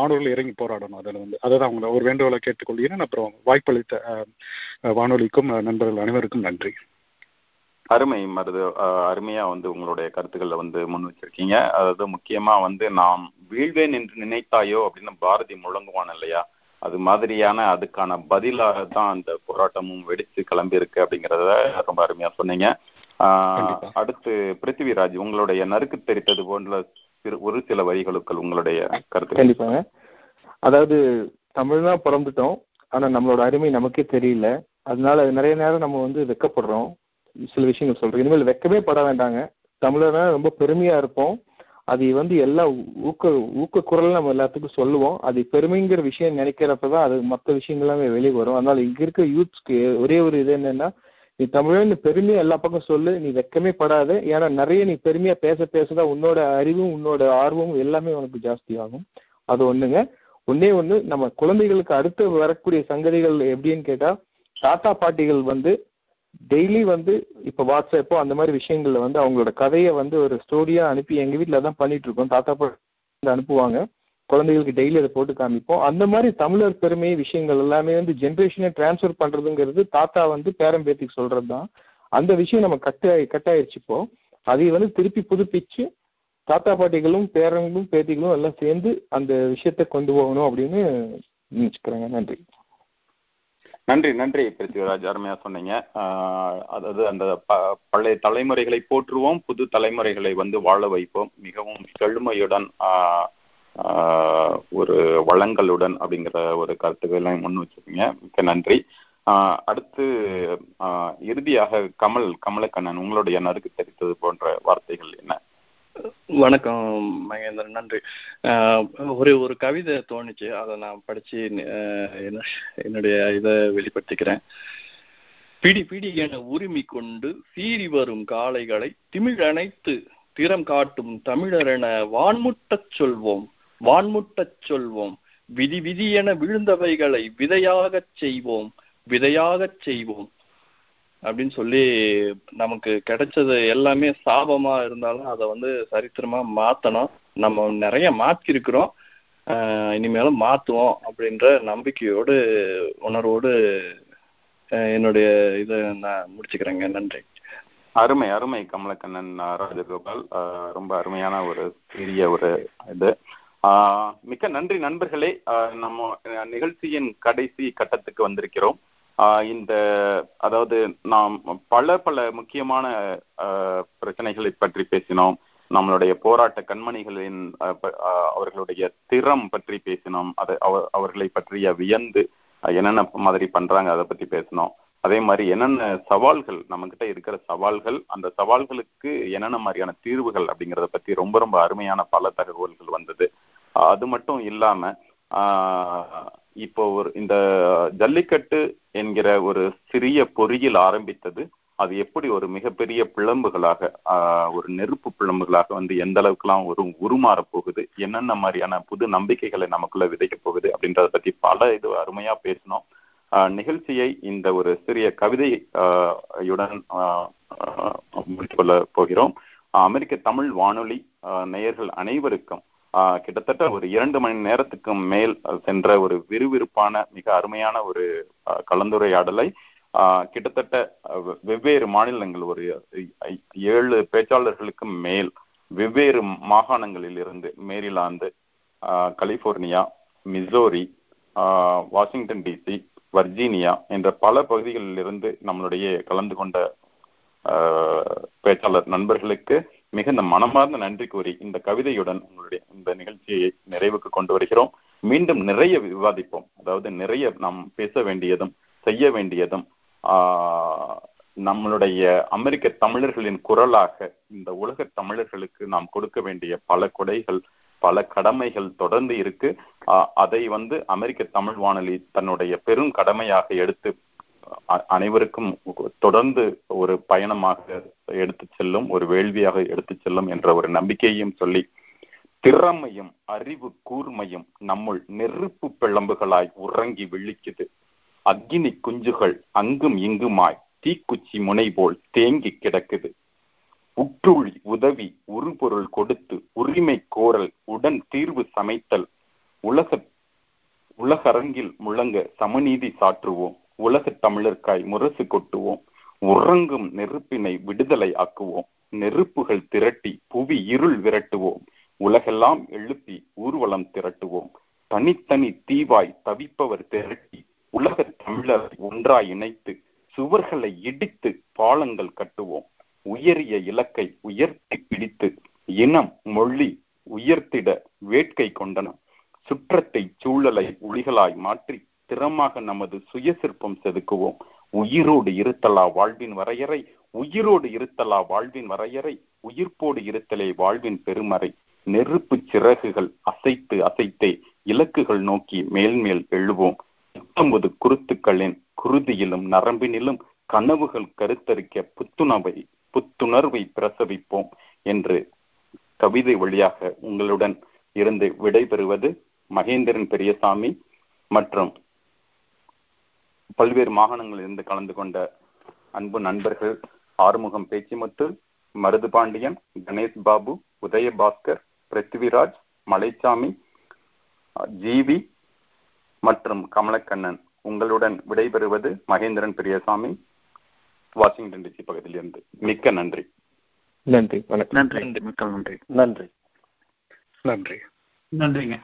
மாணவர்கள் இறங்கி போராடணும் அதில் வந்து. அதை தான் அவங்கள ஒரு வேண்டுகோளை கேட்டுக்கொள்கிறேன். அப்புறம் வாய்ப்பளித்த வானொலிக்கும் நண்பர்கள் அனைவருக்கும் நன்றி. அருமை மருது அருமையா வந்து உங்களுடைய கருத்துக்களை வந்து முன் வச்சிருக்கீங்க. அதாவது முக்கியமா வந்து நாம் வீழ்வேன் என்று நினைத்தாயோ அப்படின்னு பாரதி முழங்குவான் இல்லையா? அது மாதிரியான அதுக்கான பதிலாக தான் அந்த போராட்டமும் வெடிச்சு கிளம்பி இருக்கு அப்படிங்கறத ரொம்ப அருமையா சொன்னீங்க. அடுத்து பிருத்திவிராஜ் உங்களுடைய நறுக்கு தெரித்தது போன்ற ஒரு சில வரிகளுக்கள் உங்களுடைய கருத்து கண்டிப்பாங்க. அதாவது தமிழ் தான் பிறந்துட்டோம். ஆனா நம்மளோட அருமை நமக்கே தெரியல. அதனால நிறைய நேரம் நம்ம வந்து வெக்கப்படுறோம். சில விஷயங்கள் சொல்றோம். இனிமேல் வெக்கமே பட வேண்டாங்க. தமிழர்னா ரொம்ப பெருமையா இருப்போம். அது வந்து எல்லா ஊக்க ஊக்க குரல் நம்ம எல்லாத்துக்கும் சொல்லுவோம். அது பெருமைங்கிற விஷயம் நினைக்கிறப்பதான் அது மற்ற விஷயங்கள் எல்லாமே வெளியே வரும் அதனால இங்க இருக்க யூத்ஸ்க்கு ஒரே ஒரு இது என்னன்னா நீ தமிழன் பெருமையா எல்லா பக்கம் சொல்லு நீ வெக்கமே படாத. ஏன்னா நிறைய நீ பெருமையா பேச பேசதான் உன்னோட அறிவும் உன்னோட ஆர்வமும் எல்லாமே உனக்கு ஜாஸ்தி ஆகும் அது ஒண்ணுங்க. ஒன்னே ஒண்ணு நம்ம குழந்தைகளுக்கு அடுத்து வரக்கூடிய சங்கதிகள் எப்படின்னு கேட்டா தாத்தா பாட்டிகள் வந்து டெய்லி வந்து இப்ப வாட்ஸ்அப்போ அந்த மாதிரி விஷயங்கள்ல வந்து அவங்களோட கதையை வந்து ஒரு ஸ்டோரியா அனுப்பி எங்க வீட்டுல தான் பண்ணிட்டு இருக்கோம். தாத்தா பாட்டி அனுப்புவாங்க. குழந்தைகளுக்கு டெய்லி அதை போட்டு காமிப்போம். அந்த மாதிரி தமிழர் பெருமை விஷயங்கள் எல்லாமே வந்து ஜென்ரேஷனை டிரான்ஸ்ஃபர் பண்றதுங்கிறது தாத்தா வந்து பேரம்பேத்திக்கு சொல்றது தான் அந்த விஷயம் நம்ம கட்டாயி கட்டாயிருச்சு இப்போ. அதை வந்து திருப்பி புதுப்பிச்சு தாத்தா பாட்டிகளும் பேரங்களும் பேத்திகளும் எல்லாம் சேர்ந்து அந்த விஷயத்த கொண்டு போகணும் அப்படின்னு நினைச்சுக்கிறேங்க. நன்றி. நன்றி நன்றி பிருத்திவிராஜ் அருமையா சொன்னீங்க. அதாவது அந்த பழைய தலைமுறைகளை போற்றுவோம் புது தலைமுறைகளை வந்து வாழ வைப்போம். மிகவும் செழுமையுடன் ஒரு வளங்களுடன் அப்படிங்கிற ஒரு கருத்துக்களை முன் வச்சிருக்கீங்க. மிக்க நன்றி. அடுத்து இறுதியாக கமல் கமலக்கண்ணன் உங்களுடைய நறுக்கு தெரித்தது போன்ற வார்த்தைகள் என்ன? வணக்கம் மகேந்திரன். நன்றி. ஒரு ஒரு கவிதை தோணுச்சு. அதை நான் படிச்சு என்னுடைய இதை வெளிப்படுத்திக்கிறேன். பிடி பிடி என உரிமை கொண்டு சீறி வரும் காளைகளை திமிழனைத்து திறம் காட்டும் தமிழரென வான்முட்டச் சொல்வோம். வான்முட்டச் சொல்வோம். விதி விதி என விழுந்தவைகளை விதையாகச் செய்வோம். விதையாகச் செய்வோம். அப்படின்னு சொல்லி நமக்கு கிடைச்சது எல்லாமே சாபமா இருந்தாலும் அதை வந்து சரித்திரமா மாத்தணும். நம்ம நிறைய மாத்திருக்கிறோம். இனிமேலும் மாத்துவோம் அப்படின்ற நம்பிக்கையோடு உணர்வோடு என்னுடைய இதை நான் முடிச்சுக்கிறேங்க. நன்றி. அருமை அருமை கமலக்கண்ணன் ராஜகோபால் ரொம்ப அருமையான ஒரு பெரிய ஒரு இது. மிக்க நன்றி நண்பர்களே. நம்ம நிகழ்ச்சியின் கடைசி கட்டத்துக்கு வந்திருக்கிறோம். இந்த அதாவது நாம் பல பல முக்கியமான பிரச்சனைகளை பற்றி பேசினோம். நம்மளுடைய போராட்ட கண்மணிகளின் அவர்களுடைய திறம் பற்றி பேசினோம். அதை அவர்களை பற்றிய வியந்து என்னென்ன மாதிரி பண்றாங்க அதை பத்தி பேசினோம். அதே மாதிரி என்னென்ன சவால்கள் நம்ம கிட்ட இருக்கிற சவால்கள் அந்த சவால்களுக்கு என்னென்ன மாதிரியான தீர்வுகள் அப்படிங்கறத பத்தி ரொம்ப ரொம்ப அருமையான பல தகவல்கள் வந்தது. அது மட்டும் இல்லாம இப்போ ஒரு இந்த ஜல்லிக்கட்டு என்கிற ஒரு சிறிய பொறியில் ஆரம்பித்தது அது எப்படி ஒரு மிகப்பெரிய பிளம்புகளாக ஒரு நெருப்பு பிளம்புகளாக வந்து எந்த அளவுக்குலாம் ஒரு உருமாற போகுது என்னென்ன மாதிரியான புது நம்பிக்கைகளை நமக்குள்ள விதைக்க போகுது அப்படின்றத பத்தி பல இது அருமையா பேசினோம். நிகழ்ச்சியை இந்த ஒரு சிறிய கவிதையுடன் முடித்துக்கொள்ள போகிறோம். அமெரிக்க தமிழ் வானொலி நேயர்கள் அனைவருக்கும் கிட்டத்தட்ட ஒரு இரண்டு மணி நேரத்துக்கு மேல் சென்ற ஒரு விறுவிறுப்பான மிக அருமையான ஒரு கலந்துரையாடலை கிட்டத்தட்ட வெவ்வேறு மாநிலங்கள் ஒரு ஏழு பேச்சாளர்களுக்கு மேல் வெவ்வேறு மாகாணங்களில் இருந்து Maryland California Missouri Washington DC Virginia என்ற பல பகுதிகளில் இருந்து நம்மளுடைய கலந்து கொண்ட பேச்சாளர் நண்பர்களுக்கு மிகுந்த மனமார்ந்த நன்றி கூறி இந்த கவிதையுடன் உங்களுடைய இந்த நிகழ்ச்சியை நிறைவுக்கு கொண்டு வருகிறோம். மீண்டும் நிறைய விவாதிப்போம். அதாவது நிறைய நாம் பேச வேண்டியதும் செய்ய வேண்டியதும் நம்மளுடைய அமெரிக்க தமிழர்களின் குரலாக இந்த உலக தமிழர்களுக்கு நாம் கொடுக்க வேண்டிய பல கொடைகள் பல கடமைகள் தொடர்ந்து இருக்கு. அதை வந்து அமெரிக்க தமிழ் வானொலி தன்னுடைய பெரும் கடமையாக எடுத்து அனைவருக்கும் தொடர்ந்து ஒரு பயணமாக எடுத்து செல்லும் ஒரு வேள்வியாக எடுத்து செல்லும் என்ற ஒரு நம்பிக்கையையும் சொல்லி திறமையும் அறிவு கூர்மையும் நம்முள் நெருப்பு பிளம்புகளாய் உறங்கி விழிக்குது. அக்னி குஞ்சுகள் அங்கும் இங்குமாய் தீக்குச்சி முனை போல் தேங்கி கிடக்குது. உற்றுழி உதவி உருபொருள் கொடுத்து உரிமை கோரல் உடன் தீர்வு சமைத்தல் உலக உலகரங்கில் முழங்க சமநீதி சாற்றுவோம். உலக தமிழர்க்காய் முரசு கொட்டுவோம். உறங்கும் நெருப்பினை விடுதலை ஆக்குவோம். நெருப்புகள் திரட்டி புவி இருள் விரட்டுவோம். உலகெல்லாம் எழுப்பி ஊர்வலம் திரட்டுவோம். தனித்தனி தீவாய் தவிப்பவர் திரட்டி உலக தமிழரை ஒன்றாய் இணைத்து சுவர்களை இடித்து பாலங்கள் கட்டுவோம். உயரிய இலக்கை உயர்த்தி பிடித்து இனம் மொழி உயர்த்திட வேட்கை கொண்டன சுற்றத்தை சூழலை ஒளிகளாய் மாற்றி திறமாக நமது சுய சிற்பம் செதுக்குவோம். உயிரோடு இருத்தலா வாழ்வின் வரையறை உயிரோடு இருத்தலா வாழ்வின் வரையறை உயிர்ப்போடு இருத்தலே வாழ்வின் பெருமறை. நெருப்பு சிறகுகள் அசைத்து அசைத்தே இலக்குகள் நோக்கி மேல்மேல் எழுவோம். பத்தொன்பது குருத்துக்களின் குருதியிலும் நரம்பினிலும் கனவுகள் கருத்தரிக்க புத்துணவை புத்துணர்வை பிரசவிப்போம் என்று கவிதை வழியாக உங்களுடன் இருந்து விடைபெறுவது மகேந்திரன் பெரியசாமி மற்றும் பல்வேறு மாகாணங்களில் இருந்து கலந்து கொண்ட அன்பு நண்பர்கள் ஆறுமுகம் பேச்சிமுத்து மருது பாண்டியன் கணேஷ் பாபு உதயபாஸ்கர் பிருத்திவிராஜ் மலைச்சாமி ஜீவி மற்றும் கமலக்கண்ணன். உங்களுடன் விடைபெறுவது மகேந்திரன் பெரியசாமி வாஷிங்டன் டிசி பகுதியிலிருந்து. மிக்க நன்றி. நன்றி. நன்றி. மிக்க நன்றி நன்றி. நன்றி. நன்றிங்க.